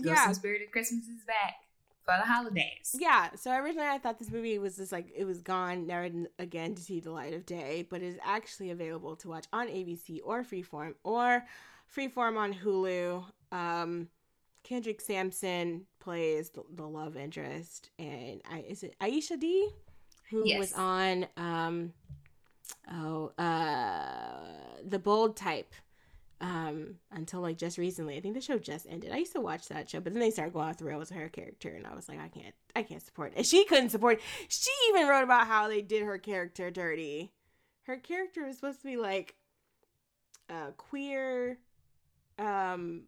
Ghosting yeah. Spirit of Christmas is back for the holidays. yeah so originally i thought this movie was just like it was gone never again to see the light of day but is actually available to watch on abc or freeform or freeform on hulu. Um kendrick sampson plays the, the love interest and i is it aisha dee? who was on um oh uh the bold type um until like just recently. I think the show just ended. I used to watch that show but then they started going off the rails with her character and i was like i can't i can't support it. And she couldn't support It. she even wrote about how they did her character dirty. Her character was supposed to be like a queer um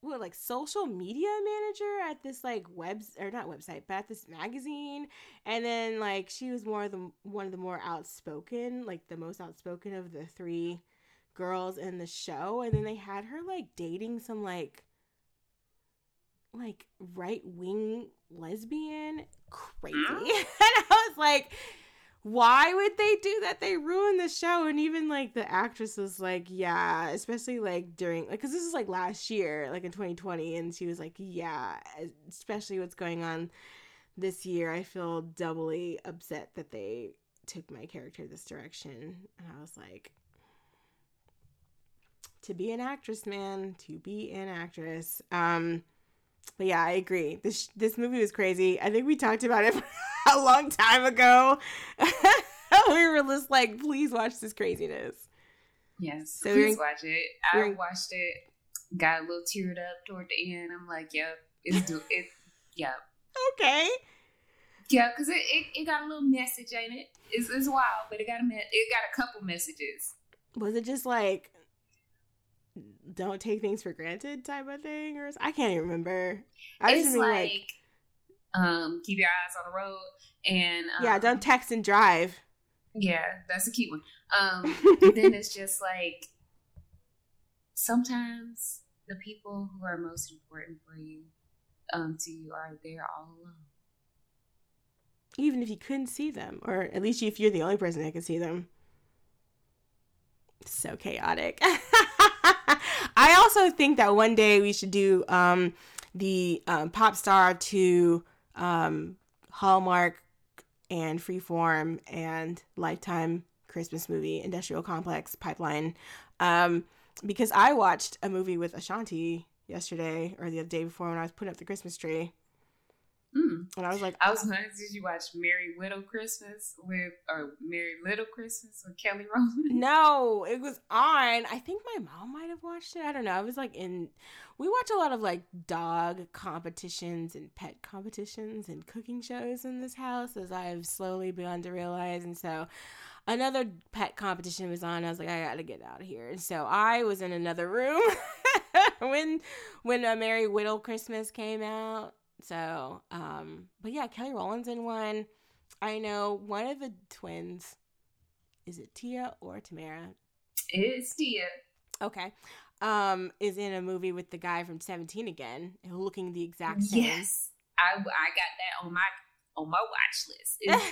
what like social media manager at this like web or not website but at this magazine. And then like she was more of the one of the more outspoken like the most outspoken of the three girls in the show and then they had her like dating some like like right wing lesbian crazy. Hmm? and i was like why would they do that? They ruined the show. And even like the actress was like yeah especially like during like because this is like last year like in 2020 and she was like yeah especially what's going on this year i feel doubly upset that they took my character this direction. And i was like to be an actress man to be an actress um but yeah i agree this this movie was crazy i think we talked about it a long time ago we were just like please watch this craziness Yes. So please we're- watch it. I watched it, got a little teared up toward the end. I'm like, yep, it's do it. Yep. okay Yeah, because it, it, it got a little message in it. It's, it's wild, but it got a me- it got a couple messages. was it just like don't take things for granted type of thing or i can't even remember i just it's like, like, um, keep your eyes on the road and um, yeah don't text and drive yeah, that's a key one. Um, then it's just like sometimes the people who are most important for you, um, to you are there all alone. even if you couldn't see them, or at least if you're the only person that can see them. So chaotic. Also think that one day we should do um, the um, pop star to um, Hallmark and Freeform and Lifetime Christmas movie Industrial Complex Pipeline, um, because I watched a movie with Ashanti yesterday or the other day before when I was putting up the Christmas tree, Mm. and I was like, I was wondering, did you watch Merry Widow Christmas with, or Merry Liddle Christmas with Kelly Rowland? No, it was on. I think my mom might have watched it. I don't know. I was like in we watch a lot of like dog competitions and pet competitions and cooking shows in this house as I've slowly begun to realize. And so another pet competition was on. I was like, I gotta get out of here. And so I was in another room when when a Merry Widow Christmas came out. So, um, but yeah, Kelly Rowland's in one. I know one of the twins is it Tia or Tamera? It's Tia. Okay. Um, is in a movie with the guy from Seventeen again, looking the exact same. Yes, I I got that on my on my watch list.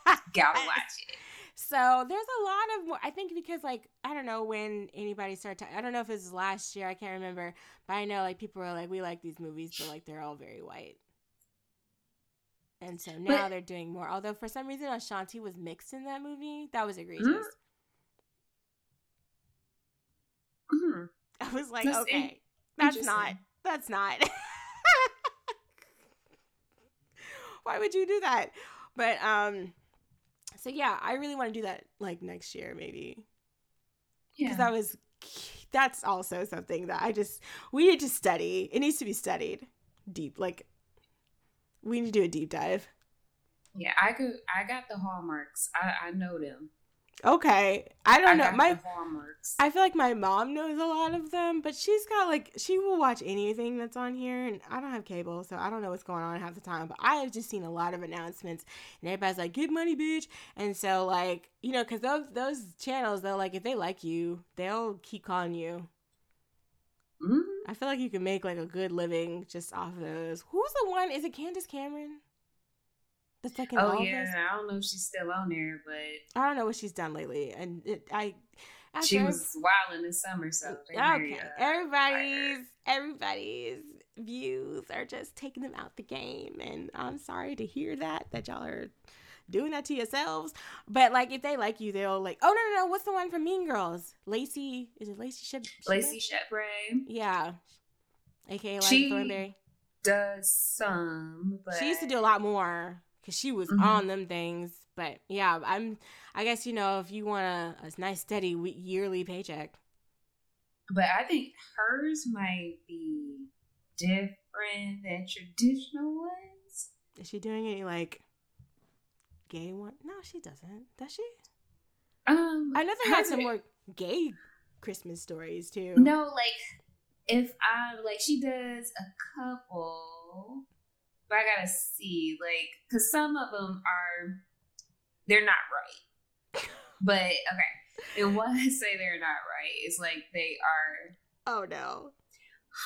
Gotta watch it. So there's a lot of more. I think because like I don't know when anybody started. Ta- I don't know if it was last year. I can't remember. But I know like people were like, we like these movies, but like they're all very white. And so now But- they're doing more. Although for some reason Ashanti was mixed in that movie. That was egregious. Mm. Mhm. I was like, That's okay, in- that's not. That's not. Why would you do that? But um, so yeah, I really want to do that like next year, maybe. Yeah. because that was that's also something that I just we need to study. It needs to be studied deep. Like we need to do a deep dive. yeah, I could. I got the hallmarks. I I know them. Okay, I I don't know. My. I feel like my mom knows a lot of them, but she's got like she will watch anything that's on here, and I don't have cable, so I don't know what's going on half the time. But I have just seen a lot of announcements, and everybody's like, "Get money, bitch!" And so like you know, because those those channels, they're like if they like you, they'll keep calling you. Mhm. I feel like you can make like a good living just off of those. Who's the one? Is it Candace Cameron? That's like in Oh yeah? I don't know if she's still on there, but I don't know what she's done lately, and it, I. after she was wild in the summer, so okay. uh, everybody's everybody's views are just taking them out the game, and I'm sorry to hear that that y'all are doing that to yourselves. But like, if they like you, they'll like. Oh no no no! What's the one from Mean Girls? Lacey is it Lacey Shep? Lacey Chabert Yeah. AKA Liza She- Thornberry. does some, but She used to do a lot more because she was Mhm. on them things. But yeah, I'm. I guess you know if you want a, a nice steady yearly paycheck. But I think hers might be different than traditional ones. Is she doing any like gay one? No, she doesn't. Does she? Um, I know they had some more gay Christmas stories too. No, like if I'm like she does a couple, but I gotta see like because some of them are they're not right. But okay, and when I say they're not right, it's like they are Oh no.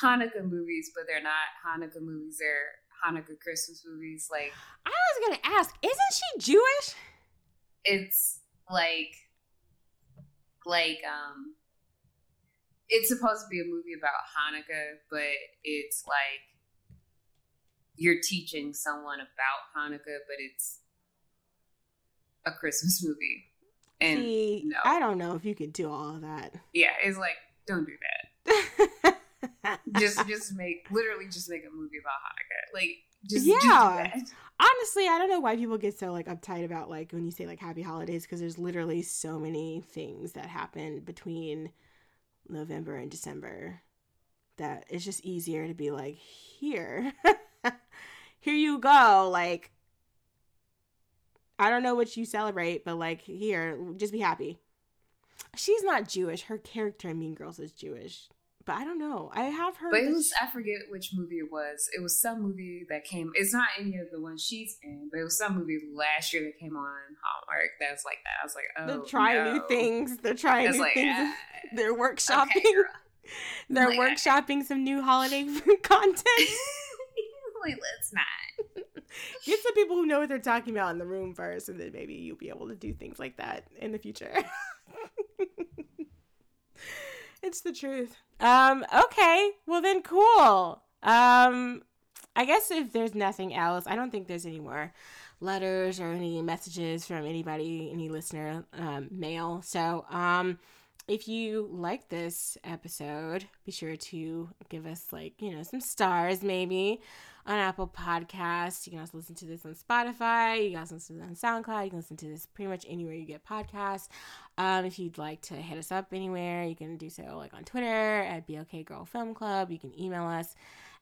Hanukkah movies, but they're not Hanukkah movies. They're Hanukkah Christmas movies. Like I was gonna ask, isn't she Jewish? it's like like um it's supposed to be a movie about Hanukkah, but it's like you're teaching someone about Hanukkah, but it's a Christmas movie. And See, no. I don't know if you could do all of that. yeah, it's like don't do that. Just just make literally just make a movie about Hanukkah. Like just, just do Yeah. that. honestly, I don't know why people get so like uptight about like when you say like happy holidays because there's literally so many things that happen between November and December that it's just easier to be like here, here you go. Like I don't know what you celebrate, but like here, just be happy. She's not Jewish. Her character in Mean Girls is Jewish, but I don't know. I have heard. But it was I forget which movie it was. It was some movie that came. It's not any of the ones she's in, but it was some movie last year that came on Hallmark that was like that. I was like, oh, they're trying no. new things. They're trying new like, things. ah, They're workshopping. okay. They're Like, workshopping some new holiday content. Like, let's not. Get some people who know what they're talking about in the room first, and then maybe you'll be able to do things like that in the future. it's the truth. Um, okay. Well then cool. Um I guess if there's nothing else, I don't think there's any more letters or any messages from anybody, any listener um, mail. So, um, if you like this episode, be sure to give us like you know some stars maybe on Apple Podcasts. You can also listen to this on Spotify. You can also listen to this on SoundCloud. You can listen to this pretty much anywhere you get podcasts. Um, if you'd like to hit us up anywhere, you can do so like on Twitter at BLK Girl Film Club. You can email us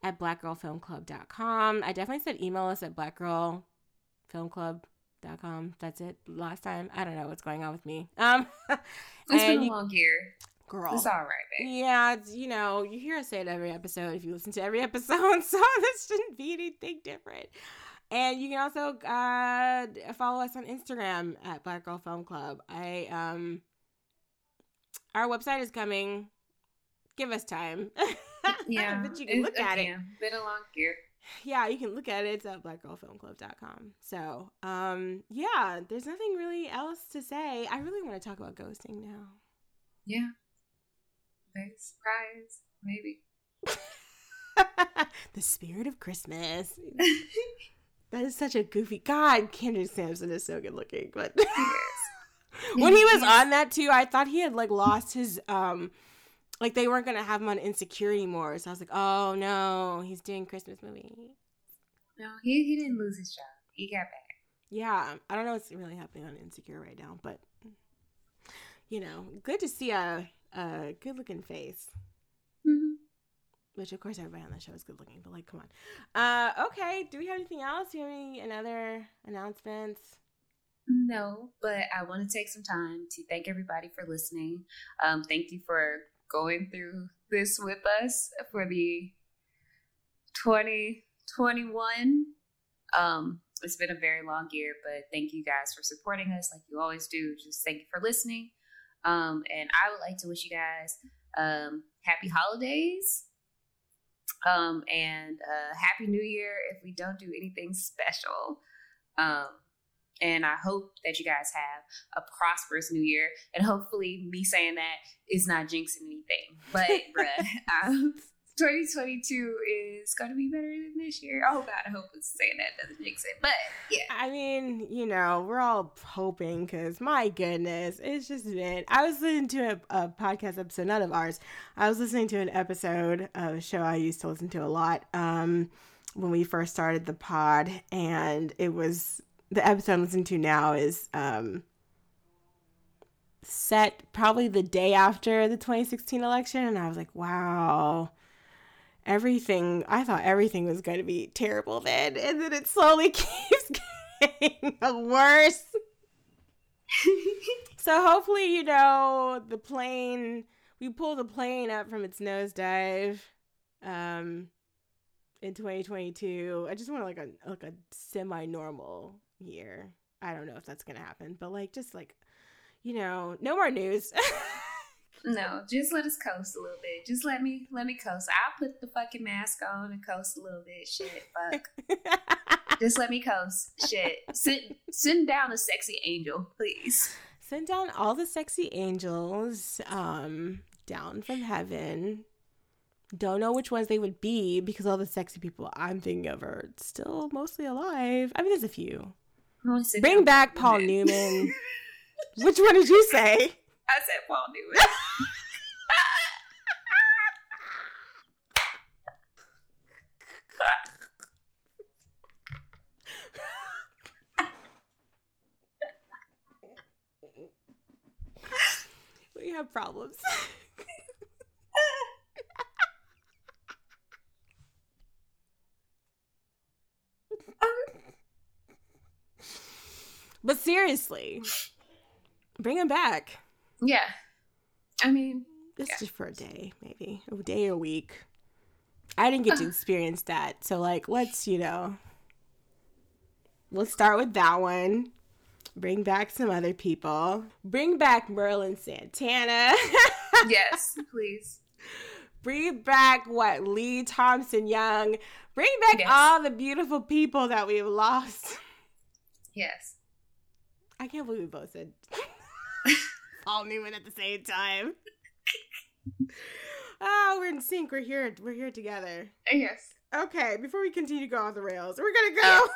at blackgirlfilmclub.com. I definitely said email us at blackgirlfilmclub.com. That's it. Last time, I don't know what's going on with me. Um, It's been a long year. Girl. It's all right, babe. Yeah, it's, you know, you hear us say it every episode if you listen to every episode, so this shouldn't be anything different. And you can also uh, follow us on Instagram at Black Girl Film Club. I um, our website is coming. Give us time. Yeah, but you can look at it. Been a long year. yeah, you can look at it. It's at blackgirlfilmclub.com. So, um, yeah, there's nothing really else to say. I really want to talk about ghosting now. Yeah. Big surprise, maybe. the spirit of Christmas. That is such a goofy. God, Kendrick Sampson is so good looking, but when he was on that too, I thought he had like lost his um like they weren't gonna have him on Insecure anymore. So I was like, oh no, he's doing Christmas movie. No, he, he didn't lose his job. He got back. Yeah, I don't know what's really happening on Insecure right now, but you know, good to see a a good looking face. Mm-hmm. Which of course everybody on the show is good looking, but like, come on. Uh, okay. Do we have anything else? Do you have any another announcements? No, but I want to take some time to thank everybody for listening. Um, thank you for going through this with us for the 2021. Um, it's been a very long year, but thank you guys for supporting us like you always do. Just thank you for listening. Um, and I would like to wish you guys um, happy holidays um, and uh, happy new year if we don't do anything special. Um, and I hope that you guys have a prosperous new year. And hopefully, me saying that is not jinxing anything. But, bruh, um, 2022 is going to be better than this year. Oh, God, I hope it's saying that doesn't jinx it. But, yeah. I mean, you know, we're all hoping because my goodness, it's just been. I was listening to a, a podcast episode, none of ours. I was listening to an episode of a show I used to listen to a lot um, when we first started the pod. And it was the episode I'm listening to now is um, set probably the day after the 2016 election, and I was like, wow, everything. I thought everything was going to be terrible then, and then it slowly keeps getting worse. so hopefully, you know, the plane. We pull the plane up from its nosedive. Um, in 2022. I just want like a like a semi normal year. I don't know if that's gonna happen, but like just like you know, no more news. no, just let us coast a little bit. Just let me let me coast. I'll put the fucking mask on and coast a little bit. Shit, fuck. just let me coast. Shit, sit send down a sexy angel, please. Send down all the sexy angels um down from heaven. Don't know which ones they would be because all the sexy people I'm thinking of are still mostly alive. I mean, there's a few. Bring back Paul Newman. Which one did you say? I said Paul Newman. we have problems. but seriously, bring him back. Yeah. I mean, This Yeah. just for a day, maybe a day or a week. I didn't get to uh-huh. experience that, so like, let's you know, let's start with that one. Bring back some other people. Bring back Merlin Santana. yes, please. Bring back what Lee Thompson Young. Bring back Yes. all the beautiful people that we've lost. Yes. I can't believe we both said Paul Newman at the same time. Oh, we're in sync. We're here. We're here together. Yes. Okay, before we continue to go off the rails, we're gonna go.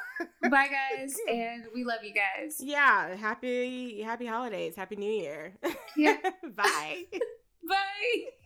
Bye, guys, and we love you guys. yeah, happy happy holidays, happy New Year. Yeah. Bye. Bye.